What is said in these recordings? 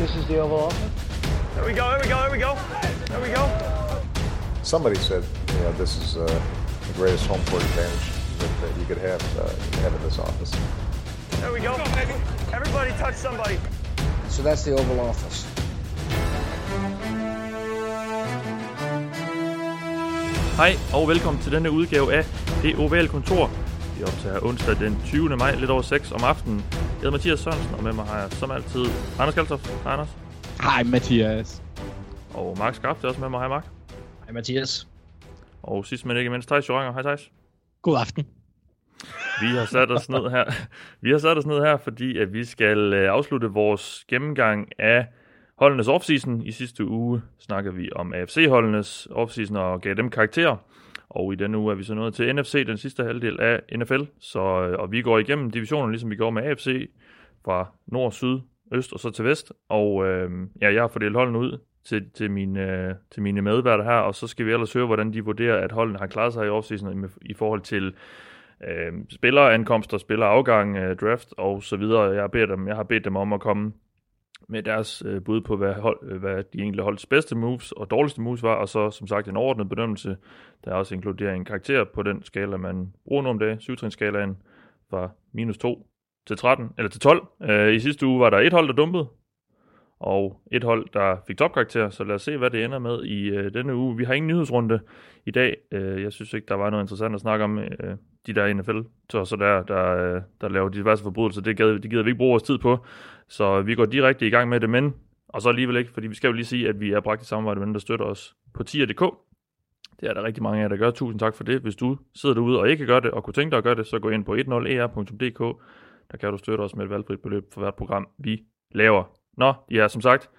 This is the Oval Office. There we go, there we go, there we go. There we go. Somebody said, you know, this is uh, the greatest home court advantage that, that you could have, uh, have in this office. There we go. Everybody touch somebody. So that's the Oval Office. Hej og velkommen til denne udgave af Det Ovale Kontor. Vi optager onsdag den 20. maj lidt over 6 om aftenen. Jeg hedder Mathias Sørensen, og med mig har jeg som altid Anders Kaltoft. Hej Anders. Hej Mathias. Og Mark Skarp er også med mig. Hej Mark. Hej Mathias. Og sidst men ikke mindst, Thijs Joranger. Hej Thijs. God aften. Vi har sat os ned her, vi har sat os ned her, fordi at vi skal øh, afslutte vores gennemgang af holdenes offseason. I sidste uge snakkede vi om AFC-holdenes offseason og gav dem karakterer. Og i denne uge er vi så nået til NFC, den sidste halvdel af NFL. Så, øh, og vi går igennem divisionen, ligesom vi går med AFC, fra nord, syd, øst og så til vest. Og øh, ja, jeg har fordelt holdene ud til, til, mine, øh, til mine medværter her, og så skal vi ellers høre, hvordan de vurderer, at holdene har klaret sig i offseason i, i forhold til øh, spillerankomster, spillerafgang, øh, draft og så videre. Jeg har bedt dem, jeg har bedt dem om at komme med deres øh, bud på, hvad, hold, øh, hvad de enkelte holds bedste moves og dårligste moves var, og så som sagt en overordnet bedømmelse, der også inkluderer en karakter på den skala, man bruger nu om det, syvtrinsskalaen fra minus 2 til 13, eller til 12. Øh, I sidste uge var der et hold, der dumpede, og et hold, der fik topkarakter, så lad os se, hvad det ender med i øh, denne uge. Vi har ingen nyhedsrunde i dag. Øh, jeg synes ikke, der var noget interessant at snakke om. Øh, de der NFL så der, der, øh, der laver diverse forbrydelser, det, gider, det gider vi ikke bruge vores tid på. Så vi går direkte i gang med det, men og så alligevel ikke, fordi vi skal jo lige sige, at vi er bragt i samarbejde med dem, der støtter os på tier.dk. Det er der rigtig mange af jer, der gør. Tusind tak for det. Hvis du sidder derude og ikke gør det, og kunne tænke dig at gøre det, så gå ind på 10er.dk. Der kan du støtte os med et valgfrit beløb for hvert program, vi laver. Nå, ja, som sagt,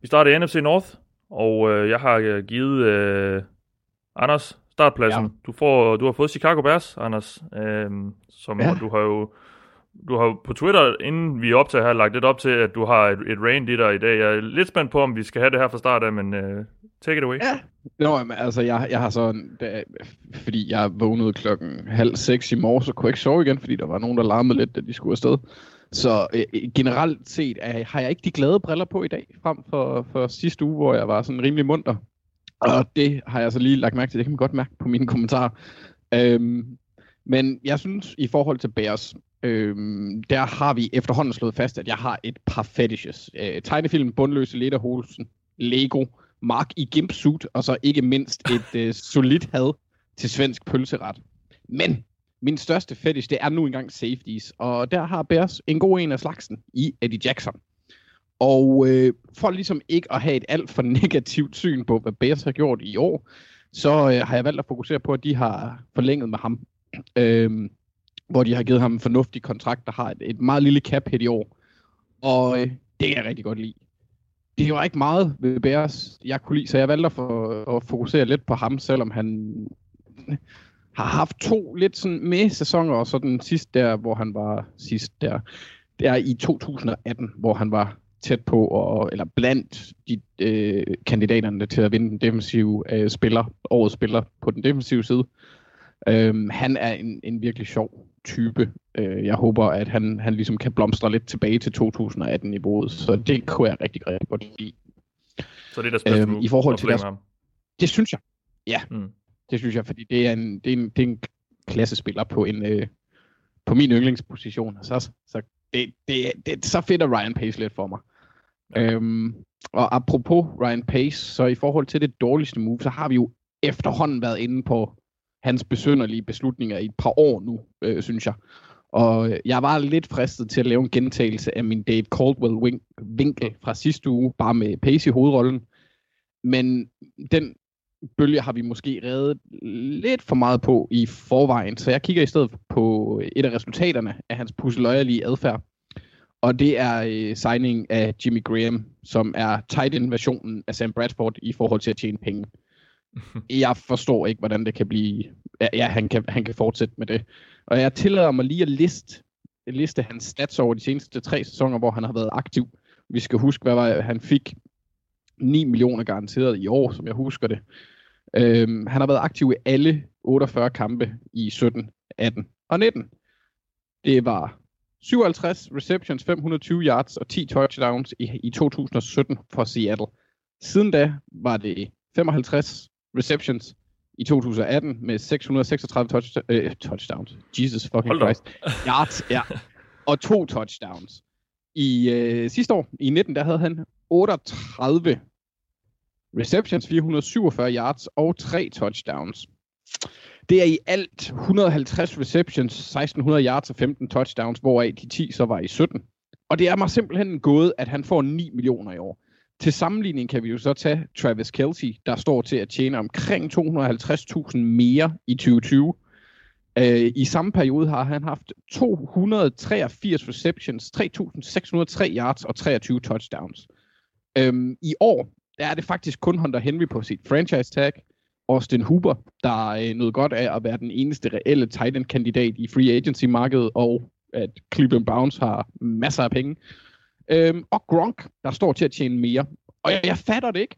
vi starter i NFC North, og øh, jeg har øh, givet øh, Anders startpladsen. Ja. Du, får, du har fået Chicago Bears, Anders, øh, som ja. du har jo du har på Twitter, inden vi optager her, lagt lidt op til, at du har et, et rain i dig i dag. Jeg er lidt spændt på, om vi skal have det her fra start af, men uh, take it away. Ja. Nå, men altså, jeg, jeg har sådan, da, fordi jeg vågnede klokken halv seks i morges, så kunne jeg ikke sove igen, fordi der var nogen, der larmede lidt, da de skulle afsted. Så øh, generelt set er, har jeg ikke de glade briller på i dag, frem for, for sidste uge, hvor jeg var sådan rimelig munter. Og det har jeg så lige lagt mærke til, det kan man godt mærke på mine kommentarer. Øhm, men jeg synes, i forhold til Bears, øhm, der har vi efterhånden slået fast, at jeg har et par fetishes. Øh, tegnefilm, Bundløse Lederholsen, Lego, Mark i gimpsuit, og så ikke mindst et øh, solidt had til svensk pølseret. Men min største fetish, det er nu engang safeties, og der har Bears en god en af slagsen i Eddie Jackson. Og øh, for ligesom ikke at have et alt for negativt syn på, hvad Bears har gjort i år, så øh, har jeg valgt at fokusere på, at de har forlænget med ham. Øh, hvor de har givet ham en fornuftig kontrakt, der har et, et meget lille cap hit i år. Og øh, det kan jeg rigtig godt lide. Det var ikke meget ved Bears, jeg kunne lide, så jeg valgte at, for, at fokusere lidt på ham, selvom han har haft to lidt sådan med sæsoner, og så den sidste der, hvor han var sidst der, der i 2018, hvor han var tæt på, og, eller blandt de øh, kandidaterne til at vinde den defensive øh, spiller, årets spiller på den defensive side. Øhm, han er en, en virkelig sjov type. Øh, jeg håber, at han, han ligesom kan blomstre lidt tilbage til 2018-niveauet, så det kunne jeg rigtig, rigtig godt lide. Så det er der øhm, I forhold til deres, ham. Det synes jeg. Ja, mm. det synes jeg, fordi det er en, det er en, det er en klassespiller på en øh, på min yndlingsposition. Så, så det, det, det, så fedt er Ryan Pace lidt for mig. Ja. Øhm, og apropos Ryan Pace, så i forhold til det dårligste move, så har vi jo efterhånden været inde på hans besynderlige beslutninger i et par år nu, øh, synes jeg. Og øh, jeg var lidt fristet til at lave en gentagelse af min Dave Caldwell-vinkel fra sidste uge, bare med Pace i hovedrollen. Men den bølge har vi måske reddet lidt for meget på i forvejen, så jeg kigger i stedet på et af resultaterne af hans pusseløjerlige adfærd. Og det er øh, signing af Jimmy Graham, som er tight end versionen af Sam Bradford i forhold til at tjene penge jeg forstår ikke, hvordan det kan blive... Ja, han kan, han kan fortsætte med det. Og jeg tillader mig lige at liste, liste hans stats over de seneste tre sæsoner, hvor han har været aktiv. Vi skal huske, hvad var, han fik 9 millioner garanteret i år, som jeg husker det. Øhm, han har været aktiv i alle 48 kampe i 17, 18 og 19. Det var 57 receptions, 520 yards og 10 touchdowns i, i 2017 for Seattle. Siden da var det 55 receptions i 2018 med 636 touch, øh, touchdowns. Jesus fucking Hold. Christ. Yards, ja. Og to touchdowns. I øh, sidste år, i 19, der havde han 38 receptions, 447 yards og 3 touchdowns. Det er i alt 150 receptions, 1600 yards og 15 touchdowns, hvoraf de 10 så var i 17. Og det er mig simpelthen gået, at han får 9 millioner i år. Til sammenligning kan vi jo så tage Travis Kelsey, der står til at tjene omkring 250.000 mere i 2020. Øh, I samme periode har han haft 283 receptions, 3.603 yards og 23 touchdowns. Øhm, I år der er det faktisk kun Hunter Henry på sit franchise tag. Austin Hooper, der øh, nød godt af at være den eneste reelle tight end kandidat i free agency markedet, og at Cleveland Browns har masser af penge. Øhm, og Gronk, der står til at tjene mere. Og jeg, jeg fatter det ikke.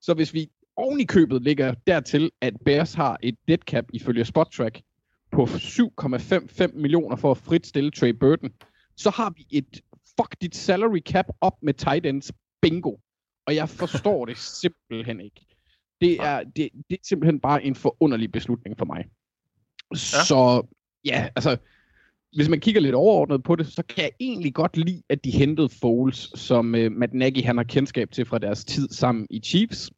Så hvis vi oven i købet ligger dertil, at Bears har et dead cap ifølge SpotTrack på 7,55 millioner for at fritstille Trey Burton, så har vi et fuck dit salary cap op med tight ends bingo. Og jeg forstår det simpelthen ikke. Det er, det, det er simpelthen bare en forunderlig beslutning for mig. Ja. Så ja, altså, hvis man kigger lidt overordnet på det, så kan jeg egentlig godt lide, at de hentede Foles, som øh, Matt Nagy han har kendskab til fra deres tid sammen i Chiefs.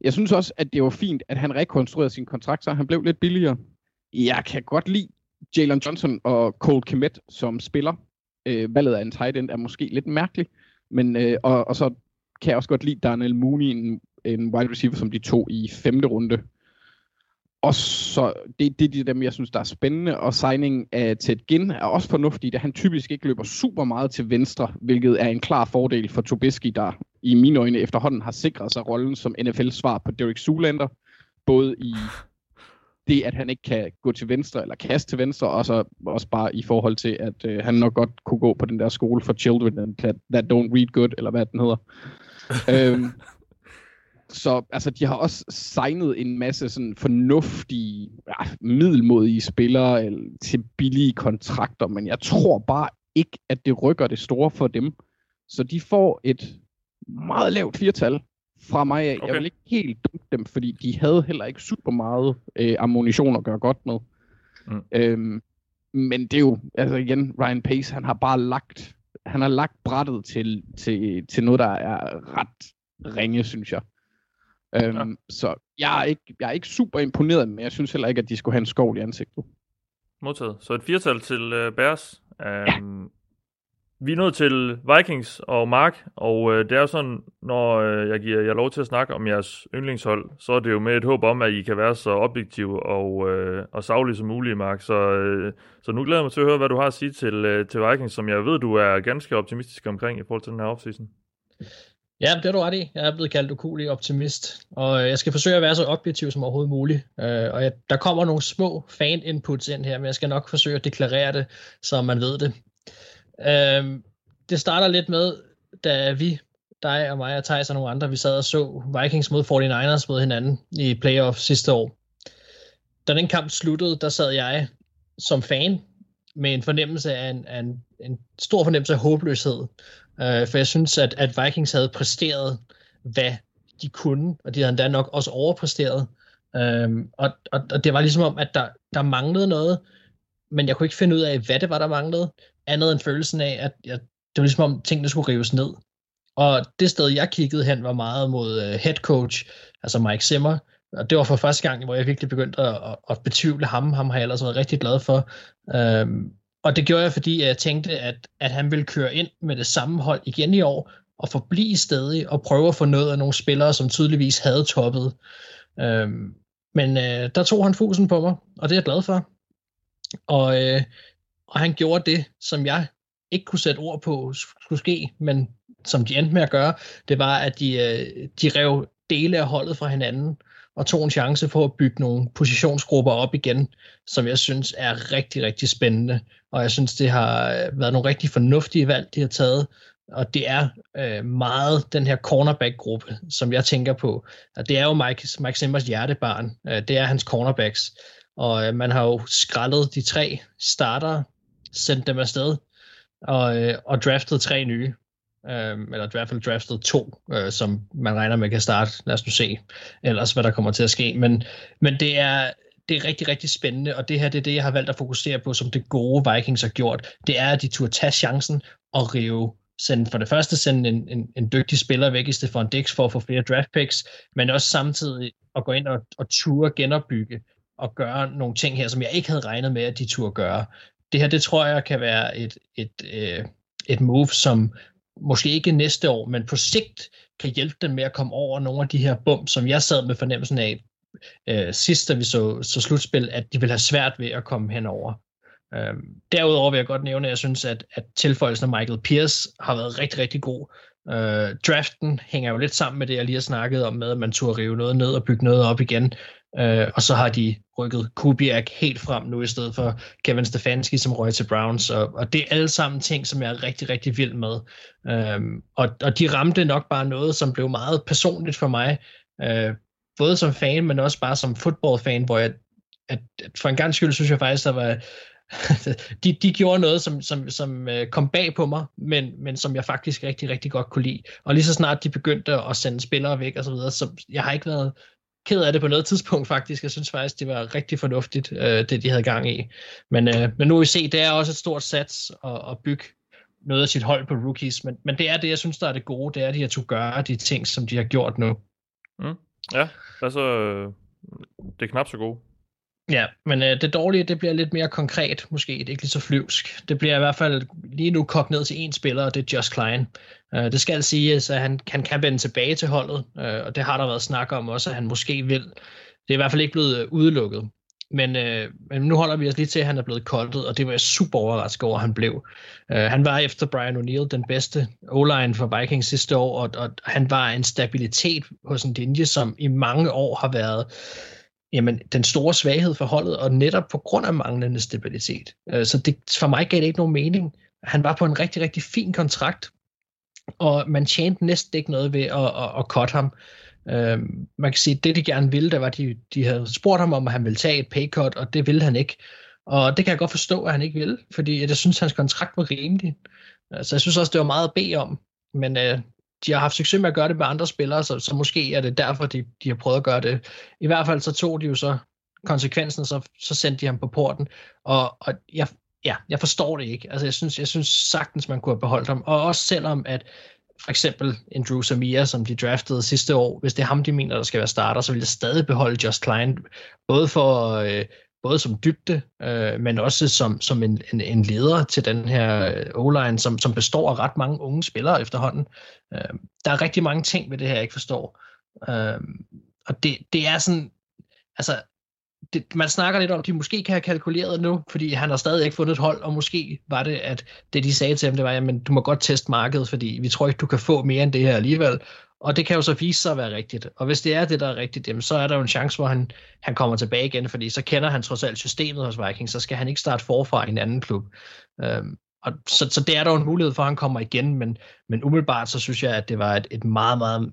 Jeg synes også, at det var fint, at han rekonstruerede sin kontrakt, så han blev lidt billigere. Jeg kan godt lide Jalen Johnson og Cole Kmet som spiller. Øh, valget af en tight end er måske lidt mærkeligt, men øh, og, og så kan jeg også godt lide Daniel Mooney, en, en wide receiver, som de tog i femte runde. Og så, det, det er dem, jeg synes, der er spændende. Og signingen af Ted Ginn er også fornuftig, da han typisk ikke løber super meget til venstre, hvilket er en klar fordel for Trubisky, der i mine øjne efterhånden har sikret sig rollen som NFL's svar på Derek Zoolander. Både i det, at han ikke kan gå til venstre eller kaste til venstre, og så også bare i forhold til, at øh, han nok godt kunne gå på den der skole for children that, that don't read good, eller hvad den hedder. øhm, så altså, de har også signet en masse sådan fornuftige, ja, middelmodige spillere eller, til billige kontrakter, men jeg tror bare ikke, at det rykker det store for dem. Så de får et meget lavt firtal fra mig af. Okay. Jeg vil ikke helt dumme dem, fordi de havde heller ikke super meget øh, ammunition at gøre godt med. Mm. Øhm, men det er jo, altså igen, Ryan Pace, han har bare lagt, han har lagt brættet til, til, til noget, der er ret ringe, synes jeg. Øhm, ja. Så jeg er, ikke, jeg er ikke super imponeret, men jeg synes heller ikke, at de skulle have en skov i ansigtet. Modtaget. Så et firtal til uh, Bears. Um, ja. Vi er nået til Vikings og Mark, og uh, det er jo sådan, når uh, jeg giver jer lov til at snakke om jeres yndlingshold, så er det jo med et håb om, at I kan være så objektive og, uh, og savlige som muligt, Mark. Så, uh, så nu glæder jeg mig til at høre, hvad du har at sige til, uh, til Vikings, som jeg ved, du er ganske optimistisk omkring i forhold til den her offseason. Ja, det er du ret i. Jeg er blevet kaldt ukulig optimist, og øh, jeg skal forsøge at være så objektiv som overhovedet muligt. Øh, og jeg, der kommer nogle små fan-inputs ind her, men jeg skal nok forsøge at deklarere det, så man ved det. Øh, det starter lidt med, da vi, dig og mig og Thijs og nogle andre, vi sad og så Vikings mod 49ers mod hinanden i playoff sidste år. Da den kamp sluttede, der sad jeg som fan med en fornemmelse af en, af en, en stor fornemmelse af håbløshed. Øh, for jeg synes, at, at Vikings havde præsteret, hvad de kunne, og de havde endda nok også overpræsteret. Øh, og, og, og det var ligesom om, at der, der manglede noget, men jeg kunne ikke finde ud af, hvad det var, der manglede, andet end følelsen af, at jeg, det var ligesom om, tingene skulle rives ned. Og det sted, jeg kiggede hen, var meget mod øh, head coach, altså Mike Zimmer, og det var for første gang, hvor jeg virkelig begyndte at, at, at betvivle ham. Ham har jeg ellers været rigtig glad for. Øhm, og det gjorde jeg, fordi jeg tænkte, at, at han ville køre ind med det samme hold igen i år, og forblive stadig, og prøve at få noget af nogle spillere, som tydeligvis havde toppet. Øhm, men øh, der tog han fusen på mig, og det er jeg glad for. Og, øh, og han gjorde det, som jeg ikke kunne sætte ord på skulle ske, men som de endte med at gøre, det var, at de, øh, de rev dele af holdet fra hinanden, og tog en chance for at bygge nogle positionsgrupper op igen, som jeg synes er rigtig, rigtig spændende. Og jeg synes, det har øh, været nogle rigtig fornuftige valg, de har taget. Og det er øh, meget den her cornerback-gruppe, som jeg tænker på. Og det er jo Mike, Mike Simmers hjertebarn. Øh, det er hans cornerbacks. Og øh, man har jo skrællet de tre starter, sendt dem afsted. og, øh, og draftet tre nye. Øh, eller i hvert fald draftet to, øh, som man regner med kan starte. Lad os nu se ellers, hvad der kommer til at ske. Men, men det er det er rigtig, rigtig spændende, og det her det er det, jeg har valgt at fokusere på, som det gode Vikings har gjort. Det er, at de turde tage chancen og rive sende, for det første sende en, en, en dygtig spiller væk i Stefan Dix for at få flere draft picks, men også samtidig at gå ind og, og ture genopbygge og gøre nogle ting her, som jeg ikke havde regnet med, at de turde gøre. Det her, det tror jeg kan være et, et, øh, et move, som måske ikke næste år, men på sigt kan hjælpe dem med at komme over nogle af de her bum, som jeg sad med fornemmelsen af øh, sidst, da vi så, så slutspil, at de vil have svært ved at komme henover. Øh, derudover vil jeg godt nævne, at jeg synes, at, at tilføjelsen af Michael Pierce har været rigtig, rigtig god. Øh, draften hænger jo lidt sammen med det, jeg lige har snakket om, med at man turde rive noget ned og bygge noget op igen. Øh, og så har de rykket Kubiak helt frem nu, i stedet for Kevin Stefanski, som røg til Browns. Og, og det er alle sammen ting, som jeg er rigtig, rigtig vild med. Øh, og, og de ramte nok bare noget, som blev meget personligt for mig. Øh, både som fan, men også bare som fodboldfan, hvor jeg at, at for en gang skyld synes jeg faktisk, der var de, de gjorde noget, som, som, som øh, kom bag på mig, men, men som jeg faktisk rigtig, rigtig godt kunne lide. Og lige så snart de begyndte at sende spillere væk og så videre, så jeg har ikke været ked af det på noget tidspunkt faktisk. Jeg synes faktisk, det var rigtig fornuftigt, øh, det de havde gang i. Men, øh, men nu vil vi se, det er også et stort sats at, at bygge noget af sit hold på rookies, men, men det er det, jeg synes, der er det gode, det er, at de har to gøre de ting, som de har gjort nu. Mm. Ja, altså, øh, det er knap så gode. Ja, men øh, det dårlige, det bliver lidt mere konkret, måske. Det er ikke lige så flyvsk. Det bliver i hvert fald lige nu kogt ned til én spiller, og det er Josh Klein. Øh, det skal siges, at han, han kan vende tilbage til holdet, øh, og det har der været snak om også, at han måske vil. Det er i hvert fald ikke blevet øh, udelukket. Men, øh, men nu holder vi os lige til, at han er blevet koldet, og det var jeg super overrasket over, at han blev. Øh, han var efter Brian O'Neill den bedste O-line for Vikings sidste år, og, og han var en stabilitet hos en linje, som i mange år har været jamen, den store svaghed for holdet, og netop på grund af manglende stabilitet. Uh, så det, for mig gav det ikke nogen mening. Han var på en rigtig, rigtig fin kontrakt, og man tjente næsten ikke noget ved at, at, at cut ham. Uh, man kan sige, at det de gerne ville, der var, de, de havde spurgt ham om, at han ville tage et pay cut, og det ville han ikke. Og det kan jeg godt forstå, at han ikke ville, fordi jeg synes, hans kontrakt var rimelig. Så jeg synes også, det var meget at bede om. Men uh, de har haft succes med at gøre det med andre spillere, så, så måske er det derfor, de, de har prøvet at gøre det. I hvert fald så tog de jo så konsekvensen, så, så sendte de ham på porten, og, og jeg, ja, jeg forstår det ikke. Altså, jeg synes, jeg synes sagtens, man kunne have beholdt ham, og også selvom, at for eksempel en Drew Samia, som de draftede sidste år, hvis det er ham, de mener, der skal være starter, så vil jeg stadig beholde Just Klein, både for, øh, både som dybde, øh, men også som, som en, en, en leder til den her øh, O-line, som, som består af ret mange unge spillere efterhånden. Øh, der er rigtig mange ting ved det her, jeg ikke forstår. Øh, og det, det er sådan, altså, det, man snakker lidt om, at de måske kan have kalkuleret nu, fordi han har stadig ikke fundet et hold, og måske var det, at det de sagde til ham, det var, at du må godt teste markedet, fordi vi tror ikke, du kan få mere end det her alligevel. Og det kan jo så vise sig at være rigtigt. Og hvis det er det, der er rigtigt, jamen, så er der jo en chance, hvor han, han kommer tilbage igen, fordi så kender han trods alt systemet hos Vikings, så skal han ikke starte forfra i en anden klub. Øhm, og så, så det er der jo en mulighed for, at han kommer igen, men, men umiddelbart så synes jeg, at det var et, et meget, meget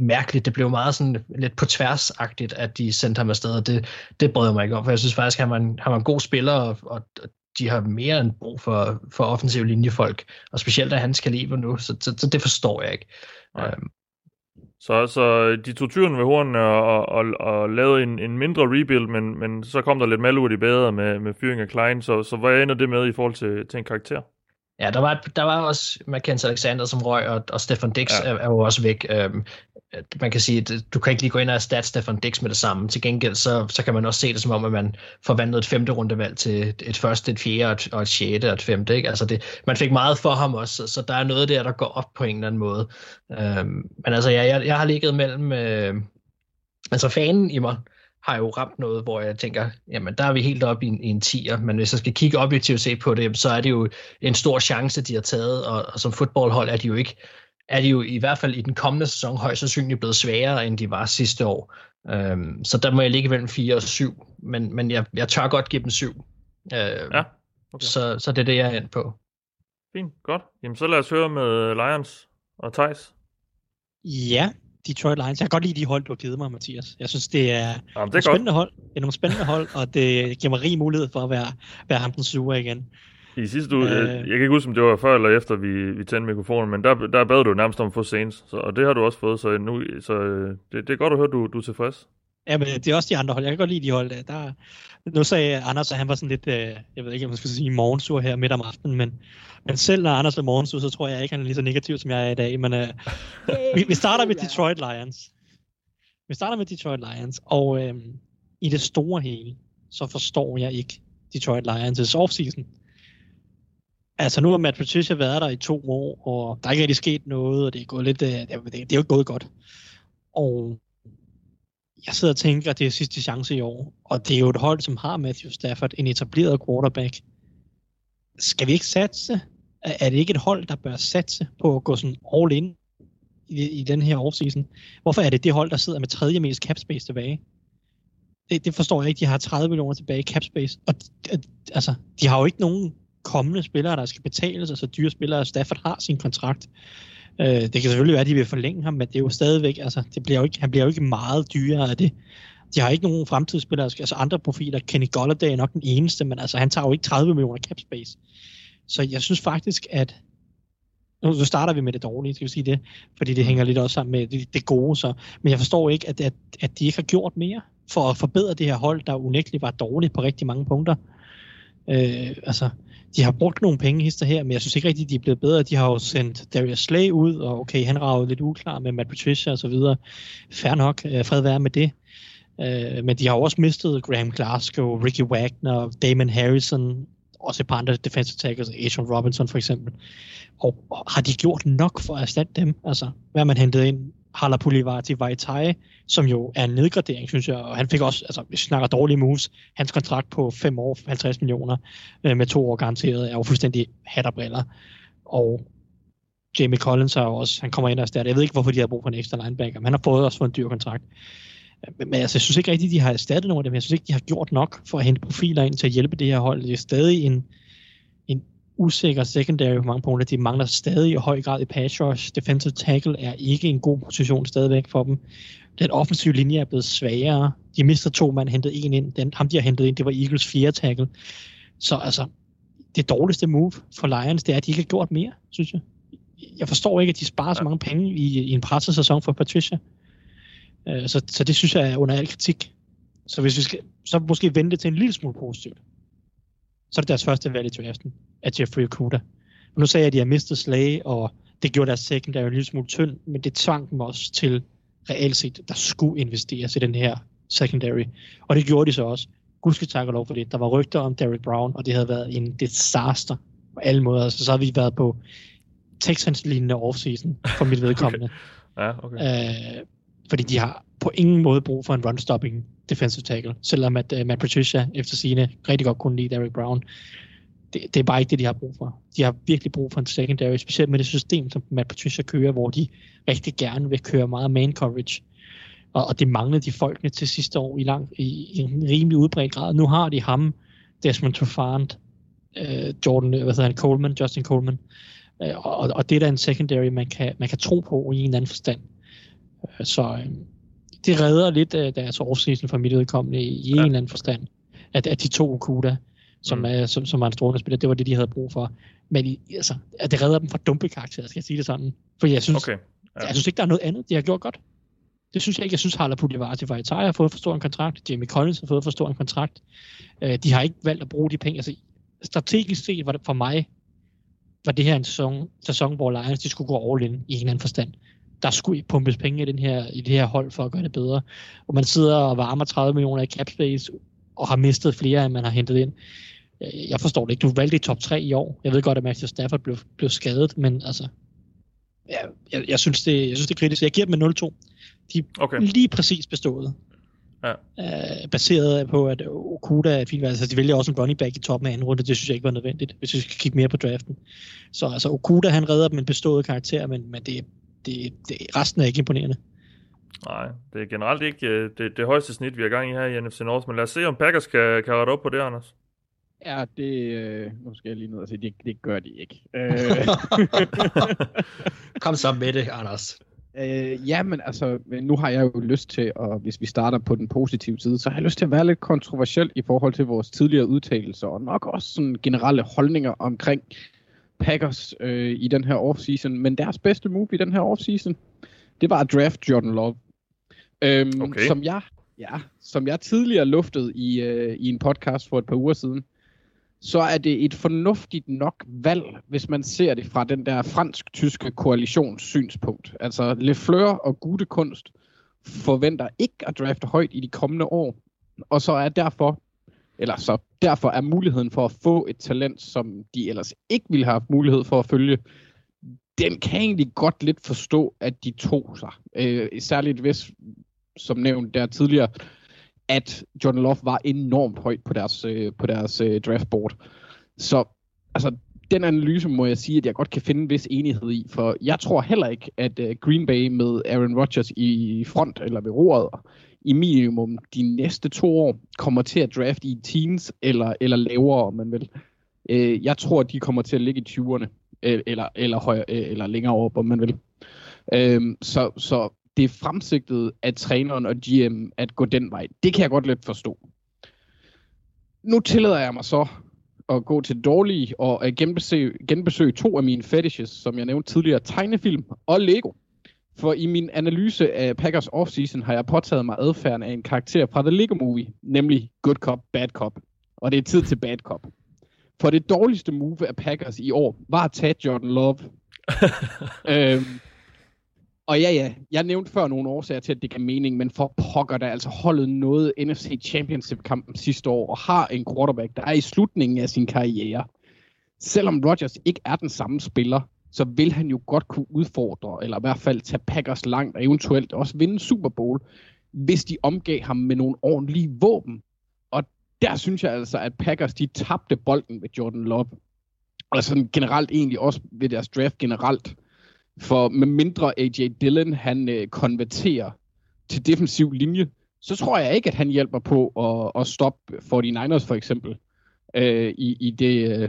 mærkeligt, det blev meget sådan lidt på tværsagtigt, at de sendte ham afsted, og det, det brød jeg mig ikke om, for jeg synes faktisk, at han var en, han var en god spiller, og, og de har mere end brug for, for offensive linjefolk, og specielt af hans kaliber nu, så, så, så det forstår jeg ikke. Øhm. Så, så de tog tyren ved hornene og, og, og lavede en, en mindre rebuild, men, men så kom der lidt malurt i bedre med, med fyring af Klein, så, så hvad ender det med i forhold til, til en karakter? Ja, der var, der var også Mackenzie Alexander som røg, og, og Stefan Dix ja. er, er jo også væk. Øhm, man kan sige, at du kan ikke lige gå ind og erstatte Stefan Dix med det samme. Til gengæld, så, så kan man også se det som om, at man forvandlede et femte rundevalg til et første, et fjerde, og et, og et sjette og et femte. Ikke? Altså det, man fik meget for ham også, så der er noget der, der går op på en eller anden måde. Øhm, men altså, jeg, jeg, jeg har ligget mellem... Øh, altså fanen i mig har jo ramt noget, hvor jeg tænker, jamen der er vi helt oppe i en, i en tier, men hvis jeg skal kigge objektivt se på det, så er det jo en stor chance, de har taget, og, og som fodboldhold er de jo ikke, er de jo i hvert fald i den kommende sæson højst sandsynligt blevet sværere, end de var sidste år. Øhm, så der må jeg ligge mellem 4 og 7, men, men jeg, jeg tør godt give dem 7. Øh, ja, okay. så, så det er det, jeg er ind på. Fint, godt. Jamen så lad os høre med Lions og Thijs. Ja, Detroit Lions. Jeg kan godt lide de hold, du har givet mig, Mathias. Jeg synes, det er, Jamen, det er spændende hold. Det er nogle spændende hold, og det giver mig rig mulighed for at være, være ham den sure igen. I sidste uge, Øh. jeg kan ikke huske, om det var før eller efter, vi, vi tændte mikrofonen, men der, der bad du nærmest om at få Saints, så, og det har du også fået, så, nu, så øh, det, det er godt at høre, du, du er tilfreds. Ja, men det er også de andre hold. Jeg kan godt lide de hold. der. Der, nu sagde Anders, at han var sådan lidt, øh, jeg ved ikke, om man skal sige morgensur her midt om aftenen, men, men selv når Anders er morgensur, så tror jeg ikke, han er lige så negativ, som jeg er i dag. Men øh, vi, vi starter med Detroit Lions. Vi starter med Detroit Lions, og øh, i det store hele, så forstår jeg ikke Detroit Lions' offseason. Altså nu har Matt Patricia været der i to år, og der er ikke rigtig sket noget, og det er gået lidt, øh, det, det er jo ikke gået godt. Og jeg sidder og tænker, at det er sidste chance i år, og det er jo et hold, som har Matthew Stafford, en etableret quarterback. Skal vi ikke satse? Er det ikke et hold, der bør satse på at gå sådan all in i, i den her offseason? Hvorfor er det det hold, der sidder med tredje mest cap space tilbage? Det, det forstår jeg ikke. De har 30 millioner tilbage i cap space, og altså, de har jo ikke nogen kommende spillere, der skal betales, altså dyre spillere. Stafford har sin kontrakt. Øh, det kan selvfølgelig være, at de vil forlænge ham, men det er jo stadigvæk, altså, det bliver jo ikke, han bliver jo ikke meget dyrere af det. De har ikke nogen fremtidsspillere, altså andre profiler. Kenny Golladay er nok den eneste, men altså, han tager jo ikke 30 millioner cap space. Så jeg synes faktisk, at nu nu starter vi med det dårlige, skal vi sige det, fordi det hænger lidt også sammen med det, det gode. Så. Men jeg forstår ikke, at, at, at de ikke har gjort mere for at forbedre det her hold, der unægteligt var dårligt på rigtig mange punkter. Øh, altså, de har brugt nogle penge hister her, men jeg synes ikke rigtigt, de er blevet bedre. De har jo sendt Darius Slay ud, og okay, han ragede lidt uklar med Matt Patricia og så videre. Fair nok, øh, fred være med det. Øh, men de har også mistet Graham Glasgow, Ricky Wagner, Damon Harrison, også et par andre defensive tackles, Asian Robinson for eksempel. Og, og har de gjort nok for at erstatte dem? Altså, hvad har man hentet ind? Halapulivati Vaitai, som jo er en nedgradering, synes jeg, og han fik også, altså hvis vi snakker dårlige moves, hans kontrakt på 5 år, 50 millioner, øh, med to år garanteret, er jo fuldstændig hat og briller. Og Jamie Collins har jo også, han kommer ind og erstatter. Jeg ved ikke, hvorfor de har brug for en ekstra linebacker, men han har fået også fået en dyr kontrakt. Øh, men, men altså, jeg synes ikke rigtigt, de har erstattet nogen af dem. Jeg synes ikke, de har gjort nok for at hente profiler ind til at hjælpe det her hold. Det er stadig en, en usikker secondary på mange punkter. De mangler stadig i høj grad i pass rush. Defensive tackle er ikke en god position stadigvæk for dem. Den offensive linje er blevet svagere. De mister to mand, hentet en ind. Den, ham, de har hentet ind, det var Eagles fjerde tackle. Så altså, det dårligste move for Lions, det er, at de ikke har gjort mere, synes jeg. Jeg forstår ikke, at de sparer så mange penge i, i en presset sæson for Patricia. Uh, så, så det synes jeg er under al kritik. Så hvis vi skal, så måske vente til en lille smule positivt. Så er det deres første valg i draften af Jeffrey Okuda. Og nu sagde jeg, at de har mistet Slay, og det gjorde deres secondary en lille smule tynd, men det tvang dem også til reelt set, der skulle investeres i den her secondary. Og det gjorde de så også. Gud skal takke lov for det. Der var rygter om Derrick Brown, og det havde været en disaster på alle måder. Så, så har vi været på Texans-lignende offseason for mit vedkommende. Ja, okay. Øh, fordi de har på ingen måde brug for en run-stopping defensive tackle, selvom at uh, Matt Patricia efter sine rigtig godt kunne lide Derrick Brown. Det, det er bare ikke det, de har brug for. De har virkelig brug for en secondary, specielt med det system, som Matt Patricia kører, hvor de rigtig gerne vil køre meget man coverage. Og, og det manglede de folkene til sidste år i, lang, i, i en rimelig udbredt grad. Nu har de ham, Desmond Trufant, øh, Jordan, hvad hedder han, Coleman, Justin Coleman. Øh, og, og det er da en secondary, man kan, man kan tro på i en eller anden forstand. Øh, Så øh, det redder lidt af deres offseason for mit udkommende i, i ja. en eller anden forstand. At, at de to Okuda, som, mm. er, som, som var en strålende spiller, det var det, de havde brug for. Men altså, det redder dem fra dumpe karakterer, skal jeg sige det sådan. For jeg synes, Okay. ja. jeg synes ikke, der er noget andet, de har gjort godt. Det synes jeg ikke. Jeg synes, Harla Puglivarti Vaitai har fået for stor en kontrakt. Jamie Collins har fået for stor en kontrakt. Øh, de har ikke valgt at bruge de penge. Altså, strategisk set var det for mig, var det her en sæson, sæson hvor Lions de skulle gå all in i en eller anden forstand. Der skulle pumpes penge i, den her, i det her hold for at gøre det bedre. Og man sidder og varmer 30 millioner i cap space, og har mistet flere, end man har hentet ind. Jeg forstår det ikke. Du valgte i top 3 i år. Jeg ved godt, at Matthew Stafford blev, blev skadet, men altså, jeg, jeg, jeg, synes det, jeg synes det er kritisk. Jeg giver dem en 0-2. De er Okay. lige præcis bestået. Ja. Øh, baseret på, at Okuda er fint. Altså, de vælger også en running back i toppen af anden runde. Det synes jeg ikke var nødvendigt, hvis vi skal kigge mere på draften. Så altså, Okuda, han redder dem en bestået karakter, men, men det, det, det, resten er ikke imponerende. Nej, det er generelt ikke øh, det, det højeste snit, vi har gang i her i NFC North, men lad os se, om Packers kan, kan rette op på det, Anders. Ja, det... Øh, nu skal jeg lige ned og sige, det, det gør de ikke. Øh, Kom så med det, Anders. Øh, ja, men altså, nu har jeg jo lyst til, og hvis vi starter på den positive side, så har jeg lyst til at være lidt kontroversiel i forhold til vores tidligere udtalelser, og nok også sådan generelle holdninger omkring Packers øh, i den her offseason. Men deres bedste move i den her offseason, det var at draft Jordan Love. Øhm, Okay. Som jeg, ja, som jeg tidligere luftede i, øh, i en podcast for et par uger siden, så er det et fornuftigt nok valg, hvis man ser det fra den der fransk-tyske koalitions synspunkt. Altså Lefleur og Gudekunst forventer ikke at drafte højt i de kommende år, og så er derfor eller så derfor er muligheden for at få et talent, som de ellers ikke ville have haft mulighed for at følge, den kan egentlig godt lidt forstå, at de tog sig. Øh, særligt hvis, som nævnt der tidligere, at Jordan Love var enormt højt på deres, øh, på deres øh, draftboard. Så altså, den analyse må jeg sige, at jeg godt kan finde en vis enighed i, for jeg tror heller ikke, at øh, Green Bay med Aaron Rodgers i front eller ved roret i minimum de næste to år kommer til at drafte i teens eller, eller lavere, om man vil. Øh, jeg tror, at de kommer til at ligge i 20'erne, øh, eller, eller, højere, øh, eller længere op, om man vil. Øh, så, så det er fremsigtet af træneren og GM at gå den vej. Det kan jeg godt lidt forstå. Nu tillader jeg mig så at gå til dårlige og genbesøge, genbesøge to af mine fetishes, som jeg nævnte tidligere, tegnefilm og Lego. For i min analyse af Packers offseason har jeg påtaget mig adfærden af en karakter fra The Lego Movie, nemlig Good Cop, Bad Cop. Og det er tid til Bad Cop. For det dårligste move af Packers i år var at tage Jordan Love. øhm, og ja, ja, jeg nævnte før nogle årsager til, at det gav mening, men for pokker, der altså holdet noget NFC Championship-kampen sidste år, og har en quarterback, der er i slutningen af sin karriere. Selvom Rodgers ikke er den samme spiller, så vil han jo godt kunne udfordre, eller i hvert fald tage Packers langt, og eventuelt også vinde Super Bowl, hvis de omgav ham med nogle ordentlige våben. Og der synes jeg altså, at Packers, de tabte bolden ved Jordan Love. Og sådan generelt egentlig også ved deres draft generelt. For med mindre AJ Dillon, han øh, konverterer til defensiv linje, så tror jeg ikke, at han hjælper på at, at stoppe 49ers for eksempel. Øh, i, i det, øh,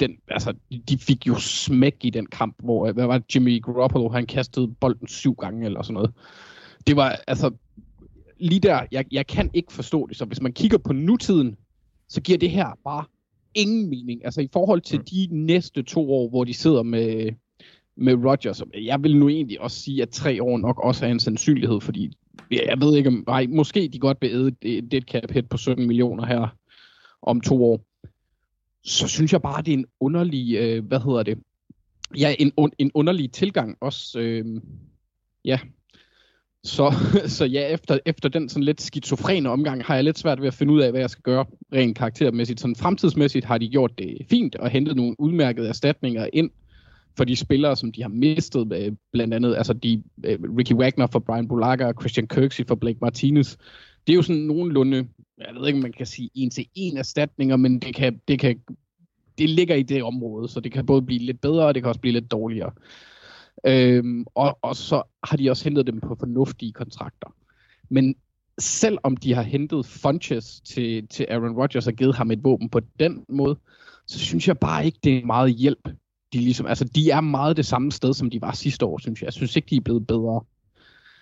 den, altså, de fik jo smæk i den kamp, hvor øh, hvad var det, Jimmy Garoppolo, han kastede bolden syv gange eller sådan noget. Det var, altså, lige der, jeg, jeg kan ikke forstå det, så hvis man kigger på nutiden, så giver det her bare ingen mening. Altså i forhold til Mm. de næste to år, hvor de sidder med, med Rodgers. Jeg vil nu egentlig også sige, at tre år nok også er en sandsynlighed, fordi jeg ved ikke om, nej, måske de godt vil æde et dead cap hit på 17 millioner her om to år. Så synes jeg bare, det er en underlig, øh, hvad hedder det, ja, en, un, en underlig tilgang også, øh, ja. Så, så ja, efter, efter den sådan lidt skizofrene omgang, har jeg lidt svært ved at finde ud af, hvad jeg skal gøre rent karaktermæssigt. Sådan fremtidsmæssigt har de gjort det fint og hentet nogle udmærkede erstatninger ind for de spillere, som de har mistet, øh, blandt andet altså de, øh, Ricky Wagner for Brian Bulaga og Christian Kirksey for Blake Martinez. Det er jo sådan nogenlunde, jeg ved ikke, om man kan sige en til en erstatninger, men det kan, det kan det ligger i det område, så det kan både blive lidt bedre, og det kan også blive lidt dårligere. Øhm, og, og så har de også hentet dem på fornuftige kontrakter. Men selvom de har hentet Funches til, til Aaron Rodgers og givet ham et våben på den måde, så synes jeg bare ikke, det er meget hjælp. De, ligesom, altså, de er meget det samme sted, som de var sidste år, synes jeg. Jeg synes ikke, de er blevet bedre.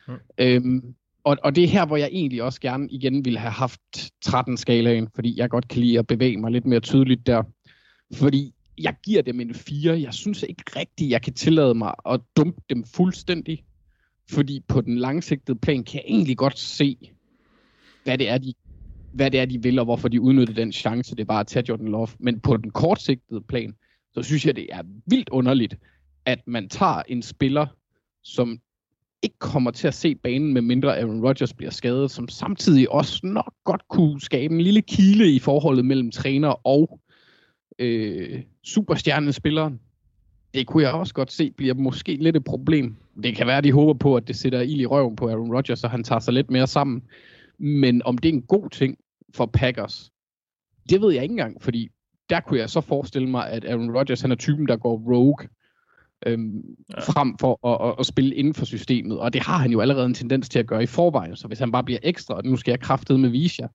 Mm. Øhm, og, og det er her, hvor jeg egentlig også gerne igen ville have haft 13-skalaen, fordi jeg godt kan lide at bevæge mig lidt mere tydeligt der. Fordi jeg giver dem en 4. Jeg synes ikke rigtigt, jeg kan tillade mig at dumpe dem fuldstændig. Fordi på den langsigtede plan kan jeg egentlig godt se, hvad det er, de, hvad det er, de vil, og hvorfor de udnytter den chance, det var at tage Jordan Love. Men på den kortsigtede plan, så synes jeg, det er vildt underligt, at man tager en spiller, som ikke kommer til at se banen, med mindre Aaron Rodgers bliver skadet, som samtidig også nok godt kunne skabe en lille kile i forholdet mellem træner og øh, superstjernespilleren. Det kunne jeg også godt se bliver måske lidt et problem. Det kan være, at de håber på, at det sætter ild i røven på Aaron Rodgers, så han tager sig lidt mere sammen. Men om det er en god ting for Packers, det ved jeg ikke engang, fordi der kunne jeg så forestille mig, at Aaron Rodgers han er typen, der går rogue, øhm, ja. frem for at, at, at spille inden for systemet. Og det har han jo allerede en tendens til at gøre i forvejen. Så hvis han bare bliver ekstra, og nu skal jeg kraftet med vise jer,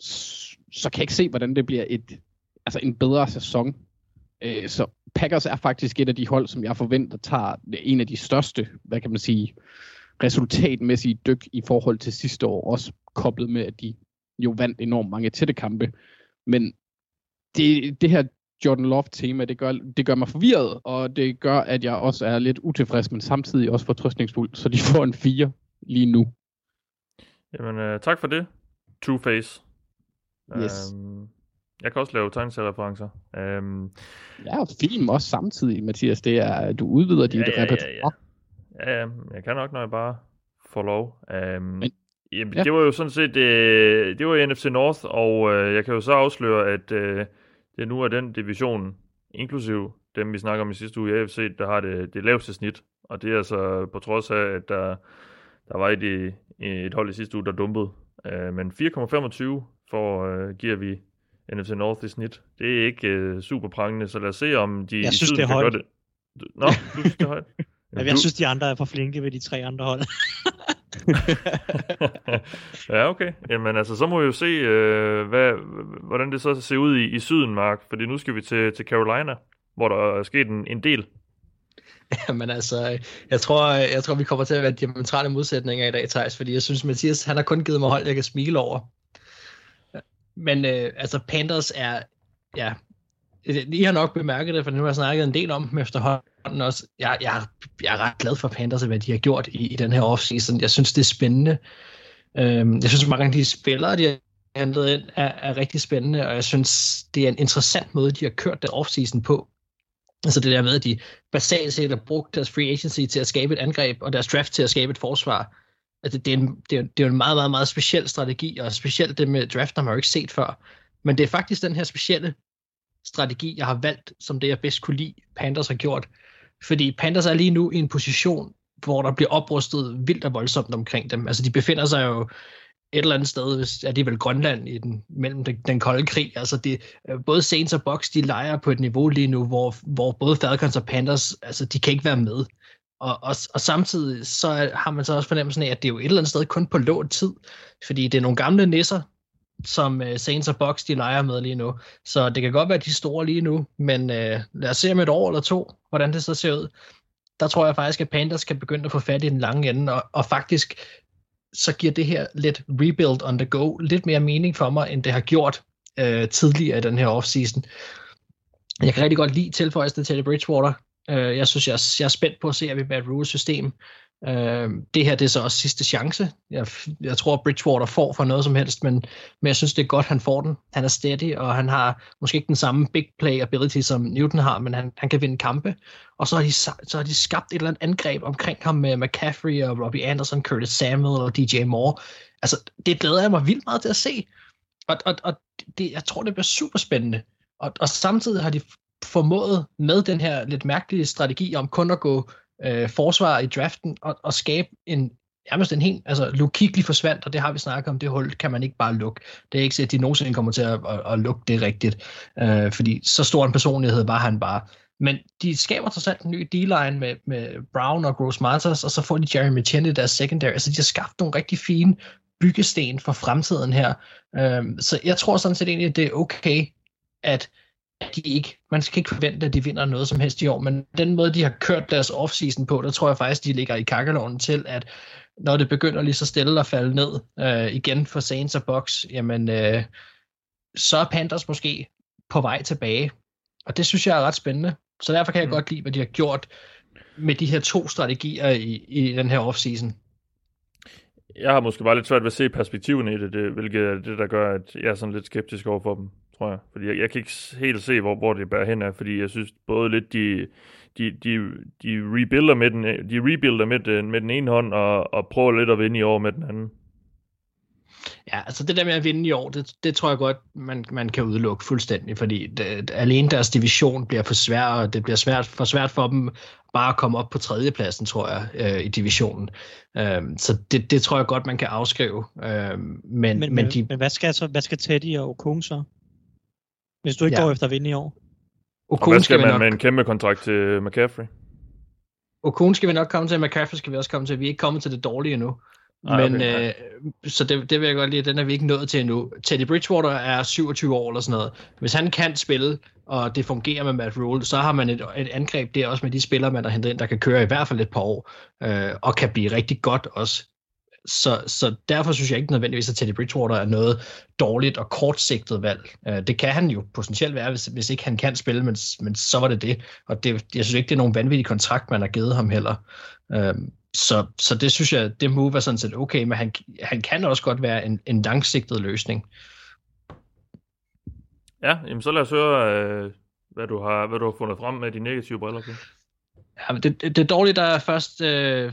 så, så kan jeg ikke se, hvordan det bliver et, altså en bedre sæson. Øh, så Packers er faktisk et af de hold, som jeg forventer tager en af de største, hvad kan man sige, resultatmæssige dyk i forhold til sidste år, også koblet med, at de jo vandt enormt mange tætte kampe. Men det, det her Jordan Love-tema, det gør, det gør mig forvirret, og det gør, at jeg også er lidt utilfreds, men samtidig også fortrøstningsfuld, så de får en 4 lige nu. Jamen, øh, tak for det, Two-Face. Yes. Øhm, jeg kan også lave tegneseriereferencer. Øhm, Ja, og film også samtidig, Mathias. Det er, du udvider dit Ja, ja, ja, repertoire. ja, ja, jeg kan nok, når jeg bare får lov. Øhm, Men- jamen, ja. Det var jo sådan set, øh, det var NFC North, og øh, jeg kan jo så afsløre, at øh, det nu er den division, inklusiv dem, vi snakker om i sidste uge i AFC, der har det, det laveste snit. Og det er altså på trods af, at der, der var et, et hold i sidste uge, der dumpede. Øh, men 4,25 for øh, giver vi NFC North i snit. Det er ikke øh, super prangende, så lad os se, om de Jeg i synes, det er højt. Nå, du synes, det er højt? Jeg, jeg synes, de andre er for flinke ved de tre andre hold. ja, okay. Jamen altså, så må vi jo se, øh, hvad, hvordan det så ser ud i, i syden, Mark. Fordi nu skal vi til, til Carolina, hvor der er sket en, en del. Men altså, øh, jeg tror, øh, jeg tror, vi kommer til at være diametrale modsætninger i dag, Thijs, fordi jeg synes, Mathias, han har kun givet mig hold, jeg kan smile over. Men øh, altså, Panthers er, ja, I har nok bemærket det, for nu har jeg snakket en del om dem efterhånden også. Jeg, jeg, jeg er ret glad for Panthers, og hvad de har gjort i, i den her offseason. Jeg synes, det er spændende. Øhm, jeg synes, mange af de spillere, de har hentet ind, er, er rigtig spændende, og jeg synes, det er en interessant måde, de har kørt den offseason på. Altså det der med, at de basalt set har brugt deres free agency til at skabe et angreb, og deres draft til at skabe et forsvar. Altså det, er en, det, er, det er en meget, meget, meget speciel strategi, og specielt det med draft, har man jo ikke set før. Men det er faktisk den her specielle strategi, jeg har valgt, som det jeg bedst kunne lide, Panthers har gjort. Fordi Panthers er lige nu i en position, hvor der bliver oprustet vildt og voldsomt omkring dem. Altså de befinder sig jo et eller andet sted, hvis er det vel Grønland i den, mellem den, den kolde krig. Altså det, øh, både Saints og Bucks, de leger på et niveau lige nu, hvor, hvor både Falcons og Panthers, altså de kan ikke være med. Og, og, og samtidig så har man så også fornemmelsen af, at det er jo et eller andet sted kun på lånt tid, fordi det er nogle gamle nisser, som uh, Saints og Bucks, de leger med lige nu. Så det kan godt være, at de store lige nu, men uh, lad os se om et år eller to, hvordan det så ser ud. Der tror jeg faktisk, at Panthers kan begynde at få fat i den lange ende, og, og faktisk så giver det her lidt rebuild on the go lidt mere mening for mig, end det har gjort øh, tidligere i den her offseason. Jeg kan rigtig godt lide tilføjelsen til Bridgewater. Øh, jeg synes, jeg, er- jeg er spændt på at se, at vi med et system. Øh, det her det er så også sidste chance. Jeg, jeg tror, Bridgewater får for noget som helst, men, men jeg synes, det er godt, han får den. Han er steady, og han har måske ikke den samme big play ability, som Newton har, men han, han kan vinde kampe. Og så har, de, så har de skabt et eller andet angreb omkring ham med McCaffrey og Robbie Anderson, Curtis Samuel og DJ Moore. Altså, det glæder jeg mig vildt meget til at se. Og, og, og det, jeg tror, det bliver super spændende. Og, og samtidig har de formået med den her lidt mærkelige strategi om kun at gå øh, forsvar i draften og, og skabe en nærmest en helt, altså Luke forsvandt, og det har vi snakket om, det hul kan man ikke bare lukke. Det er ikke sikkert, at de nogensinde kommer til at, at, at lukke det rigtigt, øh, fordi så stor en personlighed var han bare. Men de skaber trods alt en ny D-line med, med Brown og Gross Marters, og så får de Jeremy Chen i deres secondary, altså de har skabt nogle rigtig fine byggesten for fremtiden her. Øh, så jeg tror sådan set egentlig, at det er okay, at at de ikke, man skal ikke forvente, at de vinder noget som helst i år, men den måde, de har kørt deres offseason på, der tror jeg faktisk, de ligger i kakkeloven til, at når det begynder lige så stille at falde ned øh, igen for Saints og Bucks, jamen øh, så er Panthers måske på vej tilbage. Og det synes jeg er ret spændende. Så derfor kan jeg Mm. godt lide, hvad de har gjort med de her to strategier i, i den her offseason. Jeg har måske bare lidt svært ved at se perspektiven i det, det hvilket er det, der gør, at jeg er sådan lidt skeptisk over for dem, tror jeg. Fordi jeg, jeg kan ikke helt se, hvor, hvor det bærer hen af, fordi jeg synes både lidt, de, de, de, de rebuilder med den, de rebuilder med den, med den ene hånd, og, og prøver lidt at vinde i år med den anden. Ja, altså det der med at vinde i år, det, det tror jeg godt, man, man kan udelukke fuldstændig, fordi det, alene deres division bliver for svær, og det bliver svært, for svært for dem bare at komme op på tredjepladsen, tror jeg, øh, i divisionen. Øhm, så det, det tror jeg godt, man kan afskrive. Øhm, men, Men, men, men, de, men hvad skal, så, hvad skal Teddy og Okung så? Hvis du ikke Ja. går efter at vinde i år? Og hvad skal, skal man nok, med en kæmpe kontrakt til McCaffrey? Okun skal vi nok komme til, McCaffrey skal vi også komme til. Vi er ikke kommet til det dårlige endnu. Ej, Men, okay, øh, så det, det vil jeg godt lide, den er vi ikke nået til endnu. Teddy Bridgewater er 27 år eller sådan noget. Hvis han kan spille, og det fungerer med Matt Rule, så har man et, et angreb der også med de spillere, man har hentet ind, der kan køre i hvert fald et par år, øh, og kan blive rigtig godt også. Så, så derfor synes jeg ikke nødvendigvis, at Teddy Bridgewater er noget dårligt og kortsigtet valg. Øh, det kan han jo potentielt være, hvis, hvis ikke han kan spille, men, men så var det det. Og det, jeg synes ikke, det er nogen vanvittig kontrakt, man har givet ham heller. Øhm, så, så det synes jeg, det move er sådan set okay, men han, han kan også godt være en, en langsigtet løsning. Ja, jamen så lad os høre, øh, hvad, du har, hvad du har fundet frem med de negative briller på. Ja, men det, det, det dårlige, der er først uh,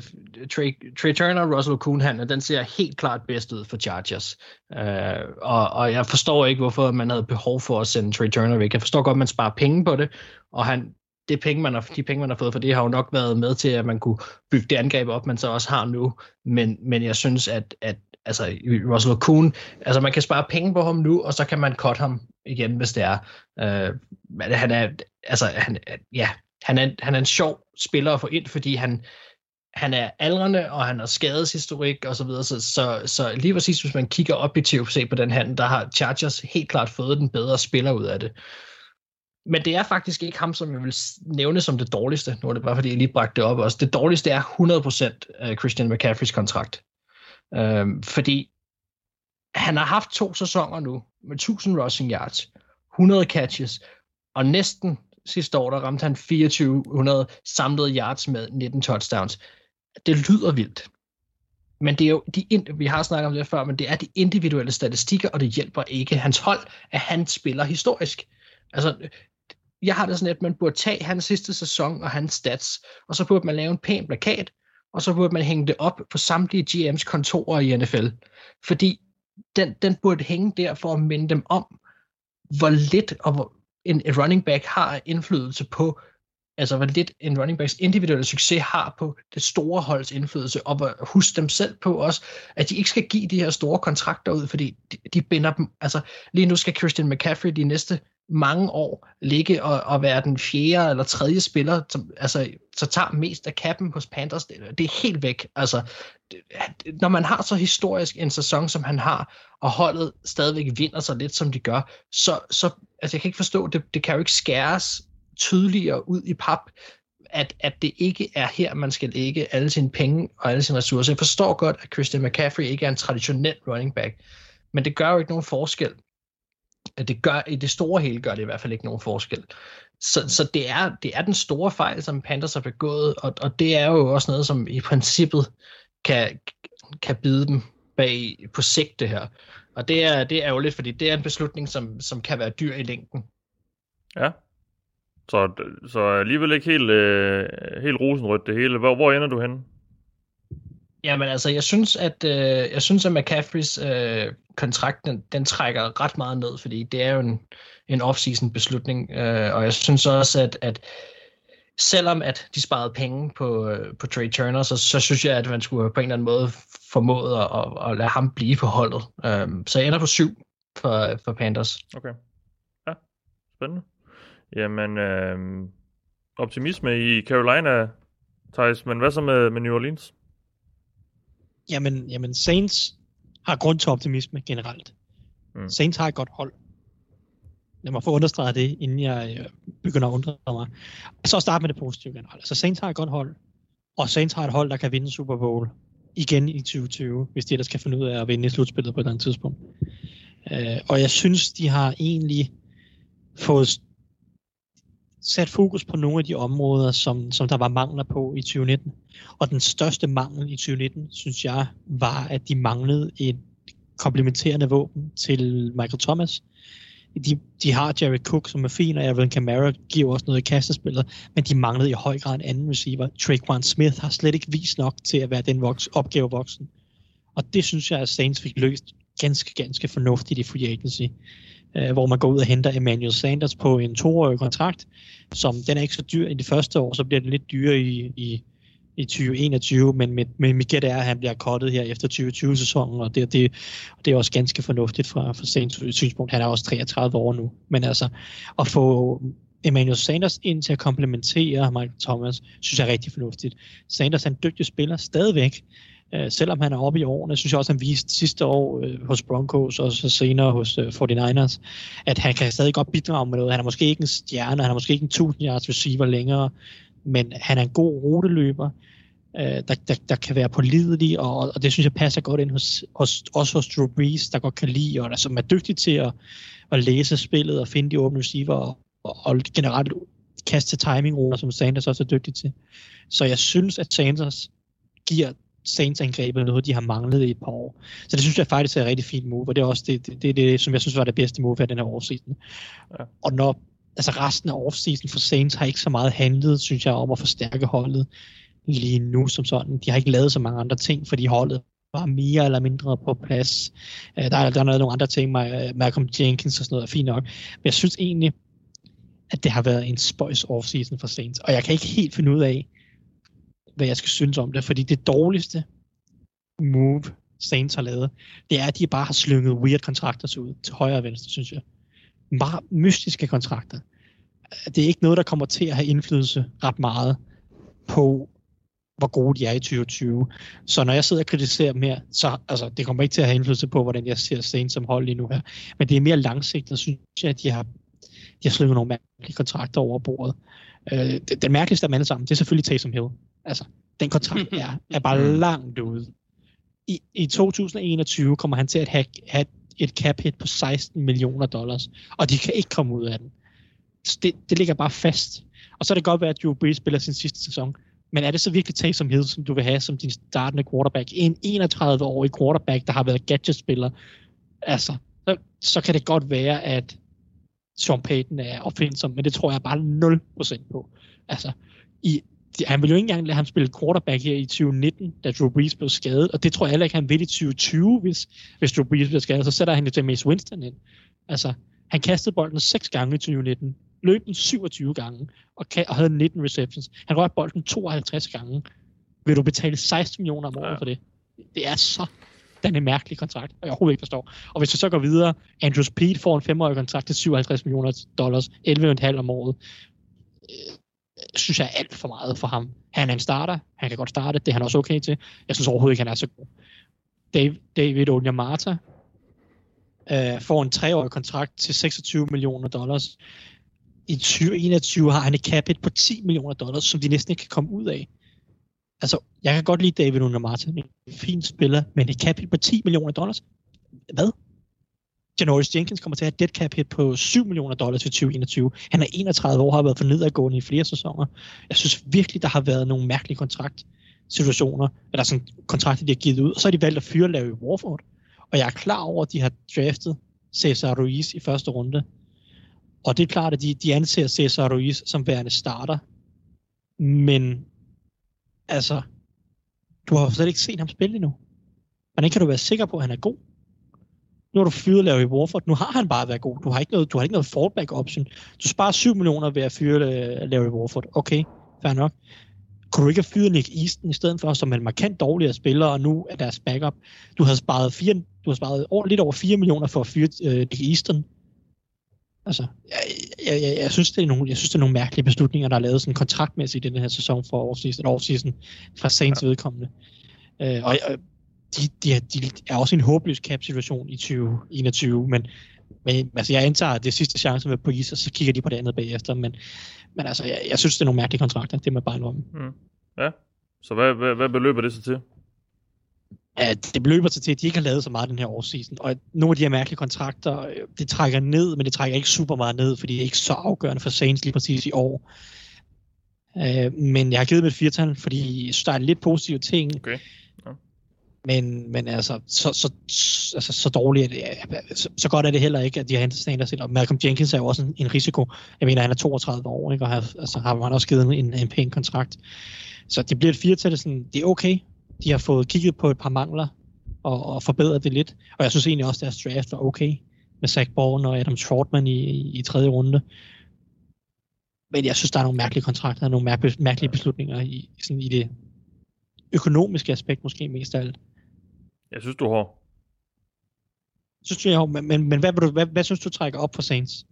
Trey, Trey Turner og Russell Kuhn handler, den ser helt klart bedst ud for Chargers. Uh, og, og jeg forstår ikke, hvorfor man havde behov for at sende Trey Turner væk. Jeg forstår godt, at man sparer penge på det, og han, det penge, man har, de penge, man har fået for det, har jo nok været med til, at man kunne bygge det angreb op, man så også har nu. Men, men jeg synes, at, at altså, Russell Kuhn, altså man kan spare penge på ham nu, og så kan man cut ham igen, hvis det er. Uh, men han er, altså, han, ja, han er, han er en sjov spiller at få ind, fordi han, han er aldrende, og han har skadeshistorik og så videre, så, så, så lige præcis hvis man kigger objektivt se på den handel, der har Chargers helt klart fået den bedre spiller ud af det. Men det er faktisk ikke ham, som jeg vil nævne som det dårligste. Nu er det bare, fordi jeg lige bragte det op også. Det dårligste er 100% øh, Christian McCaffreys kontrakt. Øhm, fordi han har haft to sæsoner nu med 1000 rushing yards, 100 catches, og næsten sidste år, der ramte han 2400 samlede yards med 19 touchdowns. Det lyder vildt. Men det er jo, de, vi har snakket om det før, men det er de individuelle statistikker, og det hjælper ikke hans hold, at han spiller historisk. Altså, jeg har det sådan, at man burde tage hans sidste sæson og hans stats, og så burde man lave en pæn plakat, og så burde man hænge det op på samtlige GM's kontorer i NFL. Fordi den, den burde hænge der for at minde dem om, hvor lidt og hvor en, en running back har indflydelse på, altså hvor lidt en running backs individuelle succes har på det store holds indflydelse, og husk dem selv på også, at de ikke skal give de her store kontrakter ud, fordi de, de binder dem, altså lige nu skal Christian McCaffrey de næste mange år ligge og, og være den fjerde eller tredje spiller, som altså, så tager mest af kappen hos Panthers. Det, det er helt væk. Altså, det, når man har så historisk en sæson, som han har, og holdet stadigvæk vinder så lidt, som de gør, så, så altså, jeg kan ikke forstå, det, det kan jo ikke skæres tydeligere ud i pap, at, at det ikke er her, man skal lægge alle sine penge og alle sine ressourcer. Jeg forstår godt, at Christian McCaffrey ikke er en traditionel running back, men det gør jo ikke nogen forskel det gør, i det store hele gør det i hvert fald ikke nogen forskel. Så, så det, er, det er den store fejl, som Panthers har begået, og, og det er jo også noget, som i princippet kan, kan bide dem bag på sigt det her. Og det er, det er jo lidt, fordi det er en beslutning, som, som kan være dyr i længden. Ja. Så, så alligevel ikke helt, øh, helt rosenrødt det hele. Hvor, hvor ender du henne? Jamen altså, jeg synes, at, øh, jeg synes, at McCaffreys øh, kontrakt, den, den trækker ret meget ned, fordi det er jo en, en off-season beslutning, øh, og jeg synes også, at, at selvom at de sparede penge på, øh, på Trey Turner, så, så synes jeg, at man skulle på en eller anden måde formået at, at, at lade ham blive på holdet. Øh, så jeg ender på syv for, for Panthers. Okay. Ja, spændende. Jamen, øh, optimisme i Carolina, Thijs, men hvad så med, med New Orleans? Jamen, jamen Saints har grund til optimisme generelt. Mm. Saints har et godt hold. Lad mig få understreget det, inden jeg øh, begynder at undre mig. Så starte med det positive generelt. Altså Saints har et godt hold, og Saints har et hold, der kan vinde Super Bowl igen i 2020, hvis de ellers kan finde ud af at vinde i slutspillet på et eller andet tidspunkt. Øh, og jeg synes, de har egentlig fået sat fokus på nogle af de områder, som, som der var mangler på i 2019. Og den største mangel i 2019, synes jeg, var, at de manglede et komplementerende våben til Michael Thomas. De, de har Jared Cook, som er fin, og Evan Kamara giver også noget i kastespillet, men de manglede i høj grad en anden receiver. Traquan Smith har slet ikke vist nok til at være den voks, opgave voksen. Og det synes jeg, at Saints fik løst ganske, ganske fornuftigt i free agency øh, hvor man går ud og henter Emmanuel Sanders på en toårig kontrakt, som den er ikke så dyr i det første år, så bliver den lidt dyrere i, i, i 2021, men med, med mit gæt er, at han bliver kottet her efter 2020-sæsonen, og det, det, det er også ganske fornuftigt fra, fra Saints synspunkt. Han er også 33 år nu, men altså at få Emmanuel Sanders ind til at komplementere Michael Thomas, synes jeg er rigtig fornuftigt. Sanders er en dygtig spiller stadigvæk, øh, selvom han er oppe i årene, synes jeg også, han viste sidste år øh, hos Broncos og så senere hos øh, 49ers, at han kan stadig godt bidrage med noget. Han er måske ikke en stjerne, han er måske ikke en 1000 yards receiver længere, men han er en god ruteløber, øh, der, der, der kan være pålidelig, og, og det synes jeg passer godt ind hos, hos, også hos Drew Brees, der godt kan lide, og der, som er dygtig til at, at læse spillet og finde de åbne receiver, og, og, og generelt kaste timing som Sanders også er dygtig til. Så jeg synes, at Sanders giver Saints-angrebet noget, de har manglet i et par år. Så det synes jeg faktisk er et rigtig fint move, og det er også det, det, det, det som jeg synes var det bedste move af den her offseason. Ja. Og når altså resten af offseason for Saints har ikke så meget handlet, synes jeg, om at forstærke holdet lige nu som sådan. De har ikke lavet så mange andre ting, fordi holdet var mere eller mindre på plads. Øh, der, er, der er noget, nogle andre ting, med Malcolm Jenkins og sådan noget, er fint nok. Men jeg synes egentlig, at det har været en spøjs offseason for Saints. Og jeg kan ikke helt finde ud af, hvad jeg skal synes om det, fordi det dårligste move, Saints har lavet, det er, at de bare har slynget weird kontrakter ud til højre og venstre, synes jeg. Bare mystiske kontrakter. Det er ikke noget, der kommer til at have indflydelse ret meget på, hvor gode de er i 2020. Så når jeg sidder og kritiserer dem her, så altså, det kommer ikke til at have indflydelse på, hvordan jeg ser Saints som hold lige nu her. Men det er mere langsigtet, synes jeg, at de har, de har slynget nogle mærkelige kontrakter over bordet. Øh, den mærkeligste af dem alle sammen, det er selvfølgelig Taysom Hill. Altså, den kontrakt er, er bare mm. langt ude. I, I 2021 kommer han til at have, have et cap hit på 16 millioner dollars, og de kan ikke komme ud af den. Det, det ligger bare fast. Og så er det godt være, at Drew Brees spiller sin sidste sæson. Men er det så virkelig tagsomhed, som du vil have som din startende quarterback? En 31-årig quarterback, der har været gadget-spiller. Altså, så, så kan det godt være, at Sean Payton er opfindsom, men det tror jeg bare 0% på. Altså, i, han ville jo ikke engang lade ham spille quarterback her i 2019, da Drew Brees blev skadet, og det tror jeg heller ikke, han vil i 2020, hvis, hvis Drew Brees bliver skadet. Så sætter han jo James Winston ind. Altså, han kastede bolden 6 gange i 2019, løb den 27 gange, og, og havde 19 receptions. Han rørte bolden 52 gange. Vil du betale 16 millioner om året ja. for det? Det er så den er mærkelig kontrakt, og jeg overhovedet ikke forstår. Og hvis vi så går videre, Andrews Pete får en femårig kontrakt til 57 millioner dollars, 11,5 om året synes jeg er alt for meget for ham. Han er en starter, han kan godt starte, det er han også okay til. Jeg synes overhovedet ikke, han er så god. Dave, David Onyamata øh, får en treårig kontrakt til 26 millioner dollars. I 2021 har han et capit på 10 millioner dollars, som de næsten ikke kan komme ud af. Altså, jeg kan godt lide David Onyemata, en fin spiller, men et capit på 10 millioner dollars? Hvad? Janoris Jenkins kommer til at have et dead cap hit på 7 millioner dollars til 2021. Han er 31 år og har været for nedadgående i flere sæsoner. Jeg synes virkelig, der har været nogle mærkelige kontraktsituationer, eller sådan kontrakter, de har givet ud, og så har de valgt at fyre Larry Warford. Og jeg er klar over, at de har draftet Cesar Ruiz i første runde. Og det er klart, at de, de anser Cesar Ruiz som værende starter. Men altså, du har slet ikke set ham spille endnu. Hvordan kan du være sikker på, at han er god? Nu har du fyret Larry Warford. Nu har han bare været god. Du har ikke noget, du har ikke noget fallback option. Du sparer 7 millioner ved at fyre øh, Larry Warford. Okay, fair nok. Kunne du ikke have fyret Nick Easton i stedet for, som en markant dårligere spiller, og nu er deres backup. Du har sparet, 4, du har sparet over, lidt over 4 millioner for at fyre uh, Nick Easton. Altså, jeg, jeg, jeg, jeg, synes, det er nogle, jeg synes, det er nogle mærkelige beslutninger, der er lavet sådan kontraktmæssigt i den her sæson for offseason, offseason fra Saints ja. vedkommende. Uh, og, og de, de, de er også en håbløs cap-situation i 2021, men, men altså, jeg antager, at det er sidste chance med på is, og så kigger de på det andet bagefter, men, men altså, jeg, jeg synes, det er nogle mærkelige kontrakter, det med bare om. Mm. Ja, så hvad, hvad, hvad beløber det sig til? Ja, det beløber sig til, at de ikke har lavet så meget den her årsseason, og nogle af de her mærkelige kontrakter, øh, det trækker ned, men det trækker ikke super meget ned, fordi det er ikke så afgørende for Saints lige præcis i år. Uh, men jeg har givet dem et firtal, fordi jeg synes, der er lidt positive ting. Okay. Men, men altså, så, så, altså, så dårligt, det, så, så godt er det heller ikke, at de har hentet sådan en, der Og Malcolm Jenkins er jo også en, en risiko. Jeg mener, han er 32 år, ikke? og har, altså, har man også givet en, en pæn kontrakt. Så det bliver et firetal, det, sådan, det er okay. De har fået kigget på et par mangler og, og forbedret det lidt. Og jeg synes egentlig også, at deres draft var okay med Zach Bourne og Adam Shortman i, i, i tredje runde. Men jeg synes, der er nogle mærkelige kontrakter, og nogle mærkelige beslutninger i, sådan i det økonomiske aspekt måske mest af alt. Jeg synes, du har. Synes du, jeg har, men, men, men hvad, hvad, hvad, hvad synes du trækker op for Saints?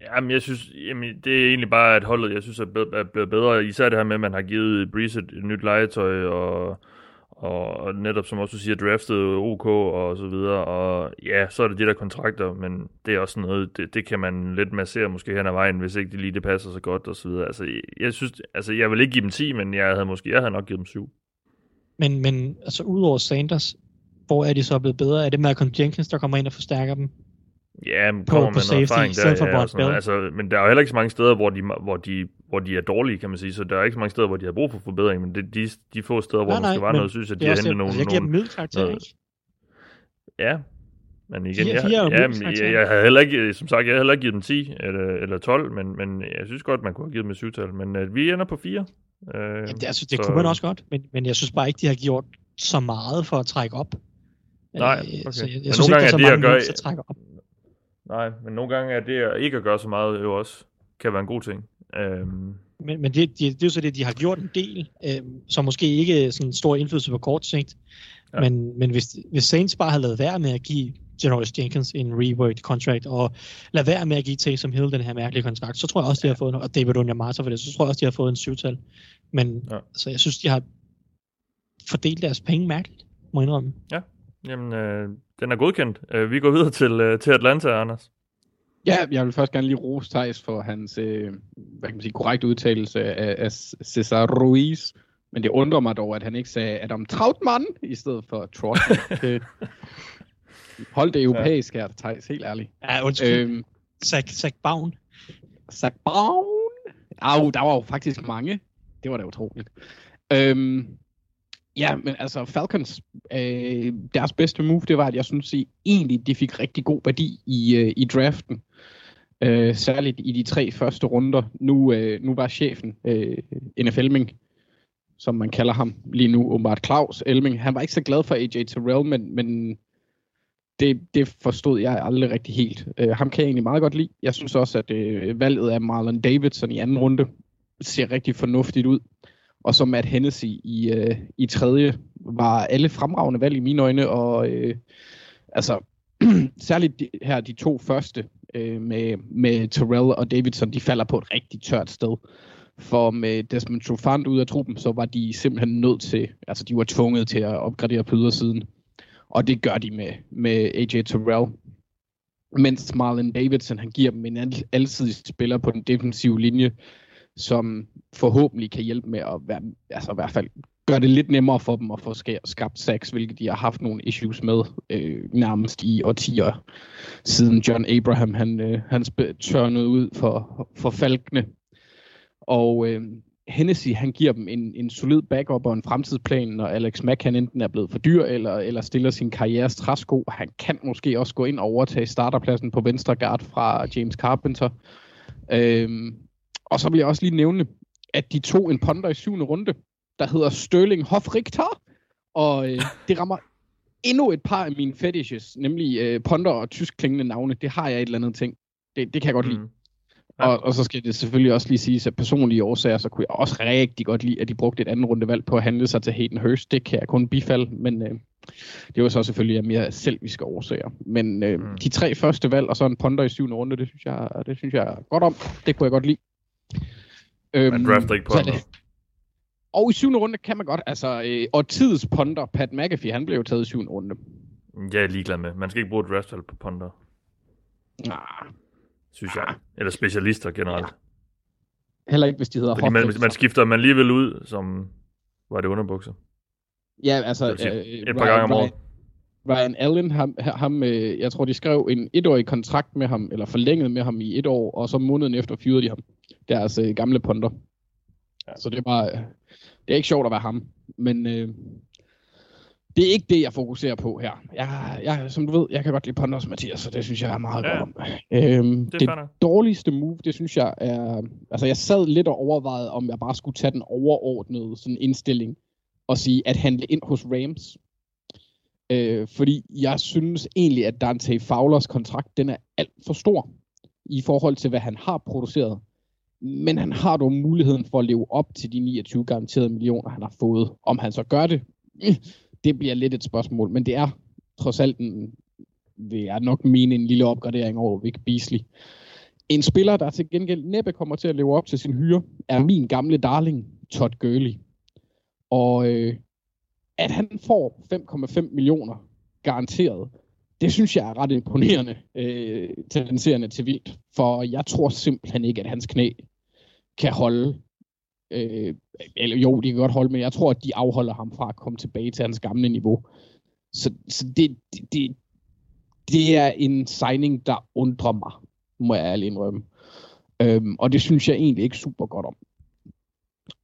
Jamen, jeg synes, jamen, det er egentlig bare, at holdet, jeg synes, er, be- er blevet bedre. Især det her med, at man har givet Breeze et, et nyt legetøj, og, og netop, som også du siger, draftet OK og så videre. Og ja, så er det de der kontrakter, men det er også noget, det, det kan man lidt massere måske hen ad vejen, hvis ikke det lige det passer så godt og så videre. Altså, jeg synes, altså, jeg vil ikke give dem 10, men jeg havde måske, jeg havde nok givet dem 7. Men, men altså, udover Sanders, hvor er de så blevet bedre? Er det Malcolm Jenkins, der kommer ind og forstærker dem? Ja, men På- kommer på med noget safety, erfaring der, for ja, Brad og sådan noget. Bell. altså, men der er jo heller ikke så mange steder, hvor de, hvor de, hvor de er dårlige, kan man sige, så der er ikke så mange steder, hvor de har brug for forbedring, men det, de, de få steder, hvor Nej, nej, måske var noget, synes Det de har hentet nogle, altså, jeg giver dem nogle, middel karakter, noget- ikke? Ja, men igen, Fire- jeg, fire ja, jeg, jeg, havde heller ikke, som sagt, jeg havde heller ikke givet dem 10 eller, eller 12, men, men jeg synes godt, man kunne have givet dem et syvtal, men uh, vi ender på 4. Uh, Ja, det, altså, det kunne man også godt, men, men jeg synes bare ikke, de har gjort så meget for at trække op. Nej, Øh, okay. Så jeg, jeg Men synes nogle ikke, der er så gange er det mange at gøre- gøre... at trække op. Nej, men nogle gange er det at ikke at gøre så meget jo også kan være en god ting. Uh, Men, men det, det, det er jo så det, de har gjort en del, øh, som måske ikke sådan en stor indflydelse på kort sigt. Ja. Men, men hvis, hvis Saints bare havde lavet være med at give Janoris Jenkins en reworked contract, og lade være med at give Taysom Hill den her mærkelige kontrakt, så tror jeg også, de har fået, en- og David Onyemata for det, så tror jeg også, de har fået en syvtal. Men Ja. ja. altså, jeg synes, de har fordelt deres penge mærkeligt, må jeg indrømme. jamen, uh, den er godkendt. Uh, vi går videre til, uh, til Atlanta, Anders. Ja, jeg vil først gerne lige rose Thijs for hans øh, hvad kan man sige, korrekte udtalelse af, af Cesar Ruiz. Men det undrer mig dog, at han ikke sagde Adam Trautmann i stedet for Trautmann. Det- Hold det europæisk her, Thijs, helt ærligt. Ja, undskyld. Øh. Øhm, Zach, Zach Baun. Zach Brown. Au, der var jo faktisk mange. Det var da utroligt. Øhm, ja, men altså Falcons, øh, deres bedste move, det var, at jeg synes I, egentlig, de fik rigtig god værdi i, øh, i draften. Øh, særligt i de tre første runder. Nu, øh, nu var chefen, øh, NF Elming, som man kalder ham lige nu, åbenbart Claus Elming. Han var ikke så glad for AJ Terrell, men, men det, det forstod jeg aldrig rigtig helt. Øh, ham kan jeg egentlig meget godt lide. Jeg synes også, at øh, valget af Marlon Davidson i anden runde ser rigtig fornuftigt ud. Og så Matt Hennessy i, øh, i tredje var alle fremragende valg i mine øjne. Og øh, altså, særligt de, her de to første øh, med, med Terrell og Davidson, de falder på et rigtig tørt sted. For med Desmond Trufant ud af truppen, så var de simpelthen nødt til, altså de var tvunget til at opgradere på ydersiden. Og det gør de med, med AJ Terrell. Mens Marlon Davidson, han giver dem en altid alsidig spiller på den defensive linje, som forhåbentlig kan hjælpe med at være, altså i hvert fald gøre det lidt nemmere for dem at få skabt sacks, hvilket de har haft nogle issues med øh, nærmest i årtier, siden John Abraham han, øh, han tørnede ud for, for falkene. Og øh, Hennessy, han giver dem en, en solid backup og en fremtidsplan, når Alex Mack han enten er blevet for dyr, eller, eller stiller sin karrieres træsko. Han kan måske også gå ind og overtage starterpladsen på venstre guard fra James Carpenter. Øhm, og så vil jeg også lige nævne, at de tog en ponder i syvende runde, der hedder Sterling Hofrichter, og øh, det rammer endnu et par af mine fetishes, nemlig øh, ponder og tysk klingende navne. Det har jeg et eller andet ting. Det, det kan jeg godt lide. Mm. Ja. Og, og så skal det selvfølgelig også lige siges, at personlige årsager, så kunne jeg også rigtig godt lide, at de brugte et andet rundevalg på at handle sig til Hayden Hurst. Det kan jeg kun bifalde, men øh, det var så selvfølgelig af mere selviske årsager. Men øh, Mm. mm. de tre første valg, og så en ponder i syvende runde, det synes jeg, det synes jeg godt om. Det kunne jeg godt lide. Øhm, Man drafter ikke er ponder. det- Og i syvende runde kan man godt, altså, øh, og tids ponder, Pat McAfee, han blev jo taget i syvende runde. Jeg er ligeglad med. Man skal ikke bruge et draftvalg på ponder, Nah, synes jeg. Eller specialister generelt. heller ikke, hvis de hedder Fordi man, man skifter man alligevel ud, som var det underbukser. Ja, altså... Sige, øh, et par gange om året. Ryan Allen, ham, ham, øh, jeg tror, de skrev en etårig kontrakt med ham, eller forlænget med ham i et år, og så måneden efter fyrede de ham. Deres øh, gamle ponder. Ja. Så det var, øh, det er ikke sjovt at være ham, men øh, det er ikke det, jeg fokuserer på her. Jeg, jeg, som du ved, jeg kan godt lide ponders, Mathias, så det synes jeg er meget Ja. godt om. Øhm, Det det dårligste move, det synes jeg er... Altså, jeg sad lidt og overvejede, om jeg bare skulle tage den overordnede sådan indstilling, og sige, at handle ind hos Rams. Øh, fordi jeg synes egentlig, at Dante Fowlers kontrakt, den er alt for stor i forhold til, hvad han har produceret. Men han har dog muligheden for at leve op til de 29 garanterede millioner, han har fået. Om han så gør det, det bliver lidt et spørgsmål. Men det er trods alt en, vil jeg nok mene, en lille opgradering over Vic Beasley. En spiller, der til gengæld næppe kommer til at leve op til sin hyre, er min gamle darling, Todd Gurley. Og øh, at han får 5,5 millioner garanteret, det synes jeg er ret imponerende øh, tendenserende til vildt. For jeg tror simpelthen ikke, at hans knæ kan holde. Øh, eller jo, de kan godt holde, men jeg tror, at de afholder ham fra at komme tilbage til hans gamle niveau. Så, så det, det, det er en signing, der undrer mig, må jeg ærligt indrømme. Øhm, og det synes jeg egentlig ikke super godt om.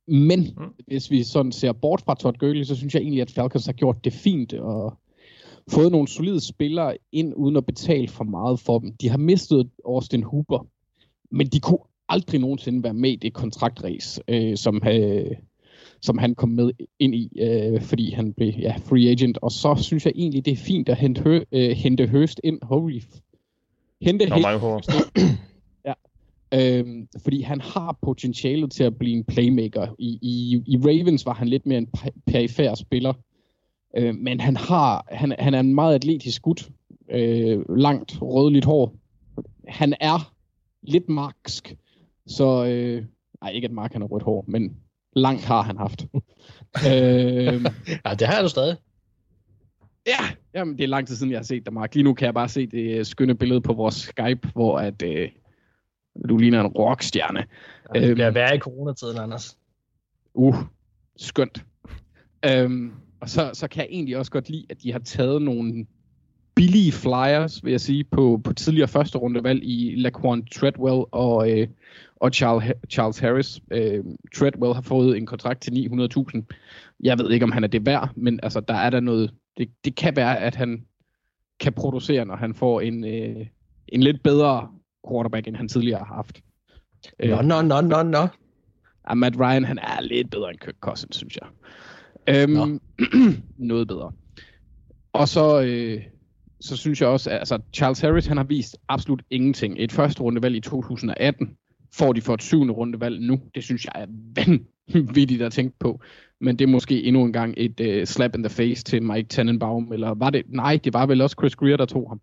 Men mm. hvis vi sådan ser bort fra Todd Gurley, så synes jeg egentlig, at Falcons har gjort det fint og fået nogle solide spillere ind, uden at betale for meget for dem. De har mistet Austin Hooper, men de kunne aldrig nogensinde være med i det kontraktræs, øh, som, øh, som han kom med ind i, øh, fordi han blev ja, free agent. Og så synes jeg egentlig, det er fint at hente, hø, øh, hente Hurst ind. Holy hente Der er ja. Øhm, fordi han har potentialet til at blive en playmaker. I, i, i Ravens var han lidt mere en perifær spiller. Øh, men han har han, han er en meget atletisk gut. Øh, langt, rødligt hår. Han er lidt marksk. Så, øh, nej ikke at Mark han har rødt hår, men langt har han haft. øh, ja, det har du stadig. Ja, jamen, det er lang tid siden, jeg har set dig, Mark. Lige nu kan jeg bare se det skønne billede på vores Skype, hvor at, øh, du ligner en rockstjerne. Ja, det bliver øhm, værre i coronatiden, Anders. Uh, skønt. Øhm, og så, så kan jeg egentlig også godt lide, at de har taget nogle billige flyers, vil jeg sige, på, på tidligere første rundevalg i Laquan Treadwell og, øh, og Charles, Charles Harris. Øh, Treadwell har fået en kontrakt til 900.000. Jeg ved ikke, om han er det værd, men altså, der er der noget... Det, det kan være, at han kan producere, når han får en, øh, en lidt bedre quarterback, end han tidligere har haft. Nå, nå, nå, nå, nå. Ja, Matt Ryan, han er lidt bedre end Kirk Cousins, synes jeg. Øhm, noget bedre. Og så, øh, så synes jeg også, at altså, Charles Harris, han har vist absolut ingenting. Et første rundevalg i 2018 får de for et syvende rundevalg nu. Det synes jeg er vanvittigt at tænke på. Men det er måske endnu en gang et uh, slap in the face til Mike Tannenbaum. Eller var det? Nej, det var vel også Chris Greer, der tog ham.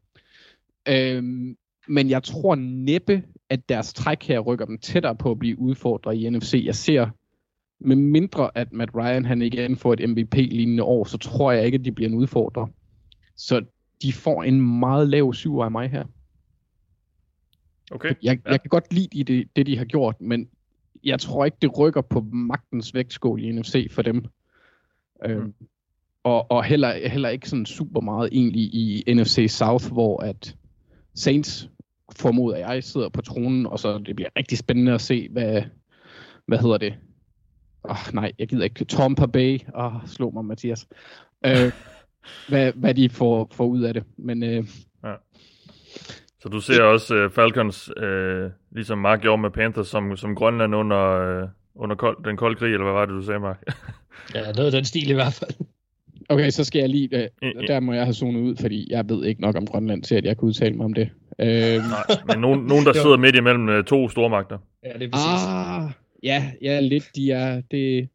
Øhm, men jeg tror næppe, at deres træk her rykker dem tættere på at blive udfordret i NFC. Jeg ser, med mindre at Matt Ryan han igen får et MVP-lignende år, så tror jeg ikke, at de bliver en udfordrer. Så de får en meget lav syv af mig her. Okay. Jeg, ja. jeg kan godt lide det, det, de har gjort, men jeg tror ikke, det rykker på magtens vægtskål i NFC for dem. Mm. Øhm, og og heller, heller ikke sådan super meget egentlig i NFC South, hvor at Saints formoder jeg sidder på tronen, og så det bliver rigtig spændende at se, hvad, hvad hedder det? Oh, nej, jeg gider ikke. Tampa Bay. Åh, oh, slå mig, Mathias. Øh, hvad, hvad de får, får ud af det. Men, øh, ja. Så du ser også uh, Falcons, uh, ligesom Mark gjorde med Panthers, som, som Grønland under, uh, under kold, den kolde krig, eller hvad var det, du sagde, Mark? ja, noget af den stil i hvert fald. Okay, så skal jeg lige, uh, der må jeg have zonet ud, fordi jeg ved ikke nok om Grønland til, at jeg kan udtale mig om det. Uh, Nej, men nogen, nogen der sidder midt imellem uh, to stormagter. Ja, det er præcis. Ah, ja, ja, lidt, de er, det,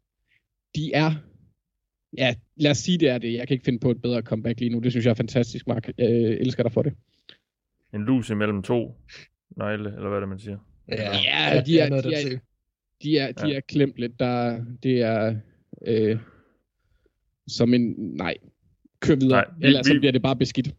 de er ja, lad os sige, det er det. Jeg kan ikke finde på et bedre comeback lige nu. Det synes jeg er fantastisk, Mark. Jeg elsker dig for det. En lus imellem to negle, eller hvad det, man siger. Ja, ja de er, de er, de er, de er, de er klemt lidt. Der, det er øh, som en... Nej, kør videre. Nej, vi, Ellers vi, så bliver det bare beskidt.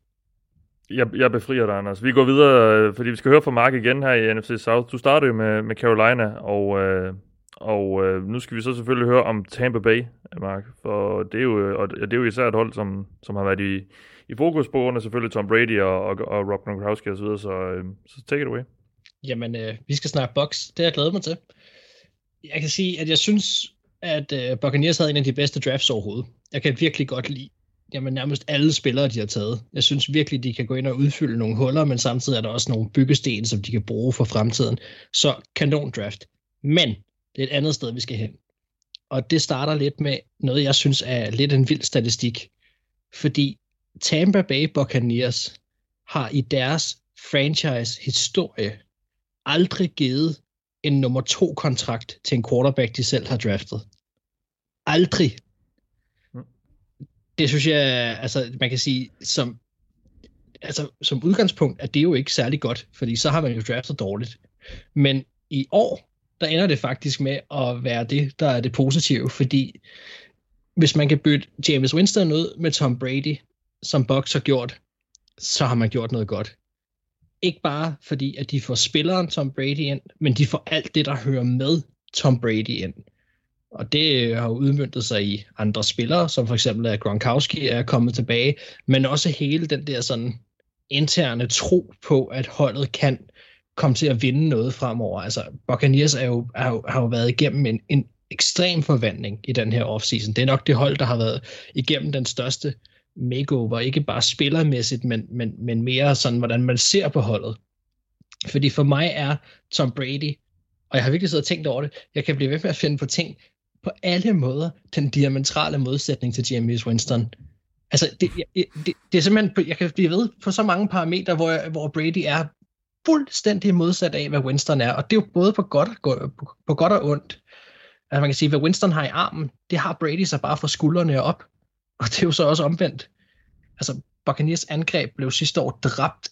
Jeg, jeg befrier dig, Anders. Vi går videre, øh, fordi vi skal høre fra Mark igen her i NFC South. Du startede jo med, med Carolina, og øh, og øh, nu skal vi så selvfølgelig høre om Tampa Bay, Mark, for det er jo, øh, og det er jo især et hold, som, som har været i, i fokus på grund af selvfølgelig Tom Brady og, og, og Rob Gronkowski osv., så, så, øh, så take it away. Jamen, øh, vi skal snakke box. Det har jeg glædet mig til. Jeg kan sige, at jeg synes, at øh, Buccaneers havde en af de bedste drafts overhovedet. Jeg kan virkelig godt lide jamen, nærmest alle spillere, de har taget. Jeg synes virkelig, de kan gå ind og udfylde nogle huller, men samtidig er der også nogle byggesten, som de kan bruge for fremtiden. Så kanon draft. Men det er et andet sted, vi skal hen. Og det starter lidt med noget, jeg synes er lidt en vild statistik. Fordi Tampa Bay Buccaneers har i deres franchise-historie aldrig givet en nummer to kontrakt til en quarterback, de selv har draftet. Aldrig. Det synes jeg, altså man kan sige, som, altså, som udgangspunkt er det jo ikke særlig godt, fordi så har man jo draftet dårligt. Men i år, der ender det faktisk med at være det, der er det positive, fordi hvis man kan bytte James Winston ud med Tom Brady, som Bucks har gjort, så har man gjort noget godt. Ikke bare fordi, at de får spilleren Tom Brady ind, men de får alt det, der hører med Tom Brady ind. Og det øh, har jo udmyndtet sig i andre spillere, som for eksempel at Gronkowski er kommet tilbage, men også hele den der sådan interne tro på, at holdet kan komme til at vinde noget fremover. Altså, Buccaneers er jo, er jo, har jo været igennem en, en ekstrem forvandling i den her offseason. Det er nok det hold, der har været igennem den største makeover, ikke bare spillermæssigt, men, men, men mere sådan, hvordan man ser på holdet. Fordi for mig er Tom Brady, og jeg har virkelig siddet og tænkt over det, jeg kan blive ved med at finde på ting, på alle måder den diametrale modsætning til James Winston. Altså, det, det, det, det er simpelthen, jeg kan blive ved på så mange parametre, hvor, hvor Brady er fuldstændig modsat af, hvad Winston er, og det er jo både på godt og, på, på godt og ondt. Altså man kan sige, hvad Winston har i armen, det har Brady så bare fra skuldrene op. Og det er jo så også omvendt. Altså, Buccaneers angreb blev sidste år dræbt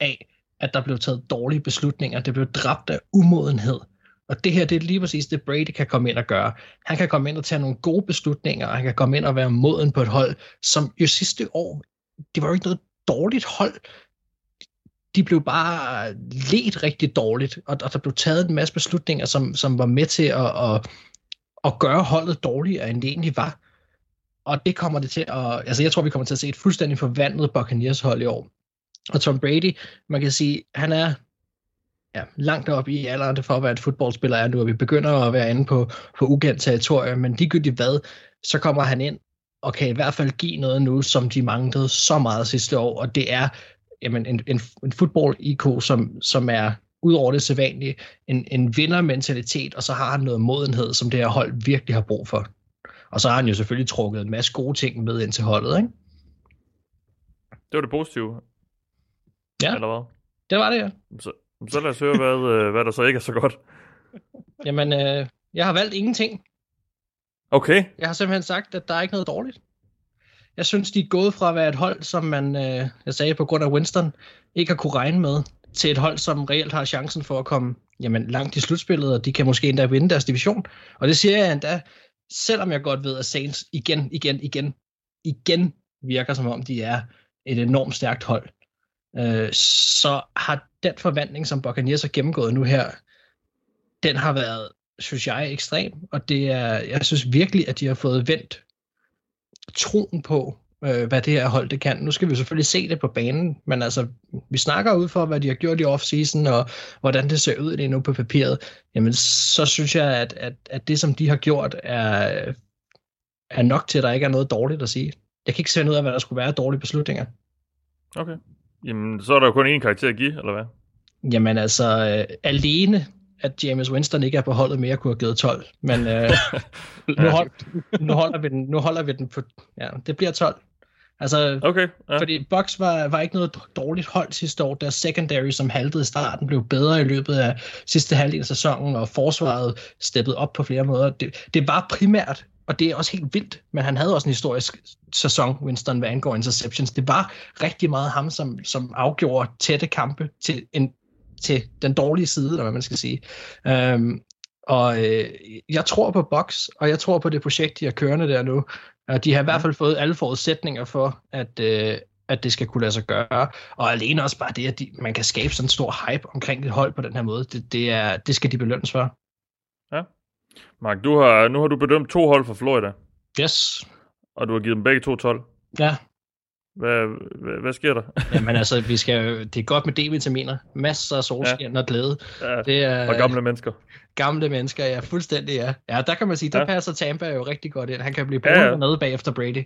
af, at der blev taget dårlige beslutninger. Det blev dræbt af umodenhed. Og det her, det er lige præcis det, Brady kan komme ind og gøre. Han kan komme ind og tage nogle gode beslutninger, og han kan komme ind og være moden på et hold, som jo sidste år, det var jo ikke noget dårligt hold. De blev bare let rigtig dårligt, og, og der blev taget en masse beslutninger, som, som var med til at, at, at gøre holdet dårligere, end det egentlig var. Og det kommer det til at, altså jeg tror, vi kommer til at se et fuldstændig forvandlet Buccaneers hold i år. Og Tom Brady, man kan sige, han er ja, langt op i alderen for at være et fodboldspiller er nu, og vi begynder at være inde på, på ukendt territorium, men ligegyldigt hvad, så kommer han ind og kan i hvert fald give noget nu, som de manglede så meget sidste år, og det er jamen, en, en, en fodbold-IK, som, som er ud over det sædvanlige, en, en vindermentalitet, og så har han noget modenhed, som det her hold virkelig har brug for. Og så har han jo selvfølgelig trukket en masse gode ting med ind til holdet, ikke? Det var det positive. Ja, Eller hvad? det var det, ja. Så, så lad os høre, hvad, øh, hvad der så ikke er så godt. Jamen, øh, jeg har valgt ingenting. Okay. Jeg har simpelthen sagt, at der er ikke noget dårligt. Jeg synes, de er gået fra at være et hold, som man, øh, jeg sagde på grund af Winston, ikke har kunne regne med, til et hold, som reelt har chancen for at komme jamen, langt i slutspillet, og de kan måske endda vinde deres division. Og det siger jeg endda, selvom jeg godt ved, at Saints igen, igen, igen, igen virker som om, de er et enormt stærkt hold. Øh, så har den forvandling, som Buccaneers har gennemgået nu her, den har været, synes jeg, ekstrem. Og det er, jeg synes virkelig, at de har fået vendt troen på, øh, hvad det her hold det kan. Nu skal vi selvfølgelig se det på banen, men altså, vi snakker ud for, hvad de har gjort i off-season, og hvordan det ser ud lige nu på papiret. Jamen, så synes jeg, at, at, at det, som de har gjort, er, er nok til, at der ikke er noget dårligt at sige. Jeg kan ikke se ud af, hvad der skulle være dårlige beslutninger. Okay. Jamen, så er der jo kun én karakter at give, eller hvad? Jamen altså, øh, alene at James Winston ikke er på holdet mere, kunne have givet 12. Men øh, nu, hold, nu, holder vi den, nu holder vi den på, ja, det bliver 12. Altså, Okay. Ja. fordi Bucks var, var ikke noget dårligt hold sidste år. Deres secondary, som haltede i starten, blev bedre i løbet af sidste halvdel af sæsonen, og forsvaret steppede op på flere måder. Det, det var primært, og det er også helt vildt, men han havde også en historisk sæson, Winston, hvad angår interceptions. Det var rigtig meget ham, som, som afgjorde tætte kampe til, en, til den dårlige side, eller hvad man skal sige. Um, og øh, jeg tror på Box, og jeg tror på det projekt, de har kørende der nu. Og de har i hvert fald fået alle forudsætninger for, at, øh, at det skal kunne lade sig gøre. Og alene også bare det, at de, man kan skabe sådan en stor hype omkring et hold på den her måde, det, det, er, det skal de belønnes for. Mark, du har, nu har du bedømt to hold fra Florida, Yes. og du har givet dem begge to 12. Ja, Hvad, hvad, hvad sker der? Jamen altså, vi skal, det er godt med D-vitaminer. Masser af solskin ja. og glæde. Ja, Det er og gamle mennesker. gamle mennesker, ja, fuldstændig, ja. Ja, der kan man sige, der Ja. passer Tampa jo rigtig godt ind. Han kan blive brugt ja. ja, med bagefter Brady.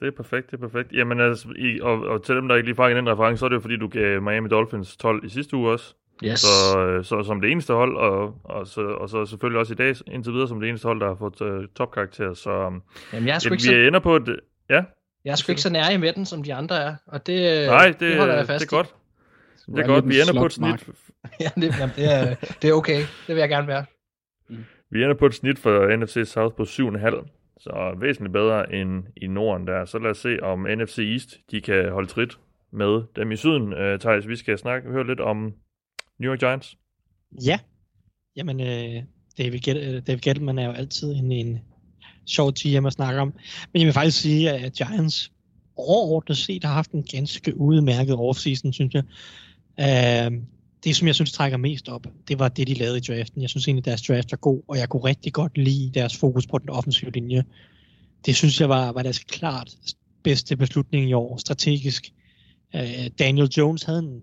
Det er perfekt, det er perfekt. Jamen altså, i, og, og til dem, der ikke lige fangede den reference, så er det jo fordi, du gav Miami Dolphins 12 i sidste uge også. Yes. Så, øh, så som det eneste hold, og, og, så, og så selvfølgelig også i dag indtil videre som det eneste hold, der har fået uh, topkarakter. Så Jamen, jeg er ja, ikke så, vi ender på et... Ja, jeg er sgu ikke så nær med den, som de andre er. Og det, nej, det, det holder jeg det fast er godt. Det er godt, vi en ender på et snit. i. ja, det, jamen, det, er, det er okay. Det vil jeg gerne være. Vi ender på et snit for NFC South på 7,5. Så væsentligt bedre end i Norden der. Så lad os se, om NFC East de kan holde trit med dem i syden. Uh, Thijs, vi skal snakke, høre lidt om New York Giants. Ja. Jamen, øh, David, Get- øh, David Gettleman er jo altid en, en sjov GM at snakke om. Men jeg vil faktisk sige, at Giants overordnet set har haft en ganske udmærket offseason, synes jeg. Uh, det, som jeg synes trækker mest op, det var det, de lavede i draften. Jeg synes egentlig, deres draft er god, og jeg kunne rigtig godt lide deres fokus på den offensive linje. Det synes jeg var, var deres klart bedste beslutning i år, strategisk. Uh, Daniel Jones havde en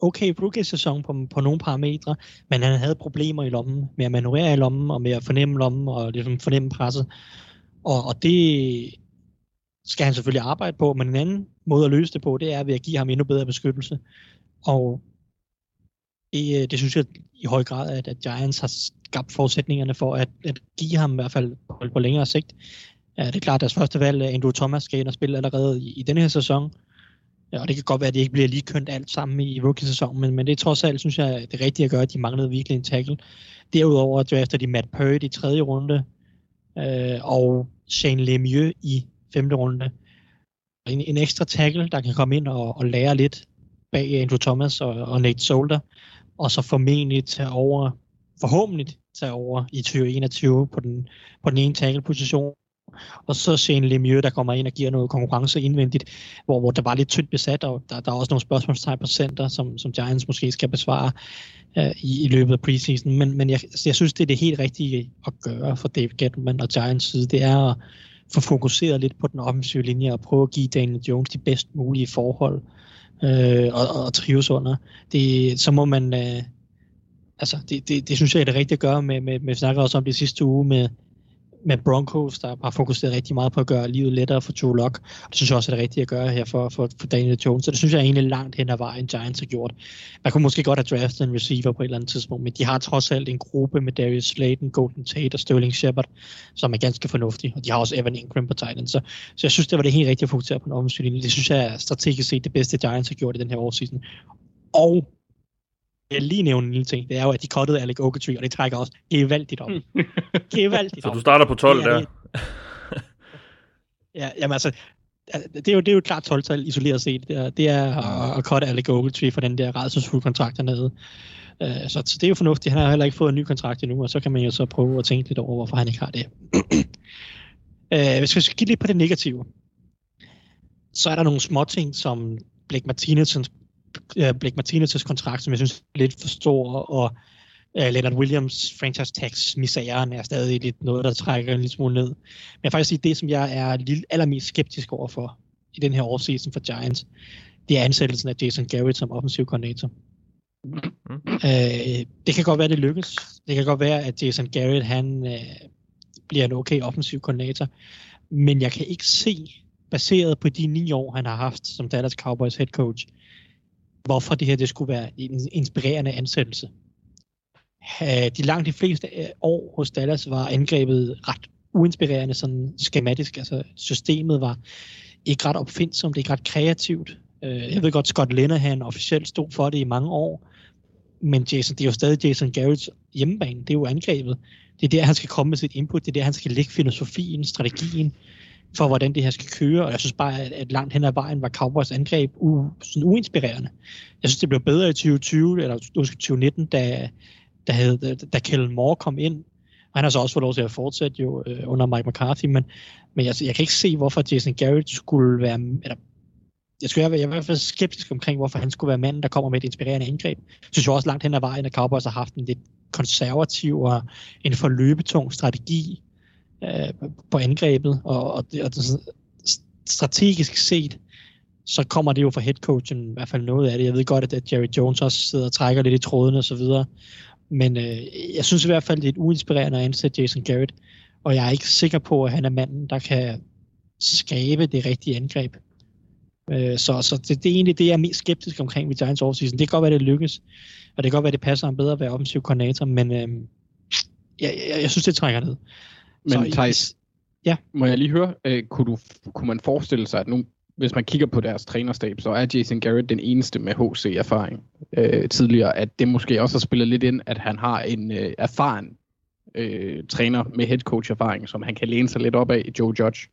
okay rookie-sæson på, på nogle parametre, men han havde problemer i lommen, med at manøvrere i lommen, og med at fornemme lommen, og ligesom fornemme presset. Og, og det skal han selvfølgelig arbejde på, men en anden måde at løse det på, det er ved at give ham endnu bedre beskyttelse. Og det, øh, det synes jeg i høj grad, at, at Giants har skabt forudsætningerne for at, at give ham i hvert fald på, på længere sigt. Ja, det er klart, at deres første valg, øh, Andrew Thomas, skal ind og spille allerede i, i denne her sæson. Ja, og det kan godt være, at det ikke bliver lige kønt alt sammen i rookie-sæsonen, men, men det er trods alt, synes jeg, det rigtige at gøre, at de manglede virkelig en tackle. Derudover drafter de Matt Purdy i tredje runde, øh, og Shane Lemieux i femte runde. En, en ekstra tackle, der kan komme ind og, og lære lidt bag Andrew Thomas og, og Nate Solder, og så formentlig tage over, forhåbentlig tage over i 2021 på den, på den ene tackle-position, og så Shane Lemieux, der kommer ind og giver noget konkurrence indvendigt, hvor, hvor der var lidt tyndt besat, og der, der er også nogle spørgsmålstegn på center, som, som Giants måske skal besvare øh, i, i løbet af preseason. Men, men jeg, jeg synes, det er det helt rigtige at gøre for David Gettleman og Giants side. Det er at få fokuseret lidt på den offensive linje og prøve at give Daniel Jones de bedst mulige forhold øh, og, og trives under. Det, så må man... Øh, altså, det, det, det synes jeg er det rigtige at gøre med, med, med vi snakker også om det sidste uge med, med Broncos, der har fokuseret rigtig meget på at gøre livet lettere for Joe Locke. Og det synes jeg også er det rigtige at gøre her for, for, for Daniel Jones. Så det synes jeg er egentlig langt hen ad vejen, Giants har gjort. Man kunne måske godt have draftet en receiver på et eller andet tidspunkt, men de har trods alt en gruppe med Darius Slayton, Golden Tate og Sterling Shepard, som er ganske fornuftige. Og de har også Evan Ingram på Titans. Så, så jeg synes, det var det helt rigtige at fokusere på en offensiv. Det synes jeg er strategisk set det bedste, Giants har gjort i den her årseason. Og jeg lige nævne en lille ting, det er jo, at de cuttede Alec Ogletree, og det trækker også gevaldigt op. gevaldigt Så du starter på 12 der? ja, jamen altså, det er jo, det er jo et klart 12-tal isoleret set. Det er, det er at, at cutte Alec Ogletree for den der redselsfulde kontrakt dernede. Uh, så, så det er jo fornuftigt. Han har heller ikke fået en ny kontrakt endnu, og så kan man jo så prøve at tænke lidt over, hvorfor han ikke har det. uh, hvis vi skal kigge lidt på det negative, så er der nogle små ting, som Blake Martinez uh, Blake Martinez' kontrakt, som jeg synes er lidt for stor, og uh, Leonard Williams franchise tax misæren er stadig lidt noget, der trækker en lille smule ned. Men jeg vil faktisk sige, det som jeg er lidt, allermest skeptisk overfor i den her offseason for Giants, det er ansættelsen af Jason Garrett som offensiv koordinator. Mm. Uh, det kan godt være, det lykkes. Det kan godt være, at Jason Garrett han uh, bliver en okay offensiv koordinator. Men jeg kan ikke se, baseret på de ni år, han har haft som Dallas Cowboys head coach, hvorfor det her det skulle være en inspirerende ansættelse. Øh, de langt de fleste øh, år hos Dallas var angrebet ret uinspirerende, sådan skematisk. Altså systemet var ikke ret opfindsomt, ikke ret kreativt. Øh, jeg ved godt, Scott Linehan officielt stod for det i mange år, men Jason, det er jo stadig Jason Garretts hjemmebane, det er jo angrebet. Det er der, han skal komme med sit input, det er der, han skal lægge filosofien, strategien, for hvordan det her skal køre, og jeg synes bare, at, at langt hen ad vejen var Cowboys angreb u, sådan uinspirerende. Jeg synes, det blev bedre i 2020, eller 2019, da, da, havde, da, Kellen Moore kom ind, og han har så også fået lov til at fortsætte jo øh, under Mike McCarthy, men, men jeg, jeg kan ikke se, hvorfor Jason Garrett skulle være, eller jeg, skulle, jeg er i hvert fald skeptisk omkring, hvorfor han skulle være manden, der kommer med et inspirerende angreb. Jeg synes jo også langt hen ad vejen, at Cowboys har haft en lidt konservativ og en forløbetung strategi øh, på angrebet, og, og, det, og det, strategisk set, så kommer det jo fra headcoachen i hvert fald noget af det. Jeg ved godt, at Jerry Jones også sidder og trækker lidt i trådene og så videre, men øh, jeg synes i hvert fald, det er et uinspirerende at ansætte Jason Garrett, og jeg er ikke sikker på, at han er manden, der kan skabe det rigtige angreb. Øh, så så det, det er egentlig det, jeg er mest skeptisk omkring ved Giants offseason. Det kan godt være, det lykkes, og det kan godt være, det passer ham bedre at være offensiv koordinator, men øh, jeg, jeg, jeg synes, det trækker ned. Men Thijs, ja. må jeg lige høre, øh, kunne, du, kunne man forestille sig, at nu, hvis man kigger på deres trænerstab, så er Jason Garrett den eneste med HC-erfaring øh, tidligere, at det måske også har spillet lidt ind, at han har en øh, erfaren øh, træner med head coach erfaring, som han kan læne sig lidt op af, Joe Judge.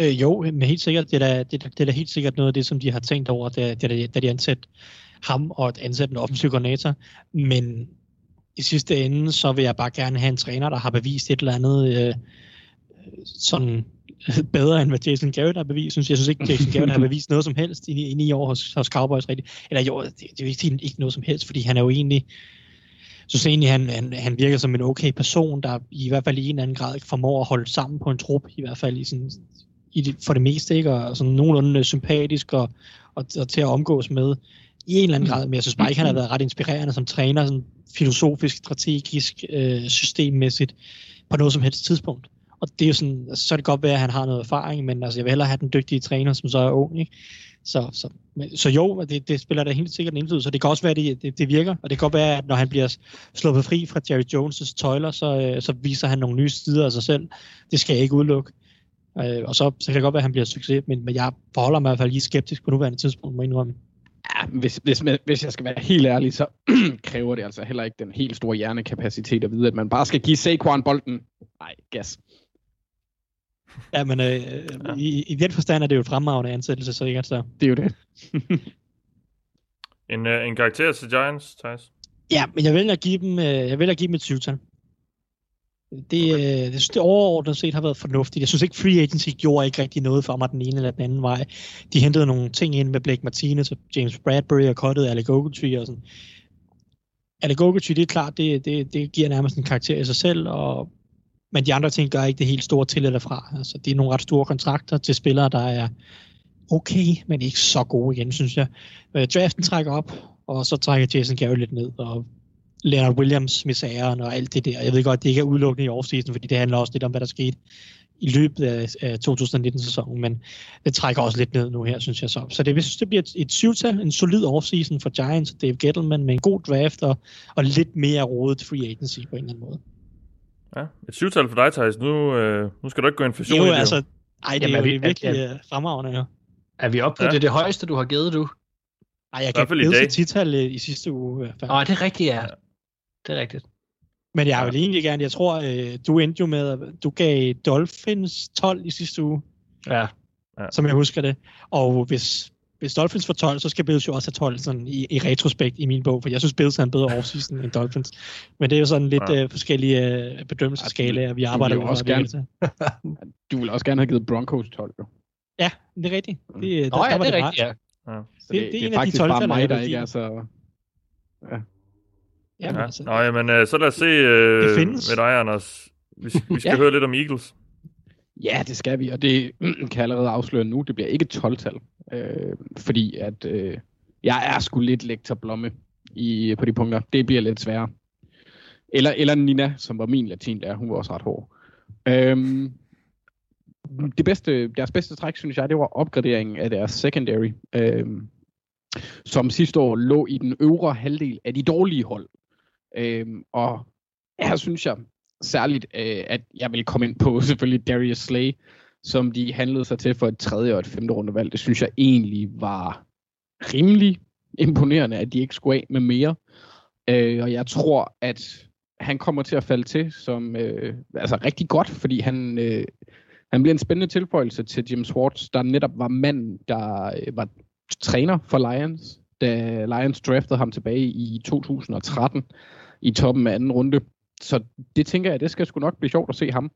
Øh, jo, men helt sikkert, det er, da, det, det er da helt sikkert noget af det, som de har tænkt over, da, da, da de ansat ham og ansat en offensiv koordinator. Men i sidste ende, så vil jeg bare gerne have en træner, der har bevist et eller andet øh, sådan bedre, end hvad Jason Garrett har bevist. Synes, jeg synes ikke, Jason Garrett har bevist noget som helst i, i ni år hos, hos Cowboys. Rigtig. Eller jo, det, det er jo ikke, ikke noget som helst, fordi han er jo egentlig så synes egentlig, han, han, han virker som en okay person, der i hvert fald i en eller anden grad formår at holde sammen på en trup, i hvert fald i sådan, i det, for det meste, ikke? og sådan nogenlunde sympatisk og, og, og til at omgås med i en eller anden grad, men jeg synes bare ikke, han har været ret inspirerende som træner, sådan filosofisk, strategisk, øh, systemmæssigt, på noget som helst tidspunkt. Og det er jo sådan, altså, så er det godt være, at han har noget erfaring, men altså, jeg vil hellere have den dygtige træner, som så er ung, ikke? Så, så, så jo, det, det spiller da helt sikkert en indflydelse, så det kan også være, at det, det, det virker, og det kan godt være, at når han bliver sluppet fri fra Jerry Jones' tøjler, så, øh, så viser han nogle nye sider af sig selv. Det skal jeg ikke udelukke. Øh, og så, så kan det godt være, at han bliver succes, men, men jeg forholder mig i hvert fald lige skeptisk på nuværende tidspunkt, må jeg indrømme. Ja, hvis, hvis, hvis jeg skal være helt ærlig, så kræver det altså heller ikke den helt store hjernekapacitet at vide, at man bare skal give Saquon bolden. Nej, gas. Ja, men øh, ja. I, i den forstand er det jo et fremragende ansættelse, så ikke så. Det er jo det. en, uh, en karakter til Giants, Thijs? Ja, men jeg vil at give dem, øh, jeg vil at give dem et syvtal. Det, okay. øh, det, synes, det overordnet set har været fornuftigt. Jeg synes ikke, free agency gjorde ikke rigtig noget for mig den ene eller den anden vej. De hentede nogle ting ind med Blake Martinez og James Bradbury og kottet Alec Ogletree og sådan. Alec Ogletree, det er klart, det, det, det giver nærmest en karakter i sig selv, og men de andre ting gør ikke det helt store til eller fra. Altså, det er nogle ret store kontrakter til spillere, der er okay, men ikke så gode igen, synes jeg. Øh, draften trækker op, og så trækker Jason Garrett lidt ned, og Leonard Williams misæren og alt det der. Jeg ved godt, det ikke er udelukkende i offseason, fordi det handler også lidt om, hvad der skete i løbet af, 2019-sæsonen, men det trækker også lidt ned nu her, synes jeg så. Så det, jeg synes, det bliver et, et syvtal, en solid offseason for Giants og Dave Gettleman med en god draft og, og lidt mere rodet free agency på en eller anden måde. Ja, et syvtal for dig, Thijs. Nu, øh, nu skal du ikke gå inflation jo, i det. Altså, ej, det Jamen, er, er vi, virkelig er, er, fremragende, ja. Er vi oppe på ja. det, det højeste, du har givet, du? Nej, jeg kan ikke til tital i sidste uge. Nej, det er rigtigt, ja. Det er rigtigt. Men jeg vil egentlig gerne, jeg tror, øh, du endte jo med, du gav Dolphins 12 i sidste uge. Ja. ja. Som jeg husker det. Og hvis, hvis Dolphins får 12, så skal Bills jo også have 12 sådan i, i retrospekt i min bog, for jeg synes, Bills er en bedre offseason end Dolphins. Men det er jo sådan lidt ja. uh, forskellige uh, bedømmelseskalaer, vi arbejder med. Også gerne, du vil også gerne have givet Broncos 12, jo. Ja, det er rigtigt. Det, der, Nå, ja, der det er rigtigt, ja. ja. Så det, det, det, det, er, er faktisk de 12, bare mig, der ikke er så... Ja. Ja, ja. Altså, Nå, jamen, øh, så lad os se uh, med dig, Anders. Vi, vi skal ja. høre lidt om Eagles. Ja, det skal vi, og det kan jeg allerede afsløre nu. Det bliver ikke 12-tal, øh, fordi at øh, jeg er sgu lidt lektor Blomme i, på de punkter. Det bliver lidt sværere. Eller, eller Nina, som var min latinlærer, hun var også ret hård. Øhm, det bedste, deres bedste træk, synes jeg, det var opgraderingen af deres secondary, øhm, som sidste år lå i den øvre halvdel af de dårlige hold. Øhm, og her synes jeg særligt, øh, at jeg vil komme ind på selvfølgelig Darius Slay, som de handlede sig til for et tredje og et femte rundevalg. Det synes jeg egentlig var rimelig imponerende, at de ikke skulle af med mere. Øh, og jeg tror, at han kommer til at falde til som øh, altså rigtig godt, fordi han, øh, han bliver en spændende tilføjelse til Jim Swartz, der netop var manden, der øh, var træner for Lions, da Lions draftede ham tilbage i 2013 i toppen af anden runde. Så det tænker jeg, det skal sgu nok blive sjovt at se ham.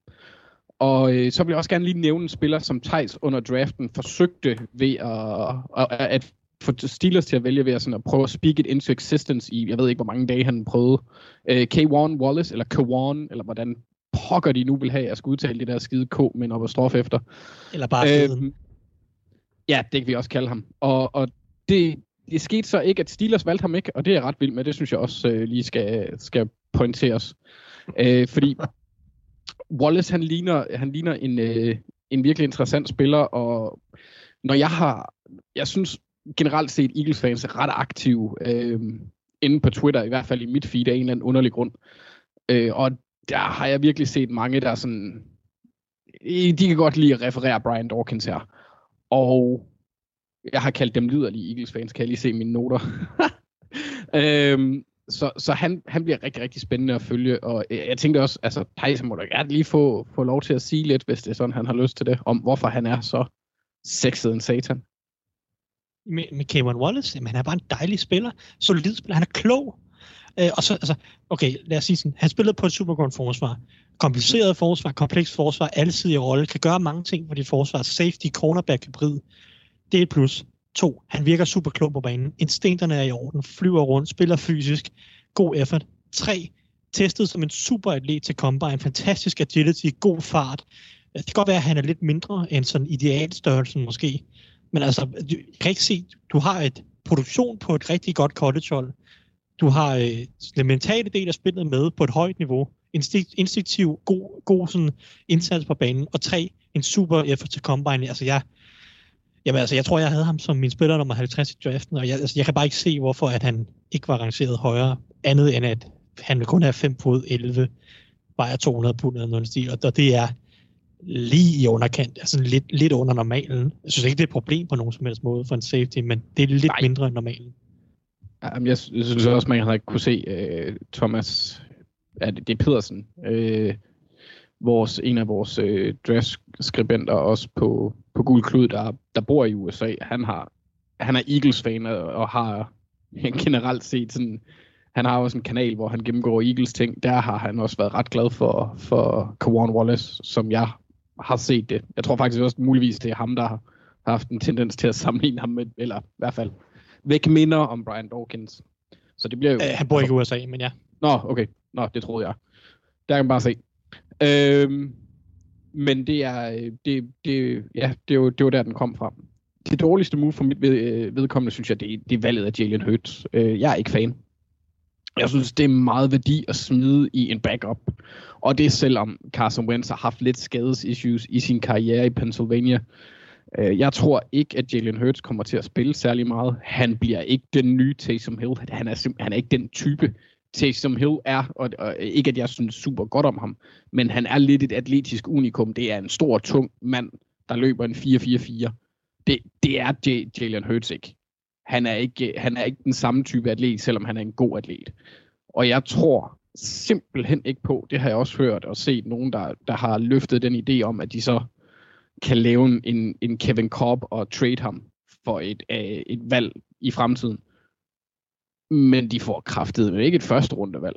Og øh, så vil jeg også gerne lige nævne en spiller, som Thijs under draften forsøgte ved at, at, at få Steelers til at vælge ved at, sådan at prøve at speak it into existence i, jeg ved ikke, hvor mange dage han prøvede. Øh, K1 Wallace, eller K1, eller hvordan pokker de nu vil have, at jeg skal udtale det der skide K med en apostrof efter. Eller bare øh, Ja, det kan vi også kalde ham. Og, og det, det skete så ikke, at Steelers valgte ham ikke, og det er jeg ret vild med. Det synes jeg også øh, lige skal, skal pointeres. Øh, fordi Wallace, han ligner, han ligner en, øh, en virkelig interessant spiller, og når jeg har, jeg synes generelt set Eagles fans er ret aktive øh, inde på Twitter, i hvert fald i mit feed af en eller anden underlig grund. Øh, og der har jeg virkelig set mange, der sådan, de kan godt lide at referere Brian Dawkins her. Og jeg har kaldt dem lyderlige Eagles fans, kan jeg lige se mine noter. øhm, så, så han, han bliver rigtig, rigtig spændende at følge, og øh, jeg, tænkte også, altså Tyson må da gerne lige få, få lov til at sige lidt, hvis det er sådan, han har lyst til det, om hvorfor han er så sexet en satan. Med, med Cameron Wallace, jamen, han er bare en dejlig spiller, solid spiller, han er klog, øh, og så, altså, okay, lad os sige sådan, han spillede på et supergodt forsvar, kompliceret forsvar, komplekst forsvar, alsidig rolle, kan gøre mange ting på dit forsvar, safety, cornerback, hybrid, det er et plus. To, han virker super klog på banen. Instinkterne er i orden, flyver rundt, spiller fysisk, god effort. Tre, testet som en super atlet til combine, fantastisk agility, god fart. Det kan godt være, at han er lidt mindre end sådan idealstørrelsen måske. Men altså, du kan ikke se, du har et produktion på et rigtig godt collegehold. Du har øh, den mentale del af spillet med på et højt niveau. Instinkt, instinktiv, god, god sådan indsats på banen. Og tre, en super effort til combine. Altså, jeg, Jamen altså, jeg tror, jeg havde ham som min spiller nummer 50 i draften, og jeg, altså, jeg kan bare ikke se, hvorfor at han ikke var rangeret højere, andet end at han vil kun have 5 fod 11, vejer 200 pund eller noget stil, og det er lige i underkant, altså lidt, lidt under normalen. Jeg synes ikke, det er et problem på nogen som helst måde for en safety, men det er lidt Nej. mindre end normalen. Jamen, jeg, jeg synes også, man har kunne se uh, Thomas, ja, det, det er Pedersen, uh, vores, en af vores uh, draftskribenter også på, på Gul Klud, der, der bor i USA, han har han er Eagles-fan og har generelt set sådan, han har også en kanal, hvor han gennemgår Eagles ting. Der har han også været ret glad for, for Kawan Wallace, som jeg har set det. Jeg tror faktisk også muligvis, det er ham, der har haft en tendens til at sammenligne ham med, eller i hvert fald væk minder om Brian Dawkins. Så det bliver jo... Æh, han bor ikke i USA, men ja. Nå, okay. Nå, det troede jeg. Der kan man bare se. Øhm, men det er, øh, det, det, ja, det, var, det var der, den kom fra. Det dårligste move for mit ved, øh, vedkommende, synes jeg, det, det er valget af Jalen Hurts. Øh, jeg er ikke fan. Jeg synes, det er meget værdi at smide i en backup. Og det selvom Carson Wentz har haft lidt skadesissues i sin karriere i Pennsylvania. Øh, jeg tror ikke, at Jalen Hurts kommer til at spille særlig meget. Han bliver ikke den nye Taysom Hill. Han er, han er ikke den type, Taysom Hill er, og, og ikke at jeg synes super godt om ham, men han er lidt et atletisk unikum. Det er en stor, tung mand, der løber en 4-4-4. Det, det er J- Jalen Hurts ikke. Han er ikke, han er ikke den samme type atlet, selvom han er en god atlet. Og jeg tror simpelthen ikke på, det har jeg også hørt og set nogen, der, der har løftet den idé om, at de så kan lave en, en Kevin Cobb og trade ham for et, øh, et valg i fremtiden men de får kraftet med ikke et første rundevalg.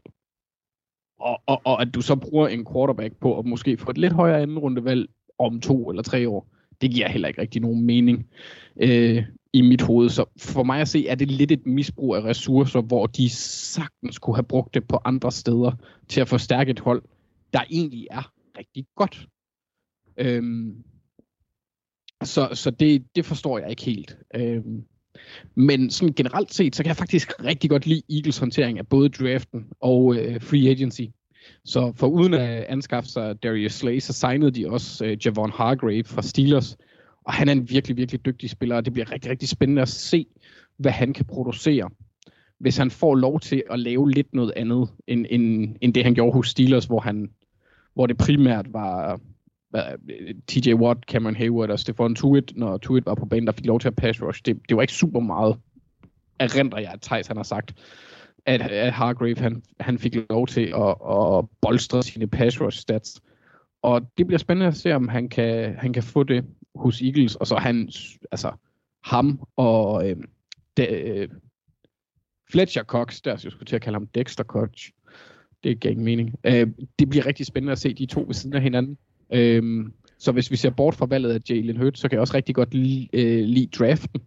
Og, og, og at du så bruger en quarterback på at måske få et lidt højere anden rundevalg om to eller tre år, det giver heller ikke rigtig nogen mening øh, i mit hoved. Så for mig at se, er det lidt et misbrug af ressourcer, hvor de sagtens kunne have brugt det på andre steder til at forstærke et hold, der egentlig er rigtig godt. Øhm, så så det, det forstår jeg ikke helt. Øhm, men sådan generelt set, så kan jeg faktisk rigtig godt lide Eagles håndtering af både draften og øh, free agency. Så for uden at øh, anskaffe sig Darius Slay, så signede de også øh, Javon Hargrave fra Steelers. Og han er en virkelig, virkelig dygtig spiller, og det bliver rigtig, rigtig spændende at se, hvad han kan producere. Hvis han får lov til at lave lidt noget andet, end, end, end det han gjorde hos Steelers, hvor, han, hvor det primært var TJ Watt, Cameron Hayward og Stefan Tuitt, når Tuitt var på banen, der fik lov til at pass rush. Det, det var ikke super meget erindrer jeg, at Thijs han har sagt, at, at Hargrave han, han fik lov til at, at bolstre sine pass rush stats. Og det bliver spændende at se, om han kan, han kan få det hos Eagles, og så han, altså ham og øh, de, øh, Fletcher Cox, der jeg skulle til at kalde ham Dexter Cox, det gav ingen mening. Øh, det bliver rigtig spændende at se de to ved siden af hinanden. Øhm, så hvis vi ser bort fra valget af Jalen Hurts, så kan jeg også rigtig godt lide, øh, lide draften.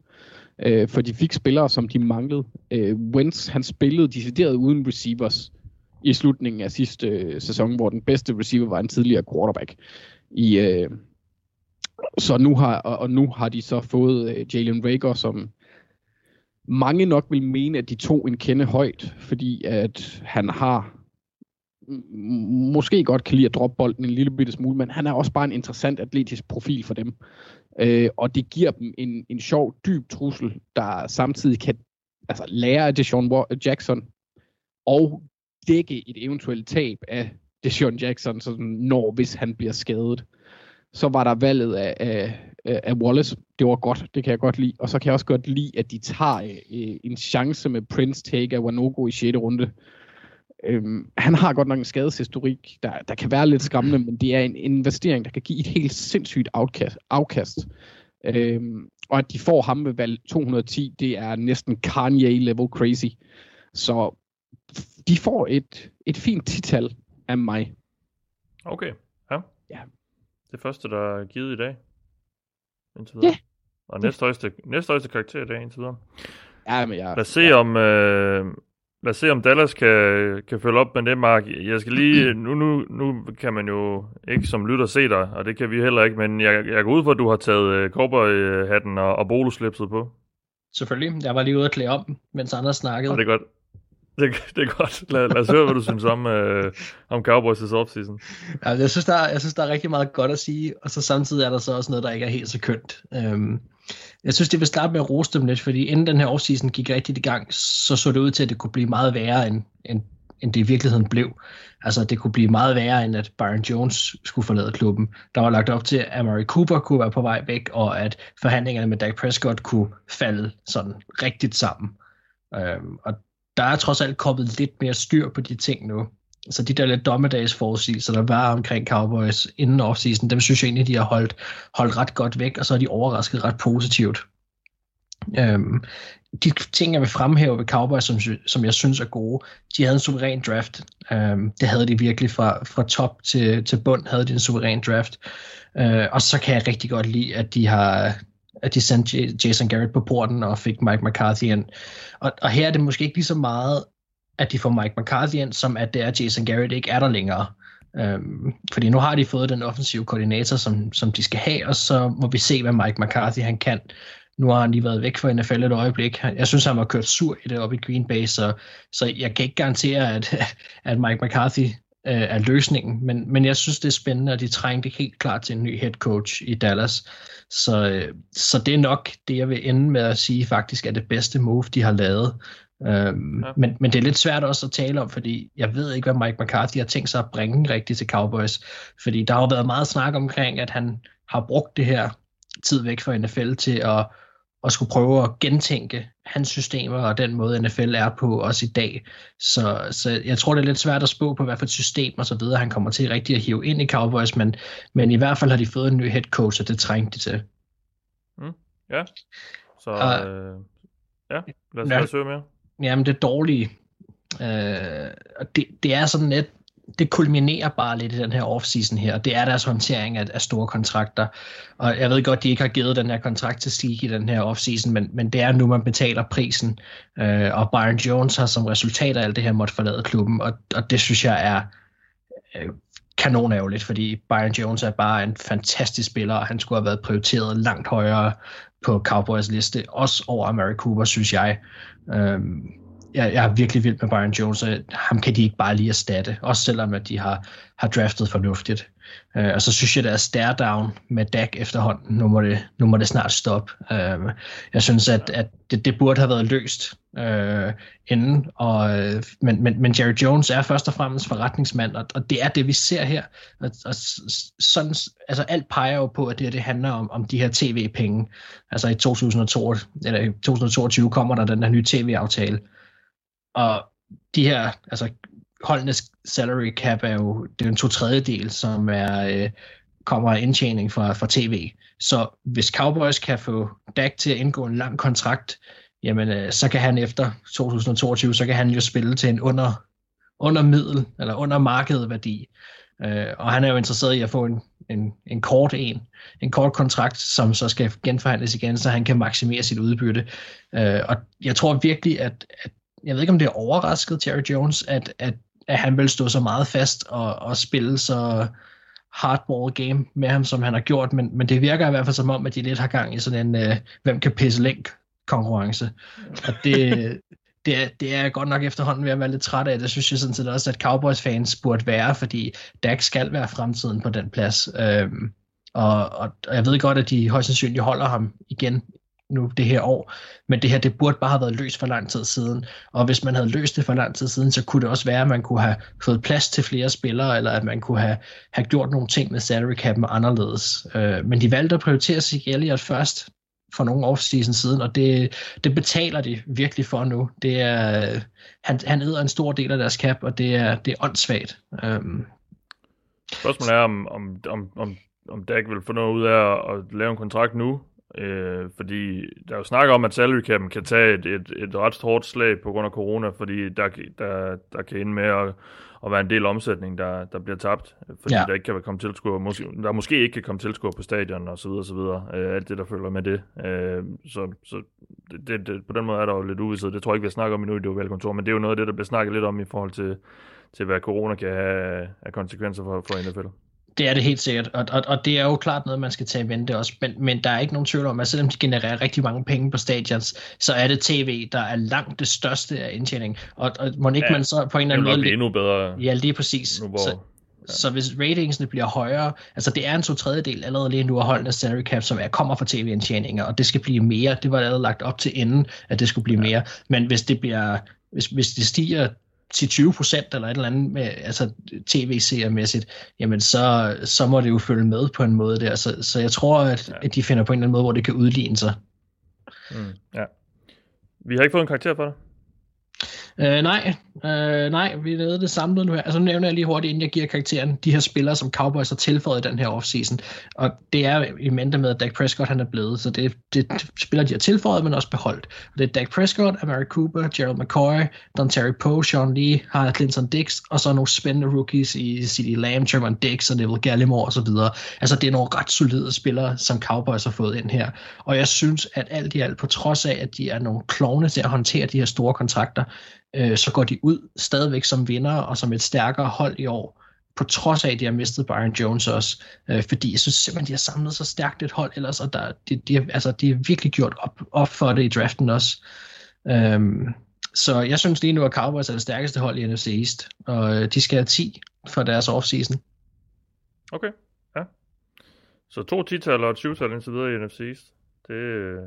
Øh, for de fik spillere, som de manglede. Øh, Wentz, han spillede decideret uden receivers i slutningen af sidste øh, sæson, hvor den bedste receiver var en tidligere quarterback. I, øh, så nu har, og, og nu har de så fået øh, Jalen Rager, som mange nok vil mene, at de to en kende højt, fordi at han har måske godt kan lide at droppe bolden en lille bitte smule, men han er også bare en interessant atletisk profil for dem. Øh, og det giver dem en, en sjov, dyb trussel, der samtidig kan altså, lære af Deshaun øh, Jackson og dække et eventuelt tab af Deshaun Jackson, sådan, når hvis han bliver skadet. Så var der valget af, af, af Wallace. Det var godt, det kan jeg godt lide. Og så kan jeg også godt lide, at de tager øh, en chance med Prince take af Wanogo i 6. runde. Øhm, han har godt nok en skadeshistorik, der, der kan være lidt skræmmende, men det er en investering, der kan give et helt sindssygt afkast. afkast. Øhm, og at de får ham ved valg 210, det er næsten Kanye-level crazy. Så de får et, et fint tital af mig. Okay, ja. Ja. Det første, der er givet i dag. Indtil videre. Ja. Og næsthøjeste, næsthøjste karakter i dag indtil videre. Ja, men jeg, Lad os se, om, øh, lad os se, om Dallas kan, kan følge op med det, Mark. Jeg skal lige... Nu, nu, nu kan man jo ikke som lytter se dig, og det kan vi heller ikke, men jeg, jeg går ud for, at du har taget øh, cowboy-hatten og, og boloslipset på. Selvfølgelig. Jeg var lige ude at klæde om, mens andre snakkede. Og det er godt. Det, det er godt. Lad, lad os høre, hvad du synes om, øh, om Cowboys' offseason. Ja, jeg, synes, der er, jeg synes, der er rigtig meget godt at sige, og så samtidig er der så også noget, der ikke er helt så kønt. Øhm, jeg synes, det vil starte med at rose dem lidt, fordi inden den her offseason gik rigtigt i gang, så så det ud til, at det kunne blive meget værre, end, end, end det i virkeligheden blev. Altså, det kunne blive meget værre, end at Byron Jones skulle forlade klubben. Der var lagt op til, at Amari Cooper kunne være på vej væk, og at forhandlingerne med Dak Prescott kunne falde sådan rigtigt sammen. Øhm, og der er trods alt kommet lidt mere styr på de ting nu. Så de der lidt dommedagsforudsigelser, der var omkring Cowboys inden offseason, dem synes jeg egentlig, de har holdt, holdt ret godt væk, og så er de overrasket ret positivt. Øhm, de ting, jeg vil fremhæve ved Cowboys, som, som jeg synes er gode, de havde en suveræn draft. Øhm, det havde de virkelig fra, fra top til, til bund, havde de en suveræn draft. Øh, og så kan jeg rigtig godt lide, at de har at de sendte Jason Garrett på porten og fik Mike McCarthy ind. Og, og her er det måske ikke lige så meget, at de får Mike McCarthy ind, som at det er, Jason Garrett ikke er der længere. Øhm, fordi nu har de fået den offensive koordinator, som, som de skal have, og så må vi se, hvad Mike McCarthy han kan. Nu har han lige været væk fra NFL et øjeblik. Jeg synes, han var kørt sur i det oppe i Green Bay, så, så jeg kan ikke garantere, at, at Mike McCarthy øh, er løsningen. Men, men jeg synes, det er spændende, og de trængte helt klart til en ny head coach i Dallas. Så, øh, så det er nok det, jeg vil ende med at sige faktisk er det bedste move, de har lavet. Øhm, ja. men, men det er lidt svært også at tale om, fordi jeg ved ikke, hvad Mike McCarthy har tænkt sig at bringe rigtigt til Cowboys. Fordi der har jo været meget snak omkring, at han har brugt det her tid væk fra NFL til at, at skulle prøve at gentænke hans systemer og den måde, NFL er på også i dag. Så, så jeg tror, det er lidt svært at spå på, hvad for et system og så videre, han kommer til rigtig at hive ind i Cowboys, men, men i hvert fald har de fået en ny head coach, og det trængte de til. Mm, ja, så uh, øh, ja, lad os, ja, lad os høre mere. Jamen, det dårlige, øh, det, det er sådan lidt, det kulminerer bare lidt i den her offseason her. Det er deres håndtering af, af store kontrakter. Og jeg ved godt, de ikke har givet den her kontrakt til Stig i den her offseason, men, men det er nu, man betaler prisen. Øh, og Byron Jones har som resultat af alt det her måtte forlade klubben, og, og det synes jeg er øh, kanonærgerligt, fordi Byron Jones er bare en fantastisk spiller, og han skulle have været prioriteret langt højere på Cowboys liste, også over Mary Cooper, synes jeg. Øh, jeg, jeg er virkelig vild med Byron Jones, og ham kan de ikke bare lige erstatte, også selvom at de har, har draftet fornuftigt. Øh, og så synes jeg, der er stare down med Dak efterhånden. Nu må det, nu må det snart stoppe. Øh, jeg synes, at, at det, det burde have været løst øh, inden. Og, øh, men, men, men Jerry Jones er først og fremmest forretningsmand, og, og det er det, vi ser her. Og, og sådan, altså alt peger jo på, at det, det handler om, om de her tv-penge. Altså i 2022, eller 2022 kommer der den her nye tv-aftale, og de her, altså holdenes salary cap er jo, det er en to tredjedel, som er, øh, kommer af indtjening fra, fra tv. Så hvis Cowboys kan få Dak til at indgå en lang kontrakt, jamen øh, så kan han efter 2022, så kan han jo spille til en under, under middel, eller under markedet værdi. Øh, og han er jo interesseret i at få en, en, en kort en, en kort kontrakt, som så skal genforhandles igen, så han kan maksimere sit udbytte. Øh, og jeg tror virkelig, at, at jeg ved ikke om det er overrasket Jerry Jones, at, at, at han vil stå så meget fast og, og spille så hardball game med ham, som han har gjort, men, men det virker i hvert fald som om, at de lidt har gang i sådan en, øh, hvem kan pisse lænk konkurrence. Og det, det, er, det er godt nok efterhånden ved at være lidt træt af. Det synes jeg sådan set også, at Cowboys-fans burde være, fordi Dak skal være fremtiden på den plads. Øhm, og, og, og jeg ved godt, at de højst sandsynligt holder ham igen nu det her år. Men det her, det burde bare have været løst for lang tid siden. Og hvis man havde løst det for lang tid siden, så kunne det også være, at man kunne have fået plads til flere spillere, eller at man kunne have, have gjort nogle ting med salary cap'en anderledes. Øh, men de valgte at prioritere sig Elliot først for nogle offseason siden, og det, det betaler de virkelig for nu. Det er, han, han æder en stor del af deres cap, og det er, det er åndssvagt. Um, Spørgsmålet er, om, om, om, om, om Dak vil få noget ud af at, at lave en kontrakt nu, øh, fordi der er jo snak om, at salary cap'en kan tage et, et, et ret hårdt slag på grund af corona, fordi der, der, der kan ende med at, at være en del omsætning, der, der bliver tabt, fordi ja. der ikke kan komme tilskuer, måske, der måske ikke kan komme tilskuer på stadion og så videre, så videre, øh, alt det, der følger med det. Øh, så så det, det, på den måde er der jo lidt uvidshed. Det tror jeg ikke, vi snakker om endnu i det valgkontor, men det er jo noget af det, der bliver snakket lidt om i forhold til, til hvad corona kan have af konsekvenser for, for NFL. Det er det helt sikkert, og, og, og det er jo klart noget, man skal tage i vente også, men, men der er ikke nogen tvivl om, at selvom de genererer rigtig mange penge på stadions, så er det tv, der er langt det største af indtjening, og, og må ikke ja, man så på en eller anden måde... Det endnu bedre. Ja, lige præcis. Nu, hvor, så, ja. så hvis ratingsene bliver højere, altså det er en to tredjedel allerede lige nu af holdende salary cap, som er, kommer fra tv-indtjeninger, og det skal blive mere, det var allerede lagt op til inden, at det skulle blive ja. mere, men hvis det bliver, hvis, hvis det stiger til 20 procent eller et eller andet med, altså tv-seriemæssigt, jamen så, så må det jo følge med på en måde der. Så, så jeg tror, at, ja. at de finder på en eller anden måde, hvor det kan udligne sig. Mm, ja. Vi har ikke fået en karakter for dig? Øh, nej, øh, nej, vi lavede det samlet nu her. Altså nu nævner jeg lige hurtigt, inden jeg giver karakteren, de her spillere, som Cowboys har tilføjet i den her offseason. Og det er i mente med, at Dak Prescott han er blevet, så det, det spiller de har tilføjet, men også beholdt. Og det er Dak Prescott, Amari Cooper, Gerald McCoy, Don Terry Poe, Sean Lee, Harald Clinton Dix, og så nogle spændende rookies i C.D. Lamb, Trevor Dix og Neville Gallimore osv. Altså det er nogle ret solide spillere, som Cowboys har fået ind her. Og jeg synes, at alt i alt, på trods af, at de er nogle klovne til at håndtere de her store kontrakter, øh, så går de ud stadigvæk som vinder og som et stærkere hold i år, på trods af, at de har mistet Byron Jones også, øh, fordi jeg synes simpelthen, de har samlet så stærkt et hold ellers, og der, de, de, altså, de har virkelig gjort op, op for det i draften også. Øhm, så jeg synes lige nu, at Cowboys er det stærkeste hold i NFC East, og øh, de skal have 10 for deres offseason. Okay, ja. Så to 10-tal og et 20-tal indtil videre i NFC East. Det, øh,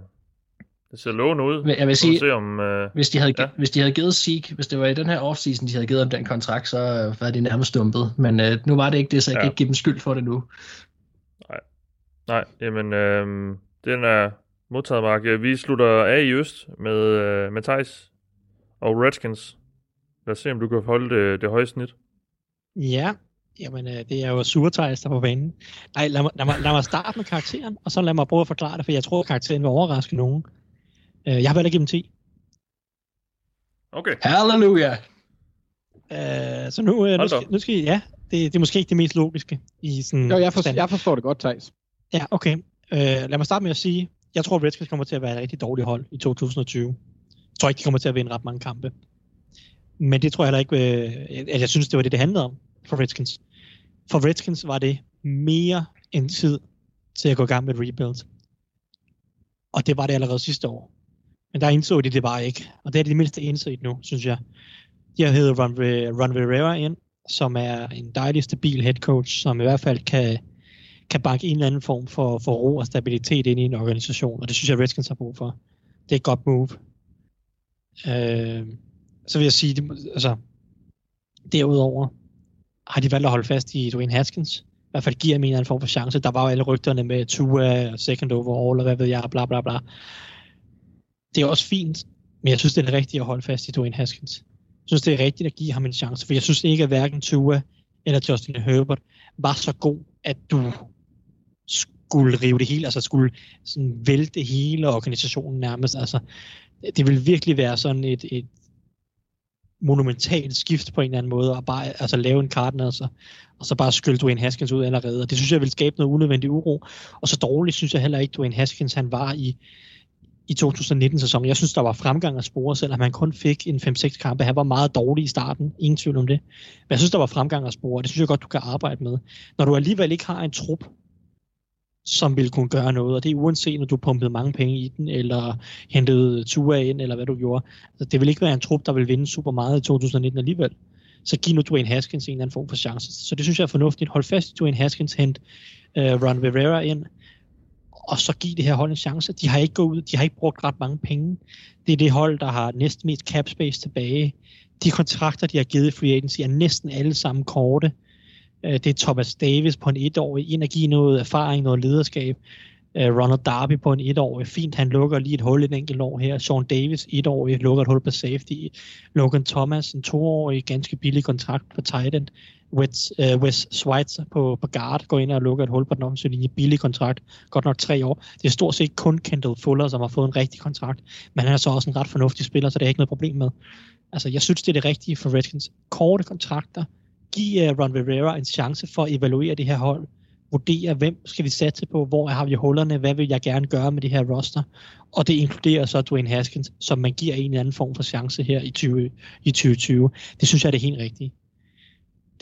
det ser lovende ud. Jeg vil sige, se om, uh... hvis, de havde, ja. hvis de havde givet Zeke, hvis det var i den her offseason, de havde givet om den kontrakt, så uh, var de nærmest dumpet. Men uh, nu var det ikke det, så jeg ja. kan ikke give dem skyld for det nu. Nej, Nej jamen, øh, den er modtaget, Mark. Vi slutter af i øst med, uh, med Thijs og Redskins. Lad os se, om du kan holde det, det høje snit. Ja, Jamen, øh, det er jo surtejs, der på banen. Nej, lad mig, lad, mig, lad mig starte med karakteren, og så lad mig prøve at forklare det, for jeg tror, at karakteren vil overraske nogen. Øh, jeg har valgt at give dem 10. Okay. Halleluja! Øh, så nu, øh, nu, skal, nu skal I, ja, det, det er måske ikke det mest logiske i sådan Jo, jeg, forstår, jeg forstår det godt, Thijs. Ja, okay. Øh, lad mig starte med at sige, jeg tror, at Redskins kommer til at være et rigtig dårligt hold i 2020. Jeg tror ikke, de kommer til at vinde ret mange kampe. Men det tror jeg heller ikke, øh, at jeg synes, det var det, det handlede om for Redskins. For Redskins var det mere end tid til at gå i gang med et rebuild. Og det var det allerede sidste år. Men der indså de det bare ikke. Og det er det mindste indset nu, synes jeg. De har heddet Ron, Ron Rivera ind, som er en dejlig, stabil head coach, som i hvert fald kan, kan banke en eller anden form for, for ro og stabilitet ind i en organisation. Og det synes jeg, Redskins har brug for. Det er et godt move. Øh, så vil jeg sige, altså, derudover har de valgt at holde fast i Dwayne Haskins. I hvert fald giver ham en eller anden form for chance. Der var jo alle rygterne med Tua og second overall, og hvad ved jeg, bla bla bla det er også fint, men jeg synes, det er rigtigt at holde fast i Dwayne Haskins. Jeg synes, det er rigtigt at give ham en chance, for jeg synes ikke, at hverken Tua eller Justin Herbert var så god, at du skulle rive det hele, altså skulle sådan vælte hele organisationen nærmest. Altså, det vil virkelig være sådan et, et monumentalt skift på en eller anden måde, og bare altså, lave en Cardinals, altså, og så bare skylde Dwayne Haskins ud allerede. Og det synes jeg vil skabe noget unødvendig uro. Og så dårligt synes jeg heller ikke, Dwayne Haskins han var i i 2019-sæsonen. Jeg synes, der var fremgang at spore, selvom han kun fik en 5-6 kampe. Han var meget dårlig i starten, ingen tvivl om det. Men jeg synes, der var fremgang at spore, og det synes jeg godt, du kan arbejde med. Når du alligevel ikke har en trup, som vil kunne gøre noget, og det er uanset, når du pumpede mange penge i den, eller hentede Tua ind, eller hvad du gjorde. Altså, det vil ikke være en trup, der vil vinde super meget i 2019 alligevel. Så giv nu Dwayne Haskins en eller anden form for chance. Så det synes jeg er fornuftigt. Hold fast i Dwayne Haskins, hent uh, Ron Rivera ind, og så give det her hold en chance. De har ikke gået ud, de har ikke brugt ret mange penge. Det er det hold, der har næsten mest cap space tilbage. De kontrakter, de har givet i free agency, er næsten alle sammen korte. Øh, det er Thomas Davis på en etårig, ind at give noget erfaring, noget lederskab. Øh, Ronald Darby på en etårig, fint, han lukker lige et hul et enkelt år her. Sean Davis, etårig, lukker et hul på safety. Logan Thomas, en toårig, ganske billig kontrakt på tight end. Wes, uh, Wes Schweitzer på, på guard går ind og lukker et hul på den offensive linje. Billig kontrakt. Godt nok tre år. Det er stort set kun Kendall Fuller, som har fået en rigtig kontrakt. Men han er så også en ret fornuftig spiller, så det er ikke noget problem med. Altså, jeg synes, det er det rigtige for Redskins. Korte kontrakter. Giv uh, Ron Rivera en chance for at evaluere det her hold. Vurdere, hvem skal vi satse på, hvor har vi hullerne, hvad vil jeg gerne gøre med det her roster. Og det inkluderer så Dwayne Haskins, som man giver en eller anden form for chance her i, 20, i 2020. Det synes jeg er det helt rigtige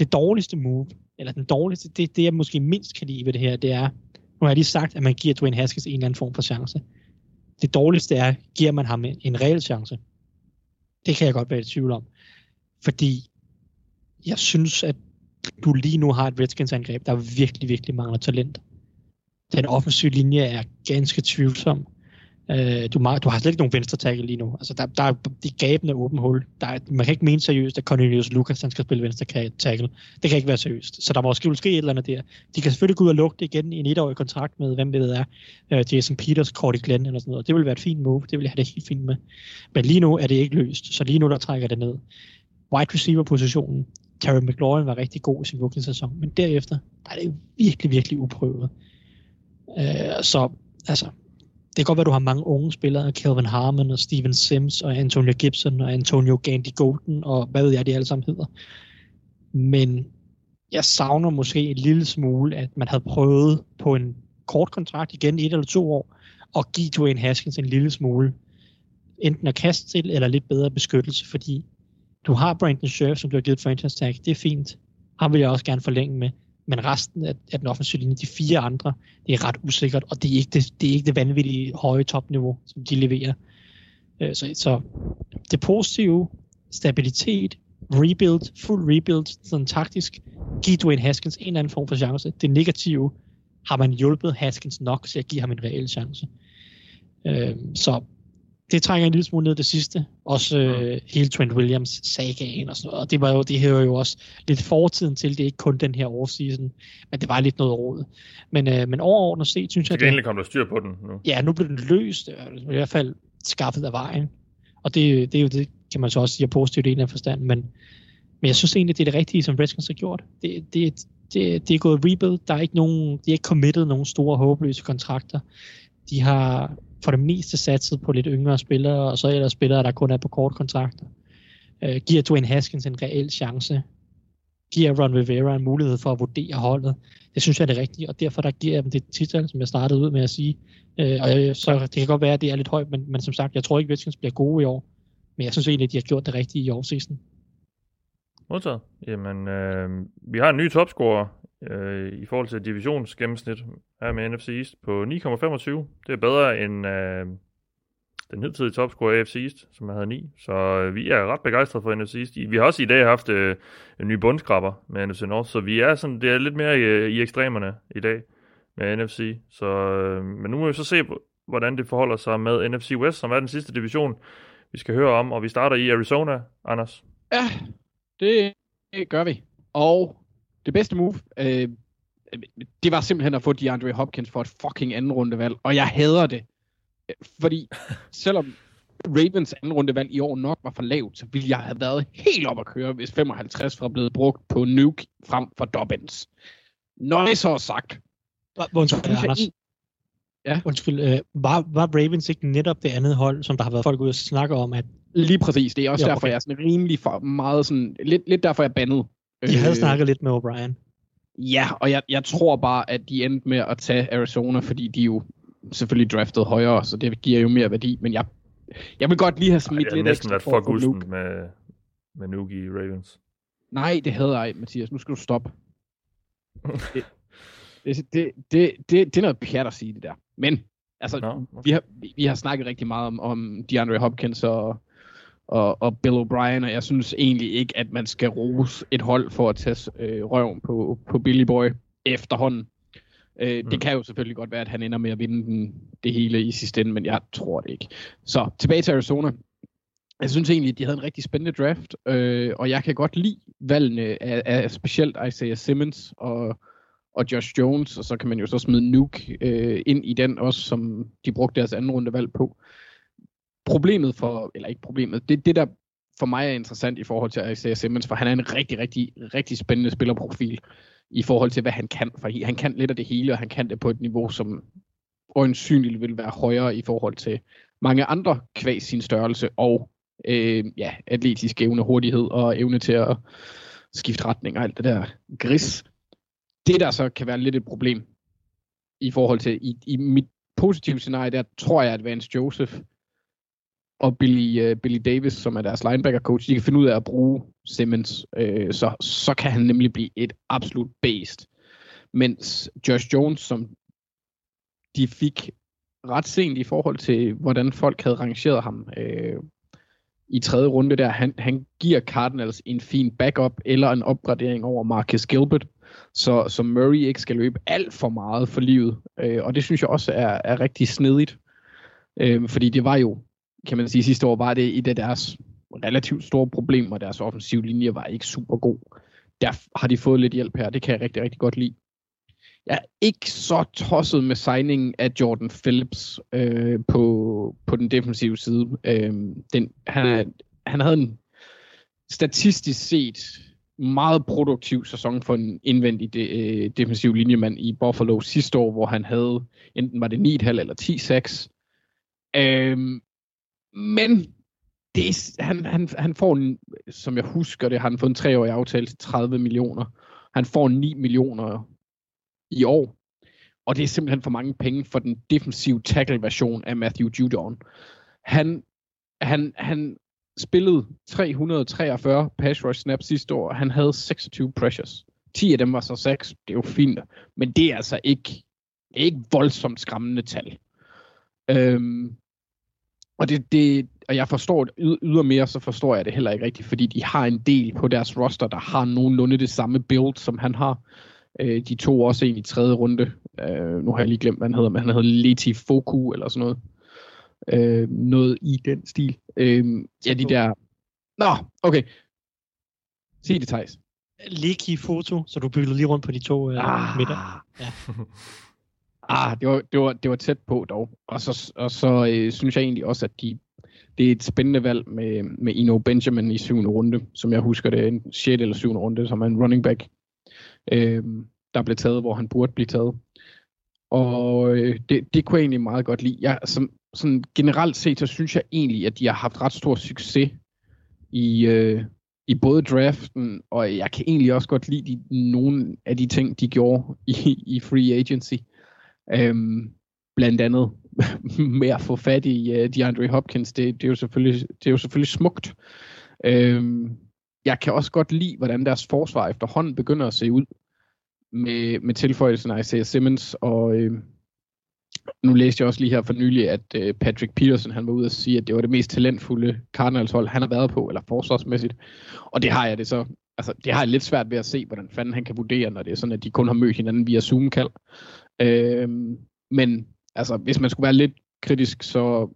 det dårligste move, eller den dårligste, det, det jeg måske mindst kan lide ved det her, det er, nu har jeg lige sagt, at man giver Dwayne Haskins en eller anden form for chance. Det dårligste er, giver man ham en, en reel chance. Det kan jeg godt være i tvivl om. Fordi jeg synes, at du lige nu har et Redskins angreb, der virkelig, virkelig mangler talent. Den offensive linje er ganske tvivlsom. Øh, du, du har slet ikke nogen venstre tackle lige nu. Altså, der, der er de gabende åben hul. Der er, man kan ikke mene seriøst, at Cornelius Lucas han skal spille venstre tackle. Det kan ikke være seriøst. Så der må måske ske et eller andet der. De kan selvfølgelig gå ud og lukke det igen i en etårig kontrakt med, hvem det er, øh, Jason Peters, Cordy Glenn eller sådan noget. Det vil være et fint move. Det vil jeg have det helt fint med. Men lige nu er det ikke løst. Så lige nu der trækker det ned. Wide receiver positionen. Terry McLaurin var rigtig god i sin rookie-sæson, men derefter der er det virkelig, virkelig uprøvet. Øh, så altså, det kan godt være, at du har mange unge spillere, Kelvin Harmon og Steven Sims og Antonio Gibson og Antonio Gandy Golden og hvad ved jeg, de alle sammen hedder. Men jeg savner måske en lille smule, at man havde prøvet på en kort kontrakt igen, et eller to år, og give Dwayne Haskins en lille smule enten at kaste til, eller lidt bedre beskyttelse, fordi du har Brandon Scherf, som du har givet franchise tag, det er fint. Ham vil jeg også gerne forlænge med men resten af, af den offensive linje, de fire andre, det er ret usikkert, og det er ikke det, det, er ikke det vanvittige høje topniveau, som de leverer. Øh, så, så det positive, stabilitet, rebuild, full rebuild, sådan taktisk, give Dwayne Haskins en eller anden form for chance. Det negative, har man hjulpet Haskins nok til at give ham en reel chance. Øh, så det trænger en lille smule ned det sidste. Også øh, hele Trent Williams sagaen og sådan noget. Og det, var jo, det hører jo også lidt fortiden til. Det er ikke kun den her offseason, men det var lidt noget råd. Men, øh, men overordnet set, synes jeg... Det endelig kom der styr på den nu. Ja, nu blev den løst. I hvert fald skaffet af vejen. Og det, det er jo det, kan man så også sige, er positivt i en af forstand. Men, men jeg synes egentlig, det er det rigtige, som Redskins har gjort. Det, det, det, det er gået rebuild. Der er ikke nogen, de er ikke committed nogen store håbløse kontrakter. De har for det meste satset på lidt yngre spillere, og så er der spillere, der kun er på kort kontrakter. Øh, giver Dwayne Haskins en reel chance. Giver Ron Rivera en mulighed for at vurdere holdet. Det synes jeg er det rigtige, og derfor der giver jeg dem det titel, som jeg startede ud med at sige. Øh, og jeg, så det kan godt være, at det er lidt højt, men, men som sagt, jeg tror ikke, Redskins bliver gode i år. Men jeg synes egentlig, at de har gjort det rigtige i årsæsonen. Modtaget. Jamen, øh, vi har en ny topscorer øh, i forhold til divisionsgennemsnit her med NFC East på 9,25. Det er bedre end øh, den hidtidige topscorer AFC East, som havde 9. Så øh, vi er ret begejstrede for NFC East. Vi har også i dag haft øh, en ny bundskraber med NFC North, så vi er sådan, det er lidt mere i, i ekstremerne i dag med NFC. Så, øh, men nu må vi så se, hvordan det forholder sig med NFC West, som er den sidste division, vi skal høre om, og vi starter i Arizona, Anders. Ja, det gør vi. Og det bedste move, øh, det var simpelthen at få DeAndre Hopkins for et fucking anden rundevalg, og jeg hader det. Fordi selvom Ravens anden rundevalg i år nok var for lavt, så ville jeg have været helt op at køre, hvis 55 var blevet brugt på Nuke frem for Dobbins. Når det så er sagt. Undskyld, Anders. Ja. Undskyld, øh, var, var Ravens ikke netop det andet hold, som der har været folk ude og snakke om, at... Lige præcis, det er også okay. derfor, jeg er sådan rimelig for meget sådan, lidt, lidt derfor jeg bandede de havde øh, snakket lidt med O'Brien. Ja, og jeg, jeg tror bare, at de endte med at tage Arizona, fordi de jo selvfølgelig draftede højere, så det giver jo mere værdi. Men jeg, jeg vil godt lige have smidt Ej, lidt næsten været for gusten med, med Nuki i Ravens. Nej, det havde jeg, Mathias. Nu skal du stoppe. det, det, det, det, det, det er noget pjat at sige, det der. Men, altså, no, okay. vi, har, vi har snakket rigtig meget om, om DeAndre Hopkins og og, og Bill O'Brien, og jeg synes egentlig ikke, at man skal rose et hold for at tage øh, røven på, på Billy Boy efterhånden. Øh, mm. Det kan jo selvfølgelig godt være, at han ender med at vinde den, det hele i sidste ende, men jeg tror det ikke. Så tilbage til Arizona. Jeg synes egentlig, at de havde en rigtig spændende draft, øh, og jeg kan godt lide valgene af, af specielt Isaiah Simmons og, og Josh Jones, og så kan man jo så smide Nuke øh, ind i den også, som de brugte deres anden runde valg på. Problemet for, eller ikke problemet, det, det der for mig er interessant i forhold til Isaiah Simmons, for han er en rigtig, rigtig, rigtig spændende spillerprofil i forhold til, hvad han kan. For han kan lidt af det hele, og han kan det på et niveau, som øjensynligt vil være højere i forhold til mange andre kvæg sin størrelse og øh, ja, atletisk evne, hurtighed og evne til at skifte retning og alt det der gris. Det der så kan være lidt et problem i forhold til, i, i mit positive scenarie, der tror jeg, at Vance Joseph og Billy, uh, Billy Davis, som er deres linebacker coach, de kan finde ud af at bruge Simmons, øh, så, så kan han nemlig blive et absolut based. Mens Josh Jones, som de fik ret sent i forhold til, hvordan folk havde rangeret ham øh, i tredje runde der, han, han giver Cardinals en fin backup eller en opgradering over Marcus Gilbert, så, så Murray ikke skal løbe alt for meget for livet. Øh, og det synes jeg også er, er rigtig snedigt. Øh, fordi det var jo kan man sige, sidste år var det et af deres relativt store problemer. Deres offensiv linje var ikke super god. Der har de fået lidt hjælp her. Det kan jeg rigtig, rigtig godt lide. Jeg er ikke så tosset med signingen af Jordan Phillips øh, på, på den defensive side. Øh, den, han, han havde en statistisk set meget produktiv sæson for en indvendig de, øh, defensiv linjemand i Buffalo sidste år, hvor han havde enten var det 9,5 eller 10-6. Øh, men det, han, han, han får, en, som jeg husker det, har han fået en treårig aftale til 30 millioner. Han får 9 millioner i år. Og det er simpelthen for mange penge for den defensive tackle-version af Matthew Judon. Han, han, han spillede 343 pass rush snaps sidste år. Han havde 26 pressures. 10 af dem var så 6. Det er jo fint. Men det er altså ikke, ikke voldsomt skræmmende tal. Øhm, og, det, det, og jeg forstår det ydermere, så forstår jeg det heller ikke rigtigt, fordi de har en del på deres roster, der har nogenlunde det samme build, som han har. Øh, de to også en i tredje runde. Øh, nu har jeg lige glemt, hvad han hedder, men han hedder Leti Foku eller sådan noget. Øh, noget i den stil. Øh, ja, de der... Nå, okay. Sig det, Thijs. Leki Foto, så du byggede lige rundt på de to øh, ah. midter. Ja. Ah, det var, det var, det var tæt på dog. Og så, og så øh, synes jeg egentlig også, at de, det er et spændende valg med, med Eno Benjamin i syvende runde, som jeg husker det, en 6. eller syvende runde, som er en running back, øh, der blev taget, hvor han burde blive taget. Og øh, det, det kunne jeg egentlig meget godt lide. Jeg, som, sådan generelt set, så synes jeg egentlig, at de har haft ret stor succes i, øh, i både draften, og jeg kan egentlig også godt lide de, nogle af de ting, de gjorde i, i free agency. Øhm, blandt andet med at få fat i uh, DeAndre Hopkins, det, det, er jo selvfølgelig, det er jo selvfølgelig smukt. Øhm, jeg kan også godt lide, hvordan deres forsvar efterhånden begynder at se ud med, med tilføjelsen af Isaiah Simmons, og øh, nu læste jeg også lige her for nylig, at øh, Patrick Peterson han var ude og sige, at det var det mest talentfulde Cardinals hold, han har været på, eller forsvarsmæssigt. Og det har jeg det så, altså det har jeg lidt svært ved at se, hvordan fanden han kan vurdere, når det er sådan, at de kun har mødt hinanden via Zoom-kald. Øh, men altså, hvis man skulle være lidt kritisk, så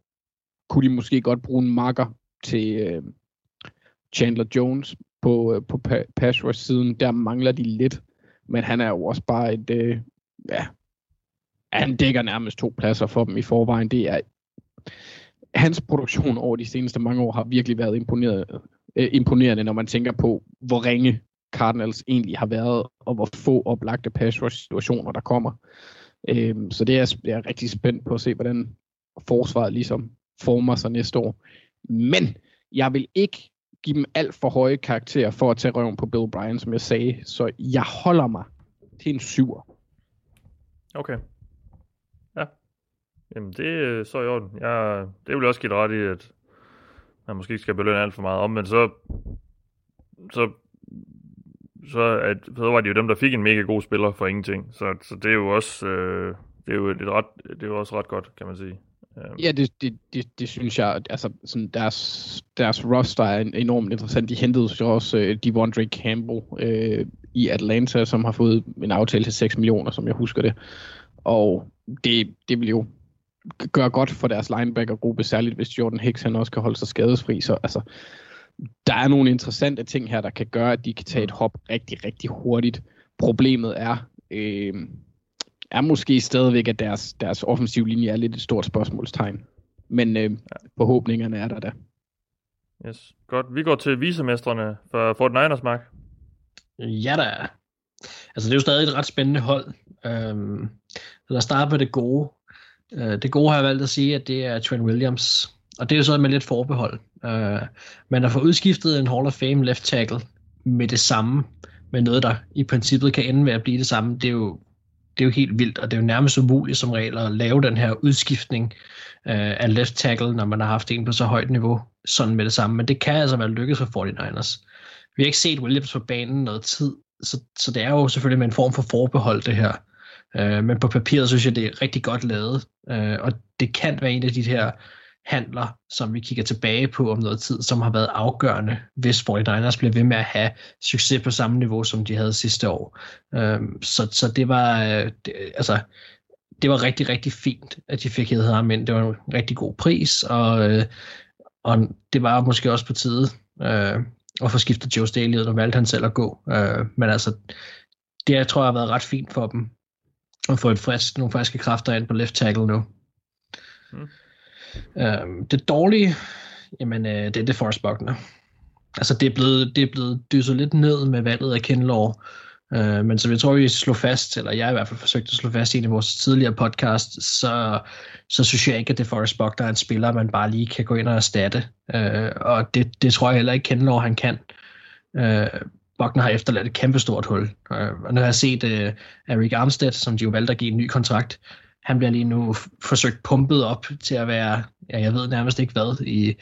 kunne de måske godt bruge en marker til øh, Chandler Jones på, øh, på pass rush siden. Der mangler de lidt, men han er jo også bare et, øh, ja, han dækker nærmest to pladser for dem i forvejen. Det er hans produktion over de seneste mange år har virkelig været imponeret, øh, imponerende, når man tænker på, hvor ringe Cardinals egentlig har været, og hvor få oplagte pass rush situationer der kommer. Øhm, så det er jeg er rigtig spændt på at se, hvordan forsvaret ligesom former sig næste år. Men jeg vil ikke give dem alt for høje karakterer for at tage røven på Bill Bryan, som jeg sagde. Så jeg holder mig til en syver. Okay. Ja. Jamen, det er så i orden. Jeg, det vil også give ret i, at man måske ikke skal belønne alt for meget om, men så, så så, at, så var det jo dem, der fik en mega god spiller for ingenting. Så, så det er jo også, øh, det er jo et ret, det er jo også ret godt, kan man sige. Øhm. Ja, det, det, det, det synes jeg, altså sådan deres, deres roster er enormt interessant. De hentede jo også uh, Devondre Campbell uh, i Atlanta, som har fået en aftale til 6 millioner, som jeg husker det. Og det, det vil jo gøre godt for deres linebackergruppe, særligt hvis Jordan Hicks han også kan holde sig skadesfri. Så altså, der er nogle interessante ting her, der kan gøre, at de kan tage et hop rigtig, rigtig hurtigt. Problemet er, øh, er måske stadigvæk, at deres, deres offensiv linje er lidt et stort spørgsmålstegn. Men øh, forhåbningerne er der da. Yes, godt. Vi går til visemestrene for Fort Niners, Mark. Ja da. Altså det er jo stadig et ret spændende hold. Øhm, så lad os starte med det gode. Øh, det gode har jeg valgt at sige, at det er Trent Williams. Og det er jo så med lidt forbehold. Øh, men at få udskiftet en Hall of Fame left tackle med det samme, med noget, der i princippet kan ende med at blive det samme, det er jo, det er jo helt vildt, og det er jo nærmest umuligt som regel at lave den her udskiftning øh, af left tackle, når man har haft en på så højt niveau, sådan med det samme. Men det kan altså være lykkedes for 49ers. Vi har ikke set Williams på banen noget tid, så, så det er jo selvfølgelig med en form for forbehold, det her. Øh, men på papiret synes jeg, det er rigtig godt lavet, øh, og det kan være en af de her handler, som vi kigger tilbage på om noget tid, som har været afgørende, hvis 49ers bliver ved med at have succes på samme niveau, som de havde sidste år. Øh, så, så det var, øh, det, altså, det var rigtig, rigtig fint, at de fik hedder ham ind. Det var en rigtig god pris, og, øh, og det var måske også på tide øh, at få skiftet Joe Staley ud, og valgte han selv at gå. Øh, men altså, det jeg tror jeg har været ret fint for dem, at få et frisk, nogle friske kræfter ind på left tackle nu. Mm. Øh, det dårlige, jamen, øh, det er det Forrest Buckner. Altså, det er blevet, det er blevet dyset lidt ned med valget af Kinlaw, Øh, men som jeg tror, vi slog fast, eller jeg i hvert fald forsøgte at slå fast i en af vores tidligere podcast, så, så synes jeg ikke, at det Forrest Buckner er en spiller, man bare lige kan gå ind og erstatte. Øh, og det, det tror jeg heller ikke, Kendelov han kan. Øh, Buckner har efterladt et kæmpestort hul. Og og nu har jeg set uh, Eric Armstead, som de jo valgte at give en ny kontrakt, han bliver lige nu forsøgt pumpet op til at være, ja, jeg ved nærmest ikke hvad, i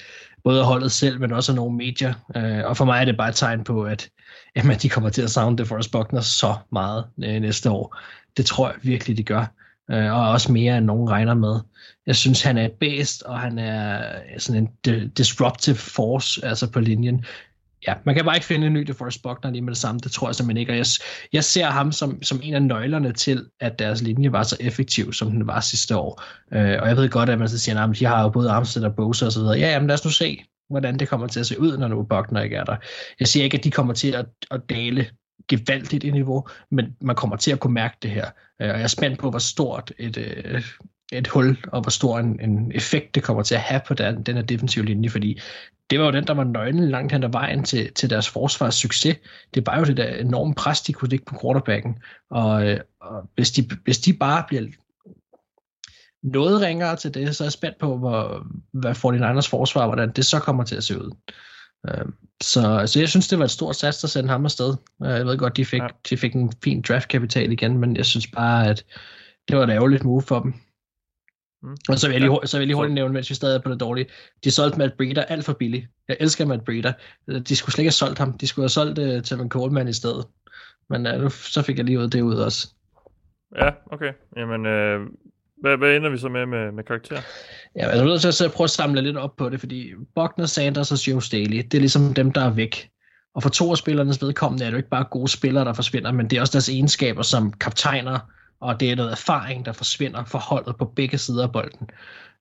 både holdet selv, men også nogle medier. Øh, og for mig er det bare et tegn på, at jamen, de kommer til at savne det Forrest Buckner så meget øh, næste år. Det tror jeg virkelig, de gør. Øh, og også mere end nogen regner med. Jeg synes, han er bedst, og han er sådan en disruptive force altså på linjen ja, man kan bare ikke finde en ny DeForest Buckner lige med det samme. Det tror jeg simpelthen ikke. Og jeg, jeg ser ham som, som en af nøglerne til, at deres linje var så effektiv, som den var sidste år. Øh, og jeg ved godt, at man så siger, at de har jo både Armstead og Bosa og så videre. Ja, jamen lad os nu se, hvordan det kommer til at se ud, når nu Buckner ikke er der. Jeg siger ikke, at de kommer til at, at dale gevaldigt i niveau, men man kommer til at kunne mærke det her. Øh, og jeg er spændt på, hvor stort et, øh, et hul, og hvor stor en, en effekt det kommer til at have på den, den her defensive linje, fordi det var jo den, der var nøglen langt hen ad vejen til, til deres forsvars succes. Det var jo det der enorme pres, de kunne ligge på quarterbacken. Og, øh, og hvis, de, hvis de bare bliver noget ringere til det, så er jeg spændt på, hvor, hvad 49ers forsvar, hvordan det så kommer til at se ud. Øh, så, så jeg synes, det var et stort sats at sende ham afsted. Øh, jeg ved godt, de fik, ja. de fik en fin draftkapital igen, men jeg synes bare, at det var et ærgerligt move for dem. Mm. Og så vil, jeg lige, så vil jeg lige hurtigt nævne, mens vi stadig er på det dårlige. De solgte Matt Breeder alt for billigt. Jeg elsker Matt Breeder. De skulle slet ikke have solgt ham. De skulle have solgt uh, øh, Tevin Coleman i stedet. Men uh, nu, så fik jeg lige ud det ud også. Ja, okay. Jamen, øh, hvad, hvad ender vi så med med, med karakter? Ja, altså, jeg er nødt til at prøve at samle lidt op på det, fordi Buckner, Sanders og Joe Staley, det er ligesom dem, der er væk. Og for to af spillernes vedkommende er det jo ikke bare gode spillere, der forsvinder, men det er også deres egenskaber som kaptajner, og det er noget erfaring, der forsvinder for holdet på begge sider af bolden.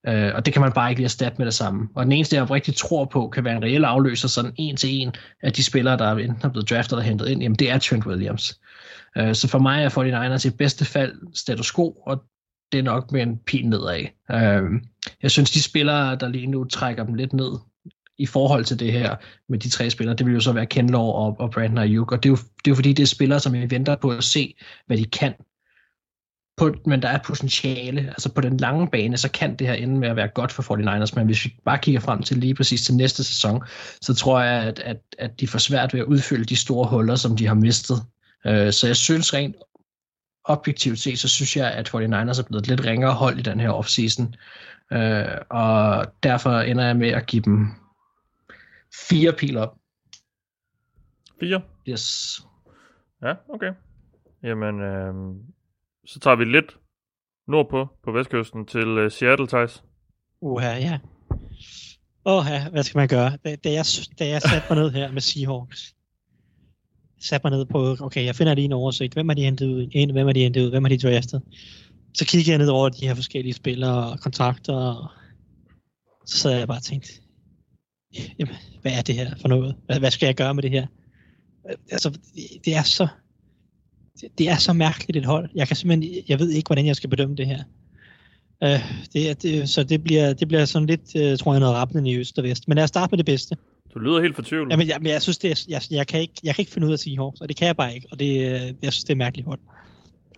Øh, og det kan man bare ikke lige erstatte med det samme. Og den eneste, jeg rigtig tror på, kan være en reel afløser, sådan en til en af de spillere, der enten er blevet draftet eller hentet ind, jamen det er Trent Williams. Øh, så for mig er 49ers i bedste fald status quo, og det er nok med en pin nedad. Øh, jeg synes, de spillere, der lige nu trækker dem lidt ned i forhold til det her med de tre spillere, det vil jo så være Kenlaw og, og Brandon Ayuk, og det er, jo, det er jo fordi, det er spillere, som vi venter på at se, hvad de kan på, men der er potentiale. Altså på den lange bane, så kan det her ende med at være godt for 49ers, men hvis vi bare kigger frem til lige præcis til næste sæson, så tror jeg, at, at, at de får svært ved at udfylde de store huller, som de har mistet. Uh, så jeg synes rent objektivt set, så synes jeg, at 49ers er blevet et lidt ringere hold i den her offseason. Uh, og derfor ender jeg med at give dem fire pil op. Fire? Yes. Ja, okay. Jamen, øh, så tager vi lidt nordpå på vestkysten til uh, Seattle, Thijs. Uha, ja. Åh, ja, hvad skal man gøre? Da, da, jeg, da jeg satte mig ned her med Seahawks, satte mig ned på, okay, jeg finder lige en oversigt. Hvem har de hentet ud? En, hvem har de hentet ud? Hvem har de draftet? Så kiggede jeg ned over de her forskellige spillere og kontrakter, og så sad jeg bare og tænkte, jamen, hvad er det her for noget? Hvad, hvad skal jeg gøre med det her? Altså, det er så det, er så mærkeligt et hold. Jeg kan simpelthen, jeg ved ikke, hvordan jeg skal bedømme det her. Uh, det, det, så det bliver, det bliver sådan lidt, uh, tror jeg, noget rappende i øst og vest. Men lad os starte med det bedste. Du lyder helt fortvivlet. Jamen, jeg, men jeg synes, det er, jeg, jeg, kan ikke, jeg kan ikke finde ud af Seahawks, og det kan jeg bare ikke. Og det, øh, jeg synes, det er mærkeligt hold.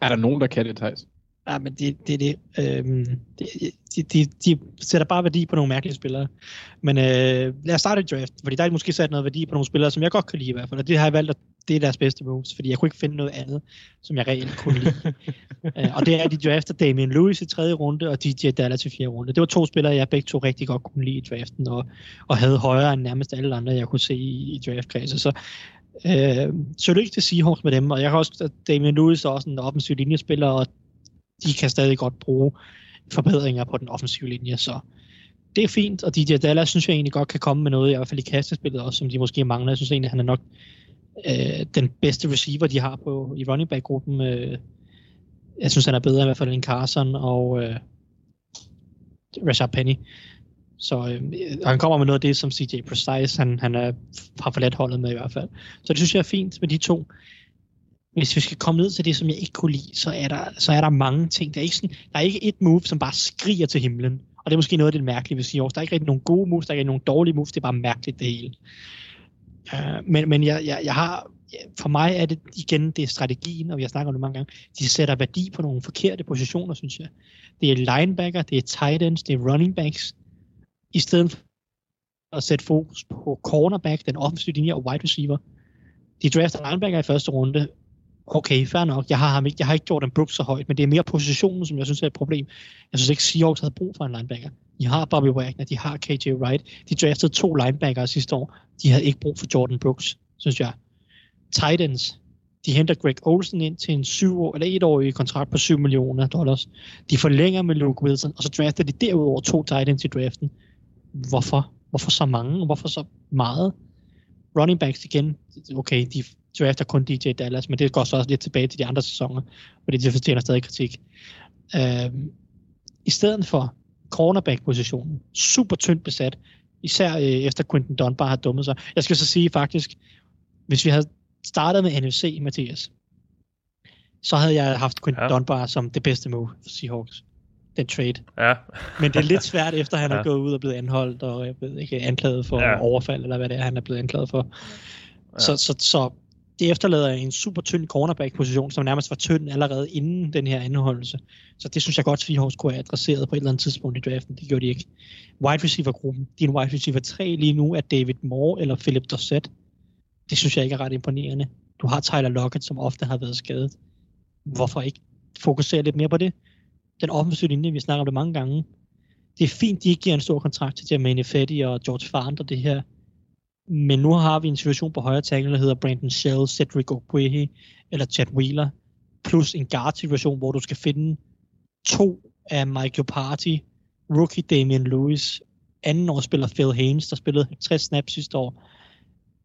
Er der nogen, der kan det, Thijs? Ja, men det, det, det, øhm, det de, de, de sætter bare værdi på nogle mærkelige spillere. Men øh, lad os starte i draft, fordi der er måske sat noget værdi på nogle spillere, som jeg godt kan lide i hvert fald, og det har jeg valgt, at det er deres bedste moves, fordi jeg kunne ikke finde noget andet, som jeg reelt kunne lide. uh, og det er, at de drafter Damian Lewis i tredje runde, og DJ Dallas i fjerde runde. Det var to spillere, jeg begge to rigtig godt kunne lide i draften, og, og havde højere end nærmest alle andre, jeg kunne se i, i draftkredset. Så øh, så lykke til Seahawks med dem, og jeg kan også, at Damian Lewis er også en offensiv linjespiller, og de kan stadig godt bruge forbedringer på den offensive linje, så det er fint, og DJ Dallas synes jeg egentlig godt kan komme med noget, i hvert fald i kastespillet også, som de måske mangler. Jeg synes egentlig, han er nok øh, den bedste receiver, de har på i running back-gruppen. Øh, jeg synes, han er bedre i hvert fald end Carson og øh, Rashad Penny. Så øh, han kommer med noget af det, som CJ Precise han, han er, har forladt holdet med i hvert fald. Så det synes jeg er fint med de to hvis vi skal komme ned til det, som jeg ikke kunne lide, så er der, så er der mange ting. Der er, ikke sådan, der er ikke et move, som bare skriger til himlen. Og det er måske noget af det mærkelige ved Seahawks. Der er ikke rigtig nogen gode moves, der er ikke nogen dårlige moves, det er bare mærkeligt det hele. Uh, men men jeg, jeg, jeg har, for mig er det igen, det er strategien, og vi har snakket om det mange gange. De sætter værdi på nogle forkerte positioner, synes jeg. Det er linebacker, det er tight ends, det er running backs. I stedet for at sætte fokus på cornerback, den offensive linje og wide receiver. De drafter linebacker i første runde, okay, fair nok, jeg har, ham ikke, jeg har ikke gjort en Brooks så højt, men det er mere positionen, som jeg synes er et problem. Jeg synes ikke, Seahawks havde brug for en linebacker. De har Bobby Wagner, de har KJ Wright, de draftede to linebackere sidste år. De havde ikke brug for Jordan Brooks, synes jeg. Titans, de henter Greg Olsen ind til en syv år, eller et årig kontrakt på 7 millioner dollars. De forlænger med Luke Wilson, og så drafter de derudover to Titans i draften. Hvorfor? Hvorfor så mange? Hvorfor så meget? Running backs igen, okay, de drafter kun DJ Dallas, men det går så også lidt tilbage til de andre sæsoner, fordi de fortjener stadig kritik. Øh, I stedet for cornerback-positionen, super tyndt besat, især øh, efter Quinton Dunbar har dummet sig. Jeg skal så sige faktisk, hvis vi havde startet med NFC, Mathias, så havde jeg haft Quinton ja. Dunbar som det bedste move for Seahawks. Den trade. Ja. Men det er lidt svært, efter han ja. er gået ud og blevet anholdt, og jeg ved ikke, anklaget for ja. overfald, eller hvad det er, han er blevet anklaget for. Ja. Så, så, så det efterlader en super tynd cornerback-position, som nærmest var tynd allerede inden den her anholdelse. Så det synes jeg godt, Seahawks kunne have adresseret på et eller andet tidspunkt i draften. Det gjorde de ikke. Wide receiver-gruppen. Din wide receiver 3 lige nu er David Moore eller Philip Dorsett. Det synes jeg ikke er ret imponerende. Du har Tyler Lockett, som ofte har været skadet. Hvorfor ikke fokusere lidt mere på det? Den offensive linje, vi snakker om det mange gange. Det er fint, de ikke giver en stor kontrakt til Jermaine Fetty og George Farnt og det her men nu har vi en situation på højre tackle, der hedder Brandon Shell, Cedric Okwehi eller Chad Wheeler, plus en guard-situation, hvor du skal finde to af Michael Party, rookie Damian Lewis, anden år spiller Phil Haynes, der spillede 50 snaps sidste år,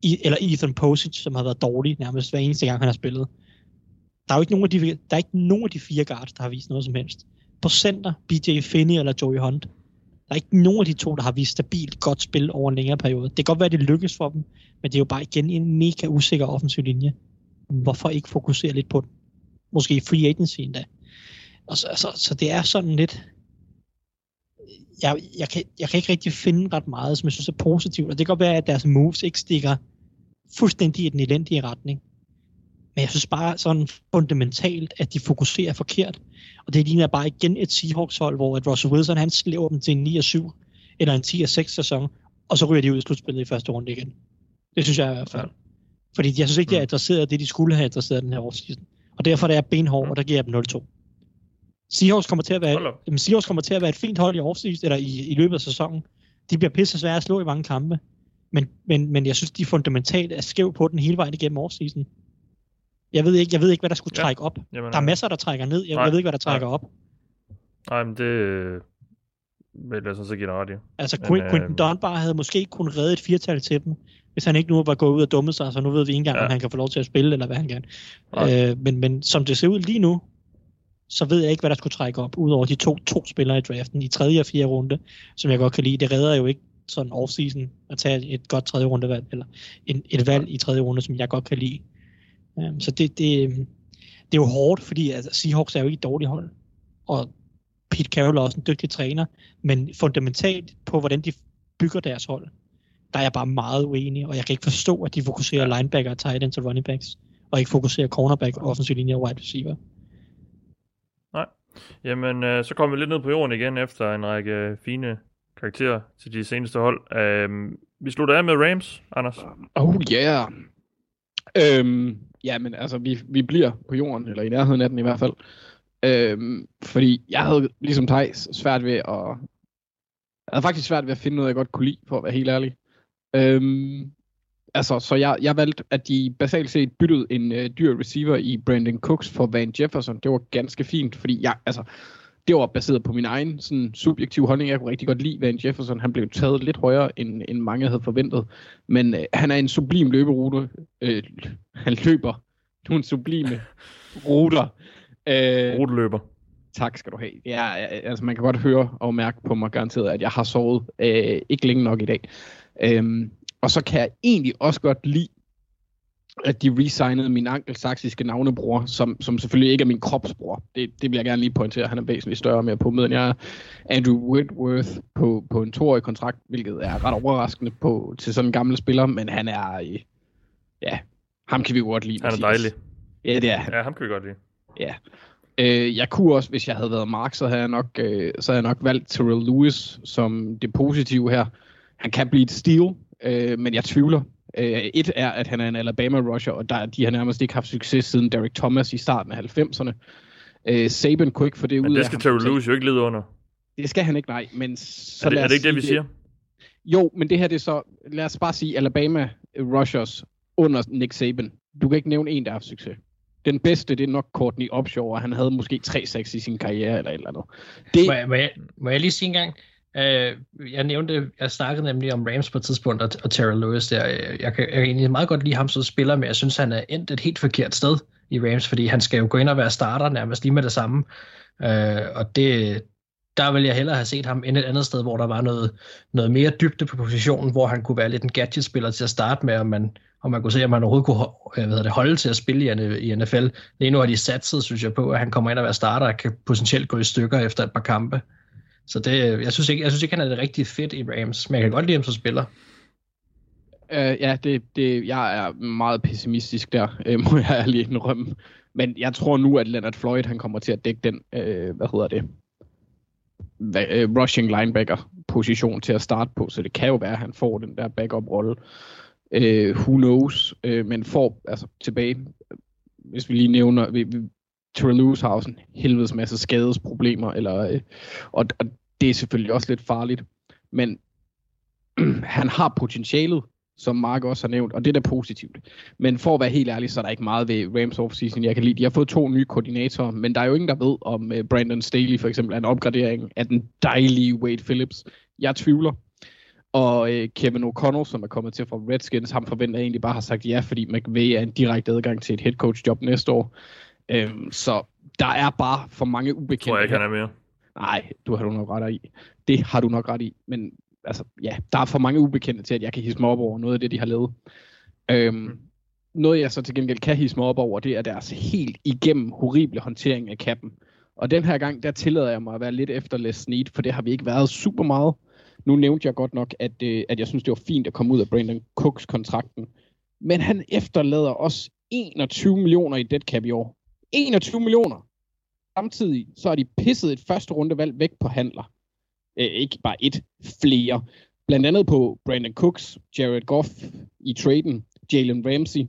I, eller Ethan Posich, som har været dårlig nærmest hver eneste gang, han har spillet. Der er jo ikke nogen af de, der er ikke nogen af de fire guards, der har vist noget som helst. På center, BJ Finney eller Joey Hunt, der er ikke nogen af de to, der har vist stabilt godt spil over en længere periode. Det kan godt være, at det lykkes for dem, men det er jo bare igen en mega usikker offensiv linje. Hvorfor ikke fokusere lidt på den? Måske i free agency endda. Og så, så, så det er sådan lidt... Jeg, jeg, kan, jeg kan ikke rigtig finde ret meget, som jeg synes er positivt. Og det kan godt være, at deres moves ikke stikker fuldstændig i den elendige retning. Men jeg synes bare sådan fundamentalt, at de fokuserer forkert. Og det ligner bare igen et Seahawks-hold, hvor at Russell Wilson han slæver dem til en 9-7 eller en 10-6 sæson, og så ryger de ud i slutspillet i første runde igen. Det synes jeg i hvert fald. Fordi jeg synes ikke, de har mm. adresseret det, de skulle have adresseret den her offseason. Og derfor er jeg benhård, og der giver jeg dem 0-2. Seahawks kommer til at være, jamen, Seahawks kommer til at være et fint hold i offseason, eller i, i løbet af sæsonen. De bliver pisse svære at slå i mange kampe. Men, men, men jeg synes, de fundamentalt er skæv på den hele vejen igennem offseason. Jeg ved ikke, jeg ved ikke hvad der skulle trække op. Jamen, der er masser, der trækker ned. Jeg, nej, jeg ved ikke, hvad der trækker nej. op. Nej, men det øh, vil jeg sådan set give ret i. Altså, men, Quinton øh, Dunbar havde måske kunnet redde et firtal til dem, hvis han ikke nu var gået ud og dummet sig, så nu ved vi ikke engang, Ja. ja. om han kan få lov til at spille, eller hvad han kan. Nej. Øh, men, men som det ser ud lige nu, så ved jeg ikke, hvad der skulle trække op, udover de to, to spillere i draften, i tredje og fjerde runde, som jeg godt kan lide. Det redder jo ikke sådan off-season at tage et godt tredje rundevalg, eller en, et valg i tredje runde, som jeg godt kan lide. Um, så det, det, det er jo hårdt, fordi altså, Seahawks er jo ikke et dårligt hold, og Pete Carroll er også en dygtig træner, men fundamentalt på, hvordan de bygger deres hold, der er jeg bare meget uenig, og jeg kan ikke forstå, at de fokuserer linebacker, tight ends og running backs, og ikke fokuserer cornerback, offensiv linje og wide receiver. Jamen, øh, så kommer vi lidt ned på jorden igen efter en række fine karakterer til de seneste hold. Øh, vi slutter af med Rams, Anders. Oh yeah. Øhm, ja, men altså, vi, vi bliver på jorden, eller i nærheden af den i hvert fald. Øhm, fordi jeg havde, ligesom Thijs, svært ved at... Jeg havde faktisk svært ved at finde noget, jeg godt kunne lide, for at være helt ærlig. Øhm, altså, så jeg, jeg valgte, at de basalt set byttede en øh, dyr receiver i Brandon Cooks for Van Jefferson. Det var ganske fint, fordi jeg, altså, det var baseret på min egen sådan, subjektive holdning. Jeg kunne rigtig godt lide Van Jefferson. Han blev taget lidt højere, end, end mange havde forventet. Men øh, han er en sublim løberute. Øh, han løber nogle sublime ruter. Øh, Ruteløber. tak skal du have. Ja, altså man kan godt høre og mærke på mig garanteret, at jeg har sovet øh, ikke længe nok i dag. Øhm, og så kan jeg egentlig også godt lide, at de resignede min angelsaksiske navnebror, som, som selvfølgelig ikke er min kropsbror. Det, det vil jeg gerne lige pointere. Han er væsentligt større og mere på end jeg er. Andrew Whitworth på, på en toårig kontrakt, hvilket er ret overraskende på, til sådan en gammel spiller, men han er... Øh, ja, ham kan vi godt lide. Han er dejlig. Ja, det er han. Ja, ham kan vi godt lide. Ja. Øh, jeg kunne også, hvis jeg havde været Mark, så havde jeg nok, øh, så havde jeg nok valgt Terrell Lewis som det positive her. Han kan blive et steal, øh, men jeg tvivler. Øh, et er, at han er en Alabama rusher, og der, de har nærmest ikke haft succes siden Derek Thomas i starten af 90'erne. Øh, Saban kunne ikke få det Men ud det af skal ham. Terrell Lewis jo ikke lide under. Det skal han ikke, nej. Men så Er det, er det ikke det, vi sige siger? Jo, men det her det er så, lad os bare sige Alabama rushers under Nick Saban. Du kan ikke nævne en, der har haft succes. Den bedste, det er nok Courtney Upshaw, og han havde måske 3-6 i sin karriere eller et eller andet. Det, Må jeg, må, jeg, må jeg lige sige en gang? Øh, jeg nævnte, jeg snakkede nemlig om Rams på et tidspunkt, og, og Terry Lewis der. Øh, jeg kan, jeg kan egentlig meget godt lide ham som spiller, men jeg synes, han er endt et helt forkert sted i Rams, fordi han skal jo gå ind og være starter nærmest lige med det samme. Øh, og det, der ville jeg hellere have set ham end et andet sted, hvor der var noget, noget mere dybde på positionen, hvor han kunne være lidt en gadget-spiller til at starte med, og man, og man kunne se, om han overhovedet kunne øh, hvad det, holde til at spille i, i NFL. Lige nu har de satset, synes jeg, på, at han kommer ind og være starter og kan potentielt gå i stykker efter et par kampe. Så det, jeg, synes ikke, jeg synes ikke, han er det rigtige fedt i Rams, men jeg kan godt lide ham som spiller. Uh, ja, det, det, jeg er meget pessimistisk der, øh, må jeg lige indrømme. Men jeg tror nu, at Leonard Floyd han kommer til at dække den, øh, hvad hedder det, hvad, øh, rushing linebacker position til at starte på, så det kan jo være, at han får den der backup-rolle. Øh, who knows, øh, men får altså tilbage, hvis vi lige nævner, vi, vi, Terrell har også en helvedes masse skadesproblemer, eller, øh, og, og det er selvfølgelig også lidt farligt, men han har potentialet, som Mark også har nævnt, og det er da positivt. Men for at være helt ærlig, så er der ikke meget ved Rams offseason, jeg kan lide. De har fået to nye koordinatorer, men der er jo ingen, der ved, om uh, Brandon Staley for eksempel er en opgradering af den dejlige Wade Phillips. Jeg tvivler. Og uh, Kevin O'Connell, som er kommet til fra Redskins, ham forventer jeg egentlig bare har sagt ja, fordi McVay er en direkte adgang til et head coach job næste år. Um, så der er bare for mange ubekendte. Tror jeg ikke, han er mere. Nej, du har du nok ret i. Det har du nok ret i. Men altså, ja, der er for mange ubekendte til, at jeg kan hisse mig op over noget af det, de har lavet. Øhm, noget jeg så til gengæld kan hisse mig op over, det er deres helt igennem horrible håndtering af kappen. Og den her gang, der tillader jeg mig at være lidt efter Les Snead, for det har vi ikke været super meget. Nu nævnte jeg godt nok, at, øh, at jeg synes, det var fint at komme ud af Brandon Cooks kontrakten. Men han efterlader os 21 millioner i dead cap i år. 21 millioner! Samtidig så har de pisset et første rundevalg væk på handler. Øh, ikke bare et, flere. Blandt andet på Brandon Cooks, Jared Goff i traden, Jalen Ramsey.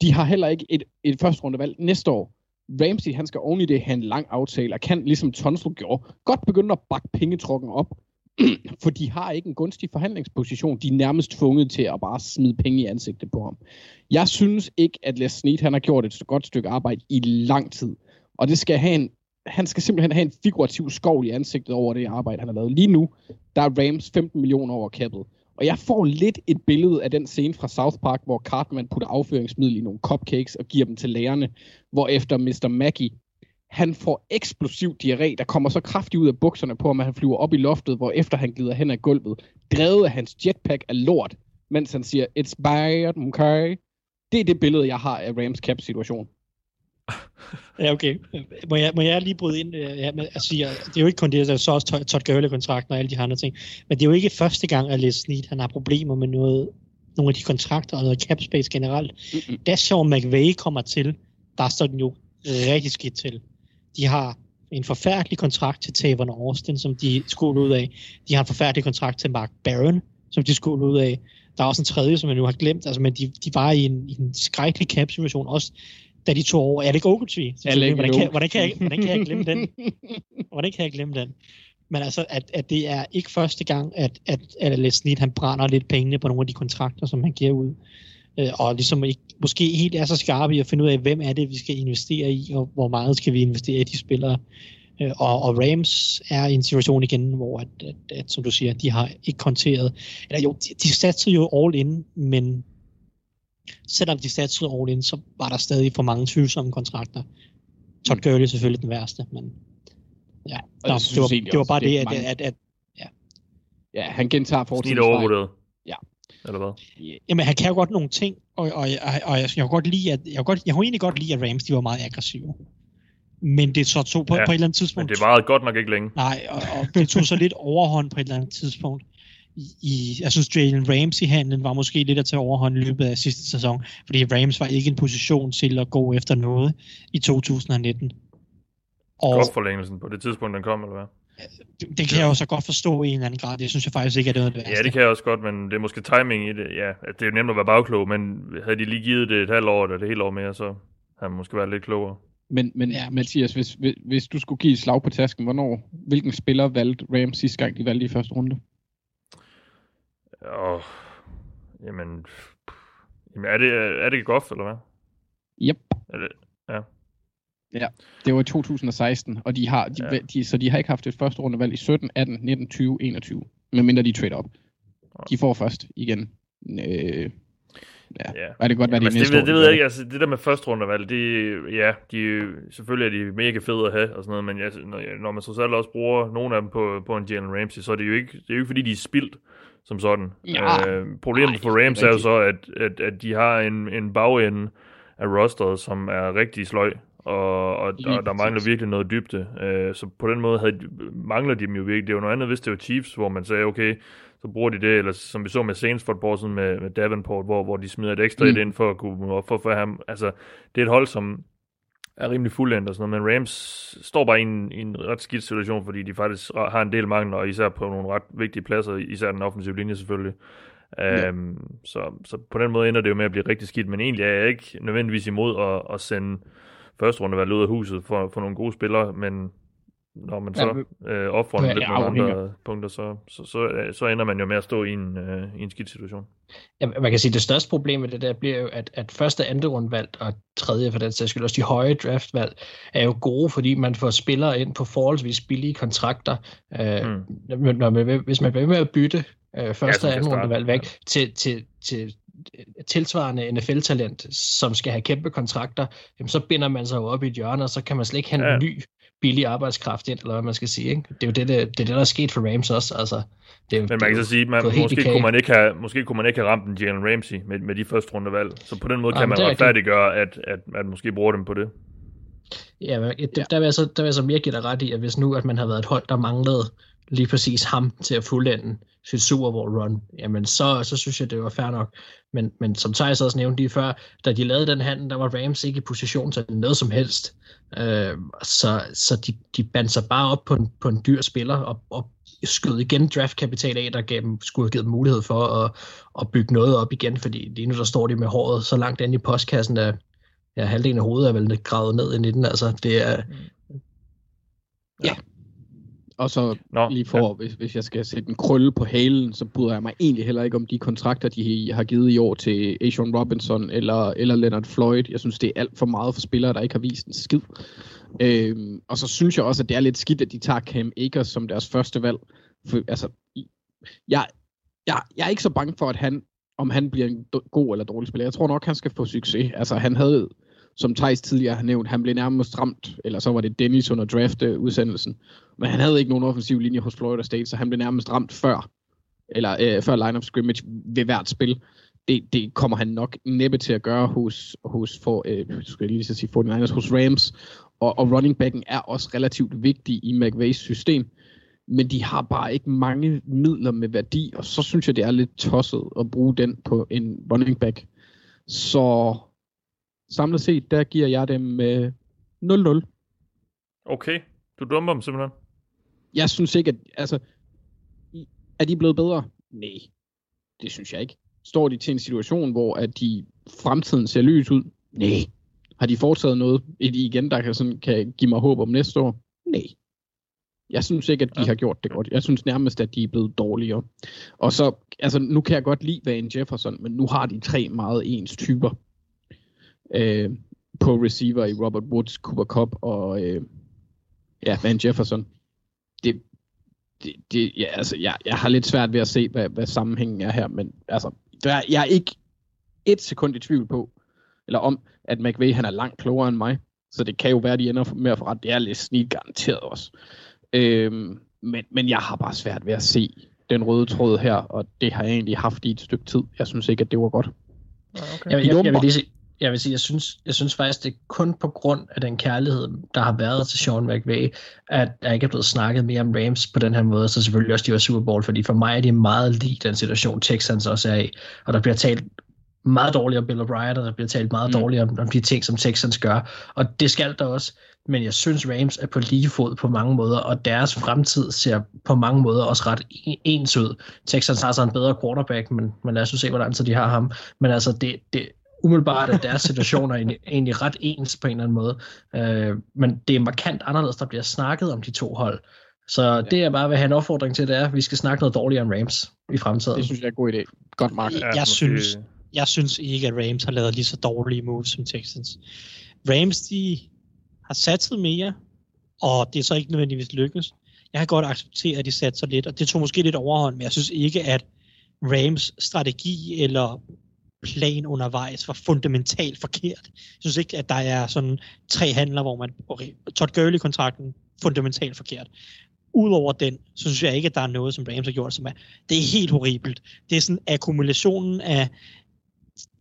De har heller ikke et, et første rundevalg næste år. Ramsey, han skal oven i det have en lang aftale, og kan, ligesom Tonsel gjorde, godt begynde at bakke pengetrukken op. for de har ikke en gunstig forhandlingsposition. De er nærmest tvunget til at bare smide penge i ansigtet på ham. Jeg synes ikke, at Les Snead, han har gjort et godt stykke arbejde i lang tid. Og det skal have en, han skal simpelthen have en figurativ skov i ansigtet over det arbejde, han har lavet. Lige nu, der er Rams 15 millioner over kappet. Og jeg får lidt et billede af den scene fra South Park, hvor Cartman putter afføringsmiddel i nogle cupcakes og giver dem til lærerne, hvor efter Mr. Maggie, han får eksplosiv diarré, der kommer så kraftigt ud af bukserne på ham, at han flyver op i loftet, hvor efter han glider hen ad gulvet, drevet af hans jetpack af lort, mens han siger, it's bad, okay? Det er det billede, jeg har af Rams cap situation. Ja, okay. Må jeg, må jeg lige bryde ind? øh, Ja, at sige, at det er jo ikke kun det, der er så også Todd- Gurley-kontrakten og alle de andre ting. Men det er jo ikke første gang, at Les Snead han har problemer med noget, nogle af de kontrakter og noget cap space generelt. Mm-mm. Da Sean McVay kommer til, der står den jo rigtig skidt til. De har en forfærdelig kontrakt til Tavon Austin, som de skulle ud af. De har en forfærdelig kontrakt til Mark Barron, som de skulle ud af. Der er også en tredje, som jeg nu har glemt, altså, men de, de var i en, i en skrækkelig cap-situation, også da de tog over Alec Ogletree. Alec hvordan, kan, hvordan, kan jeg, hvordan kan jeg glemme den? Hvordan kan jeg glemme den? Men altså, at, at det er ikke første gang, at, at, at Les Snead, han brænder lidt pengene på nogle af de kontrakter, som han giver ud. Øh, og ligesom ikke, måske helt er så skarpe i at finde ud af, hvem er det, vi skal investere i, og hvor meget skal vi investere i de spillere. Øh, og, og Rams er i en situation igen, hvor, at, at, at, som du siger, de har ikke konteret, eller jo, de, de satte jo all in, men selvom de satte all in, så var der stadig for mange tvivlsomme kontrakter. Todd Gurley er selvfølgelig den værste, men ja, Nå, synes det, var, det var bare det det, er at, at, at, Ja, han gentager Snit fortidens overvurderet. Ja. Eller hvad? Jamen, han kan jo godt nogle ting, og, og, og, og jeg, jeg, kunne godt lide, at, jeg, godt, jeg kunne egentlig godt lide, at Rams de var meget aggressive. Men det så tog på, Ja, på et eller andet Men tidspunkt... det varede godt nok ikke længe. Nej, og, og det tog så lidt overhånd på et eller andet tidspunkt. I, i, jeg synes, Jalen Ramsey-handlen var måske lidt at tage overhånd i løbet af sidste sæson, fordi Rams var ikke i en position til at gå efter noget i 2019. Og Godt forlængelsen på det tidspunkt, den kom, eller hvad? det, det kan jeg jo så godt forstå i en eller anden grad. Det synes jeg faktisk ikke er noget af det værste. Ja, det kan jeg også godt, men det er måske timing i det. Ja, at det er jo nemt at være bagklog, men havde de lige givet det et halvt år eller et helt år mere, så havde man måske været lidt klogere. Men, men ja, Mathias, hvis, hvis, hvis du skulle give et slag på tasken, hvornår, hvilken spiller valgte Rams sidste gang, de valgte i første runde? Og, jamen, jamen er, det, er det Goff, eller hvad? Yep. Er det, ja. Ja, det var i 2016, og de har, de, Ja. ja. de, så de har ikke haft et første rundevalg i 17, 18, 19, 20, 21. Medmindre de trade op. De får først igen. Øh, ja. Ja. Og det godt være, Jamen, de næste det, ved- det år, ved jeg ikke, altså det der med første rundevalg, det, ja, de, er selvfølgelig er de mega fede at have og sådan noget, men ja, når, når man så selv også bruger nogle af dem på, på en Jalen Ramsey, så er det jo ikke, det er jo ikke fordi, de er spildt som sådan. Ja. Øh, problemet Nej, for er Rams er jo så, at, at, at de har en, en bagende af rosteret, som er rigtig sløj, og, og, og der mangler virkelig noget dybde. Øh, så på den måde havde, de- mangler de dem jo virkelig. Det er jo noget andet, hvis det var Chiefs, hvor man sagde, okay, så bruger de det, eller som vi så med Saints for et år siden med, med Davenport, hvor, hvor de smider et ekstra Mm. ind for at kunne op for, for ham. Altså, det er et hold, som er rimelig fuldendt og sådan noget, men Rams står bare i en, i en ret skidt situation, fordi de faktisk har en del mangler, og især på nogle ret vigtige pladser, især den offensive linje selvfølgelig. Ja. Um, så, så på den måde ender det jo med at blive rigtig skidt, men egentlig er jeg ikke nødvendigvis imod at, at sende første rundevalg ud af huset for, for nogle gode spillere, men når man så øh, offrer Ja, lidt det nogle afhænger. andre punkter, så, så, så, så ender man jo med at stå i en, øh, i en skidt situation. Ja, man kan sige, at det største problem med det der bliver jo, at, at første, andet rundvalg og tredje for den sags skyld, også de høje draftvalg, er jo gode, fordi man får spillere ind på forholdsvis billige kontrakter. Øh, Mm. når man, hvis man bliver ved med at bytte øh, første som og anden rundevalg væk ja. til, til, til tilsvarende NFL-talent, som skal have kæmpe kontrakter, jamen så binder man sig jo op i et hjørne, og så kan man slet ikke hente Ja. ja. ny billig arbejdskraft ind, eller hvad man skal sige. Ikke? Det er jo det, det, det, er det, der er sket for Rams også. Altså, det Men man kan så sige, man, måske, kunne man ikke have, måske kunne man ikke have ramt en Jalen Ramsey med, med de første rundevalg. Så på den måde Nej, kan man er retfærdiggøre, at, at man måske bruger dem på det. Ja, men det, der, vil jeg så, der vil jeg så mere give dig ret i, at hvis nu at man har været et hold, der manglede lige præcis ham til at fuldende sit Super Bowl run, jamen så, så synes jeg, det var fair nok. Men, men som Thijs også nævnte lige før, da de lavede den handel, der var Rams ikke i position til noget som helst. Øh, så så de, de bandt sig bare op på en, på en dyr spiller og, og skød igen draftkapital af, der gav dem, skulle have givet dem mulighed for at, at bygge noget op igen, fordi lige nu der står de med håret så langt inde i postkassen, at ja, halvdelen af hovedet er vel gravet ned i den. Altså, det er, Og så Nå, lige for, ja. hvis, hvis jeg skal sætte en krølle på halen, så bryder jeg mig egentlig heller ikke om de kontrakter, de har givet i år til Asian Robinson eller, eller Leonard Floyd. Jeg synes, det er alt for meget for spillere, der ikke har vist en skid. Øhm, og så synes jeg også, at det er lidt skidt, at de tager Cam Akers som deres første valg. For, altså, jeg jeg, jeg er ikke så bange for, at han, om han bliver en god eller dårlig spiller. Jeg tror nok, han skal få succes. Altså, han havde, som Thijs tidligere har nævnt, han blev nærmest ramt, eller så var det Dennis under draft-udsendelsen. Men han havde ikke nogen offensiv linje hos Florida State, så han blev nærmest ramt før, eller øh, før line of scrimmage ved hvert spil. Det, det kommer han nok næppe til at gøre hos, hos for, øh, skal jeg lige så sige 49ers, hos Rams. Og, og running backen er også relativt vigtig i McVays system men de har bare ikke mange midler med værdi, og så synes jeg, det er lidt tosset at bruge den på en running back. Så samlet set, der giver jeg dem øh, 0-0. Okay, du dumper dem simpelthen. Jeg synes ikke, at, altså, er de blevet bedre? Nej, det synes jeg ikke. Står de til en situation, hvor at de fremtiden ser lys ud? Nej. Har de foretaget noget et igen, der kan, sådan, kan give mig håb om næste år? Nej. Jeg synes ikke, at de Ja. har gjort det godt. Jeg synes nærmest, at de er blevet dårligere. Og så, altså nu kan jeg godt lide Van Jefferson, men nu har de tre meget ens typer. Øh, på receiver i Robert Woods, Cooper Cup og øh, ja, Van Jefferson. Det, det, det ja, altså, jeg, jeg har lidt svært ved at se, hvad, hvad sammenhængen er her, men altså, der, jeg er ikke et sekund i tvivl på, eller om, at McVay han er langt klogere end mig, så det kan jo være, at de ender med at få ret. Det er lidt snit garanteret også. Øhm, men, men jeg har bare svært ved at se den røde tråd her, og det har jeg egentlig haft i et stykke tid. Jeg synes ikke, at det var godt. Okay. Jeg, jeg, jeg, Lumper. vil lige sige, jeg vil sige, jeg synes, jeg synes faktisk, det er kun på grund af den kærlighed, der har været til Sean McVay, at der ikke er blevet snakket mere om Rams på den her måde, så selvfølgelig også de var Super Bowl, fordi for mig er de meget lige den situation, Texans også er i, og der bliver talt meget dårligt om Bill O'Brien, og der bliver talt meget Mm. dårligt om, om de ting, som Texans gør, og det skal der også, men jeg synes, Rams er på lige fod på mange måder, og deres fremtid ser på mange måder også ret en- ens ud. Texans har så en bedre quarterback, men, men lad os se, hvordan så de har ham. Men altså, det, det umiddelbart er deres situationer egentlig, egentlig ret ens på en eller anden måde. Øh, men det er markant anderledes, der bliver snakket om de to hold. Så ja. det jeg bare vil have en opfordring til, det er, at vi skal snakke noget dårligere om Rams i fremtiden. Det synes jeg er en god idé. Godt, Mark. Jeg måske- synes- jeg synes ikke, at Rams har lavet lige så dårlige moves som Texans. Rams, de har satset mere, og det er så ikke nødvendigvis lykkes. Jeg kan godt acceptere, at de satser lidt, og det tog måske lidt overhånd, men jeg synes ikke, at Rams strategi eller plan undervejs var fundamentalt forkert. Jeg synes ikke, at der er sådan tre handler, hvor man... Okay, Todd Gurley-kontrakten, fundamentalt forkert. Udover den, så synes jeg ikke, at der er noget, som Rams har gjort, som er... Det er helt horribelt. Det er sådan akkumulationen af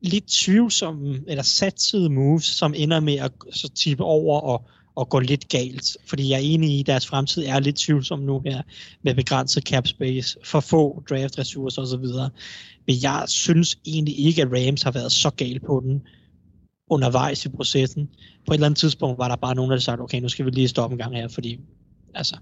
lidt tvivlsomme eller satsede moves, som ender med at så tippe over og, og gå lidt galt. Fordi jeg er enig i, at deres fremtid er lidt tvivlsom nu her, med begrænset cap space, for få draft ressourcer osv. Men jeg synes egentlig ikke, at Rams har været så galt på den undervejs i processen. På et eller andet tidspunkt var der bare nogen, der sagde, okay, nu skal vi lige stoppe en gang her, fordi altså,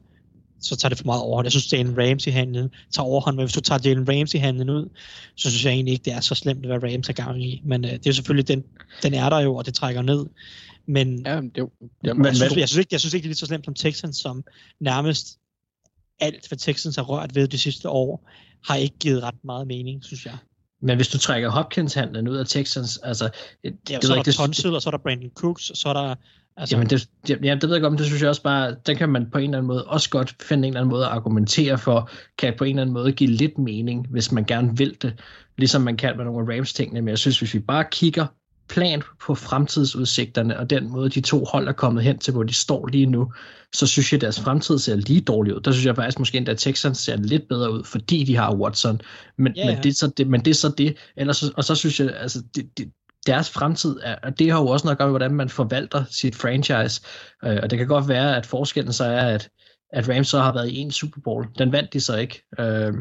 så tager det for meget overhånd. Jeg synes, Jalen Ramsey-handlen tager overhånd, men hvis du tager Jalen Ramsey-handlen ud, så synes jeg egentlig ikke, det er så slemt, hvad Rams er gang i. Men øh, det er jo selvfølgelig, den, den er der jo, og det trækker ned. Men Ja, det, det, det, Men jeg, synes, hvad- jeg, synes ikke, jeg synes ikke, det er lige så slemt som Texans, som nærmest alt, hvad Texans har rørt ved de sidste år, har ikke givet ret meget mening, synes jeg. Men hvis du trækker Hopkins-handlen ud af Texans, altså... Det, Ja, så er der Tonsil, og så er der Brandon Cooks, og så er der... Altså, Jamen, det, det, ja, det ved jeg godt, men det synes jeg også bare, den kan man på en eller anden måde også godt finde en eller anden måde at argumentere for, kan på en eller anden måde give lidt mening, hvis man gerne vil det, ligesom man kan med nogle af Rams-tingene, men jeg synes, hvis vi bare kigger plan på fremtidsudsigterne, og den måde, de to hold er kommet hen til, hvor de står lige nu, så synes jeg, at deres fremtid ser lige dårlig ud. Der synes jeg faktisk måske endda, at Texans ser lidt bedre ud, fordi de har Watson. Men, Ja, men, det, er så det, men det er så det. Ellers, og så synes jeg, altså, det, det, deres fremtid er, og det har jo også noget at gøre med, hvordan man forvalter sit franchise. Øh, og det kan godt være, at forskellen så er, at, at Rams så har været i en Super Bowl. Den vandt de så ikke. Øh,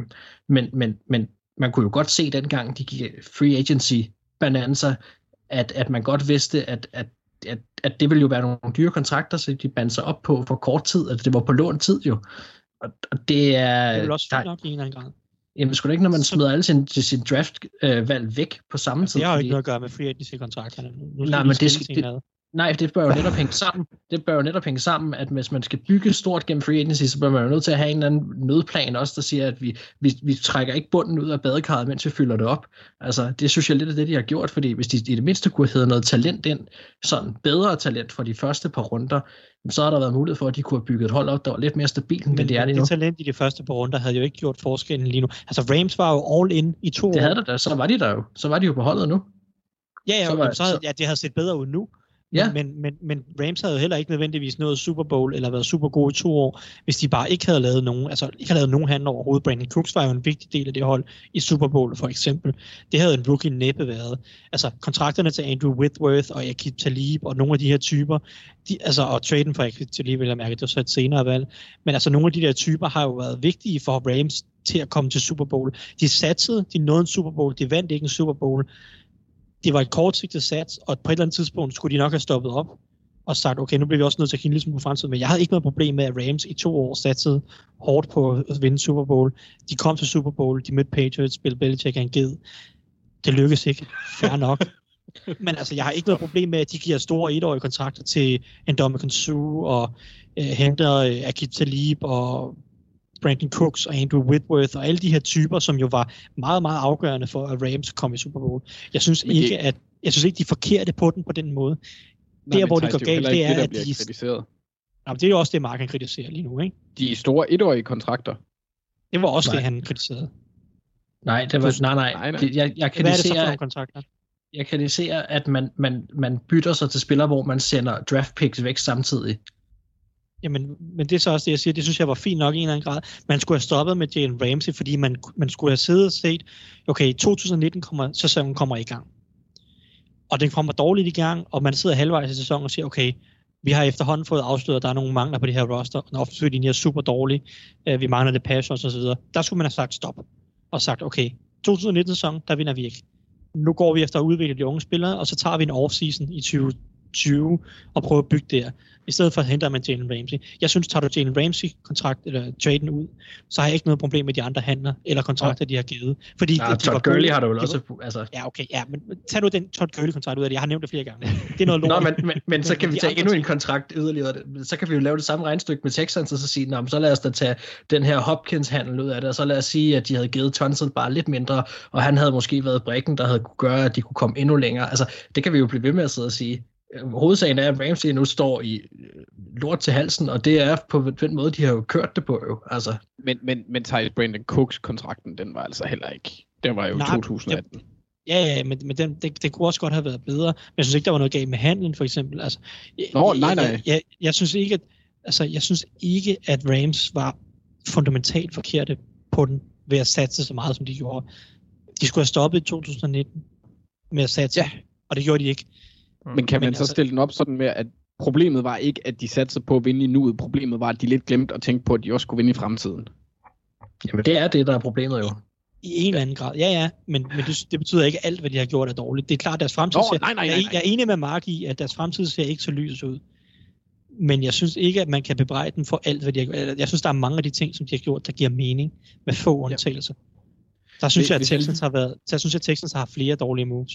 men, men, men man kunne jo godt se dengang, de gik free agency bananza, at, at man godt vidste, at, at, at, at det ville jo være nogle dyre kontrakter, så de bandt sig op på for kort tid, at det var på lån tid jo. Og, og det er... det er også der- nok i en eller anden grad. Jamen, sgu da ikke, når man Så- smider alle sin, sin draft-valg væk på samme tid. Det har jo fordi- ikke noget at gøre med free agency-kontrakterne. Nu Nej, men det skal- ad. Nej, det bør jo netop hænge sammen. Det bør jo netop hænge sammen, at hvis man skal bygge stort gennem free agency, så bør man jo nødt til at have en eller anden nødplan også, der siger, at vi, vi, vi trækker ikke bunden ud af badekarret, mens vi fylder det op. Altså, det synes jeg lidt af det, de har gjort, fordi hvis de i det mindste kunne have noget talent ind, sådan bedre talent for de første par runder, så har der været mulighed for, at de kunne have bygget et hold op, der var lidt mere stabilt, end Men det er lige nu. det talent i de første par runder havde jo ikke gjort forskellen lige nu. Altså Rams var jo all in i to Det år. havde der da, så var de der jo. Så var de jo på holdet nu. Ja, ja, Så var- var, så, havde, så- ja, det havde set bedre ud nu. Ja. Men, men, men Rams havde jo heller ikke nødvendigvis nået Super Bowl eller været super gode i to år, hvis de bare ikke havde lavet nogen, altså ikke havde lavet nogen handler overhovedet. Brandon Cooks var jo en vigtig del af det hold i Super Bowl for eksempel. Det havde en rookie næppe været. Altså kontrakterne til Andrew Whitworth og Akib Talib og nogle af de her typer, de, altså og traden for Akib Talib vil jeg mærke, det var så et senere valg. Men altså nogle af de der typer har jo været vigtige for Rams til at komme til Super Bowl. De satsede, de nåede en Super Bowl, de vandt ikke en Super Bowl, det var et kortsigtet sats, og på et eller andet tidspunkt skulle de nok have stoppet op og sagt, okay, nu bliver vi også nødt til at kigge lidt på fremtiden, men jeg havde ikke noget problem med, at Rams i to år satsede hårdt på at vinde Super Bowl. De kom til Super Bowl, de mødte Patriots, Bill Belichick er en ged. Det lykkedes ikke. Fair nok. Men altså, jeg har ikke noget problem med, at de giver store etårige kontrakter til Ndamukong Suh og øh, henter øh, Akib Talib og Brandon Cooks og Andrew Whitworth og alle de her typer, som jo var meget, meget afgørende for, at Rams kom i Super Bowl. Jeg synes Men det- ikke, at jeg synes ikke, de er forkerte på den på den måde. Nej, men hvor de Thijs, går galt, det er, der at de- kritiseret. Jamen, det er jo også det, Mark han kritiserer lige nu, ikke? De er store etårige kontrakter. Det var også Nej. det, han kritiserede. Nej, det var, nej, nej. Nej, nej. Det, jeg, jeg Hvad er det så for kritiserer, nogle kontrakter? jeg kritiserer, at man, man, man bytter sig til spillere, hvor man sender draft picks væk samtidig. Jamen, men det er så også det, jeg siger, det synes jeg var fint nok i en eller anden grad. Man skulle have stoppet med Jalen Ramsey, fordi man, man skulle have siddet og set, okay, 2019 kommer, sæsonen kommer i gang. Og den kommer dårligt i gang, og man sidder halvvejs i sæsonen og siger, okay, vi har efterhånden fået afsløret, at der er nogle mangler på det her roster, og den offensive linje er super dårlig, øh, vi mangler det pass og så videre. Der skulle man have sagt stop, og sagt, okay, 2019-sæson, der vinder vi ikke. Nu går vi efter at udvikle de unge spillere, og så tager vi en off-season i 2020 og prøver at bygge der i stedet for at hente man Jalen Ramsey. Jeg synes, tager du Jalen Ramsey kontrakt eller traden ud, så har jeg ikke noget problem med de andre handler eller kontrakter, de har givet. Fordi Ja, de, Todd Gurley har du vel også... Altså, Ja, okay, ja, men tag nu den Todd Gurley kontrakt ud af det. Jeg har nævnt det flere gange. Det er noget lort. Nå, men, men, men så kan vi tage endnu en kontrakt yderligere. Så kan vi jo lave det samme regnstykke med Texans, og så sige, Nå, men så lad os da tage den her Hopkins-handel ud af det, og så lad os sige, at de havde givet Tunsil bare lidt mindre, og han havde måske været brækken, der havde kunne gøre, at de kunne komme endnu længere. Altså, det kan vi jo blive ved med at sidde og sige. Øh, Hovedsagen er, at Ramsey nu står i øh, lort til halsen, og det er på den måde, de har jo kørt det på jo. Altså, Men, men, men Thijs Brandon Cooks kontrakten, den var altså heller ikke. Den var jo Nej, 2018. Ja, ja, men, men den, det, det kunne også godt have været bedre. Men jeg synes ikke, der var noget galt med handlen, for eksempel. Altså, jeg- Nå, jeg, nej, nej. Jeg, jeg, jeg, synes ikke, at, altså, jeg synes ikke, at Rams var fundamentalt forkerte på den, ved at satse så meget, som de gjorde. De skulle have stoppet i 2019 med at satse, Ja. og det gjorde de ikke. Men kan Men man så altså- stille den op sådan med, at problemet var ikke, at de satte på at vinde i nuet. Problemet var, at de lidt glemte at tænke på, at de også skulle vinde i fremtiden. jamen, det er det, der er problemet jo. I en eller anden grad. Ja, ja, men, men det, det betyder ikke, at alt, hvad de har gjort, er dårligt. Det er klart, at deres fremtid ser, nej, nej, jeg, nej, er- nej. jeg er enig med Mark i, at deres fremtid ser ikke så lys ud. Men jeg synes ikke, at man kan bebrejde dem for alt, hvad de har gjort. Jeg synes, der er mange af de ting, som de har gjort, der giver mening, med få undtagelser. Der synes Hvis- jeg, at Texans har været, der synes jeg, at Texans har flere dårlige moves.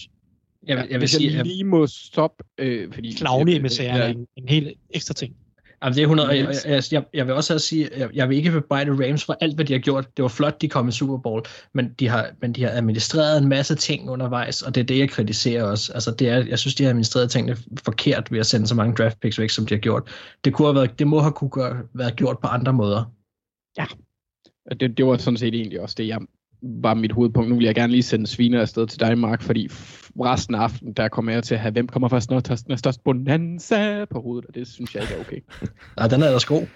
Jeg, vil- jeg vil Hvis sige, jeg lige må stoppe, øh, fordi... Klavne med serien er ja, en, en helt ekstra ting. Jamen, det er 100, jeg, jeg, jeg, jeg vil også sige, jeg, jeg vil ikke bebrejde Rams for alt, hvad de har gjort. Det var flot, de kom i Super Bowl, men de har, men de har administreret en masse ting undervejs, og det er det, jeg kritiserer også. Altså, det er, jeg synes, de har administreret tingene forkert ved at sende så mange draft picks væk, som de har gjort. Det, kunne have været, det må have kunne gøre, været gjort på andre måder. Og Det, det var sådan set egentlig også det, jeg var mit hovedpunkt. Nu vil jeg gerne lige sende sviner afsted til dig, Mark, fordi resten af aftenen, der kommer jeg til at have, hvem kommer først, når der er størst bonanza på hovedet, og det synes jeg ikke er okay. Ja, den er ellers god.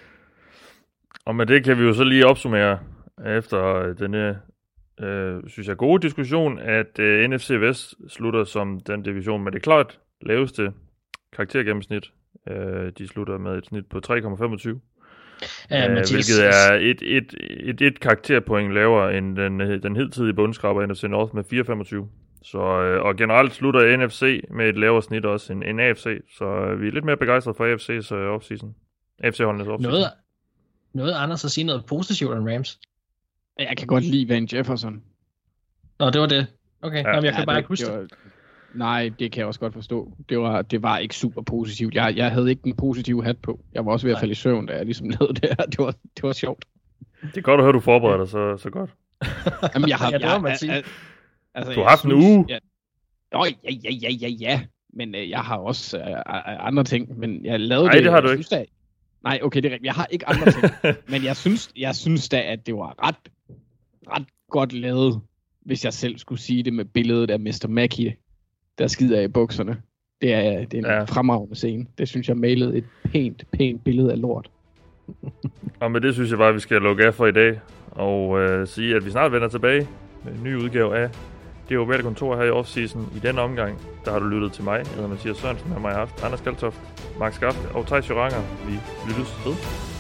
Og med det kan vi jo så lige opsummere efter øh, denne, øh, synes jeg, gode diskussion, at øh, NFC Vest slutter som den division med det klart laveste karaktergennemsnit. Øh, de slutter med et snit på 3,25. Ja, øh, Mathias, hvilket er et, et, et, et karakterpoint lavere end den, den hidtidige bundskraber NFC North med 4,25. Så, øh, og generelt slutter NFC med et lavere snit også end, end AFC, så øh, vi er lidt mere begejstrede for AFC's øh, offseason. AFC-holdenes offseason. noget, noget Anders at sige noget positivt om Rams. Jeg kan godt lide Van Jefferson. Nå, det var det. Okay, Ja. ja, Jamen, jeg kan Ja, bare det- ikke huske det var- Nej, det kan jeg også godt forstå. Det var, det var ikke super positivt. Jeg, jeg havde ikke en positiv hat på. Jeg var også ved at Nej. falde i søvn, da jeg ligesom lavede det her. Det var, det var sjovt. Det er godt at høre, du forbereder dig så, så godt. Jamen, jeg har, Ja, det må jeg, man sige. al- altså, Du har jeg haft en uge. Ja, Nå, ja, ja, ja, ja, ja. Men øh, jeg har også øh, andre ting. Men jeg lavede Nej, det. det har jeg du synes, Da, nej, okay, det er rigtigt. Jeg har ikke andre ting. men jeg synes, jeg synes da, at det var ret, ret godt lavet, hvis jeg selv skulle sige det med billedet af Mr. Mackey, der skider i bukserne. Det er, det er en ja. fremragende scene. Det synes jeg malede et pænt, pænt billede af lort. Og med det synes jeg bare, at vi skal lukke af for i dag. Og øh, sige, at vi snart vender tilbage med en ny udgave af det ovale kontor her i offseason. I denne omgang, der har du lyttet til mig. Jeg hedder Mathias Sørensen, og mig har haft Anders Kaltoft, Mark Skafte og Thijs Joranger. Vi lyttes ved.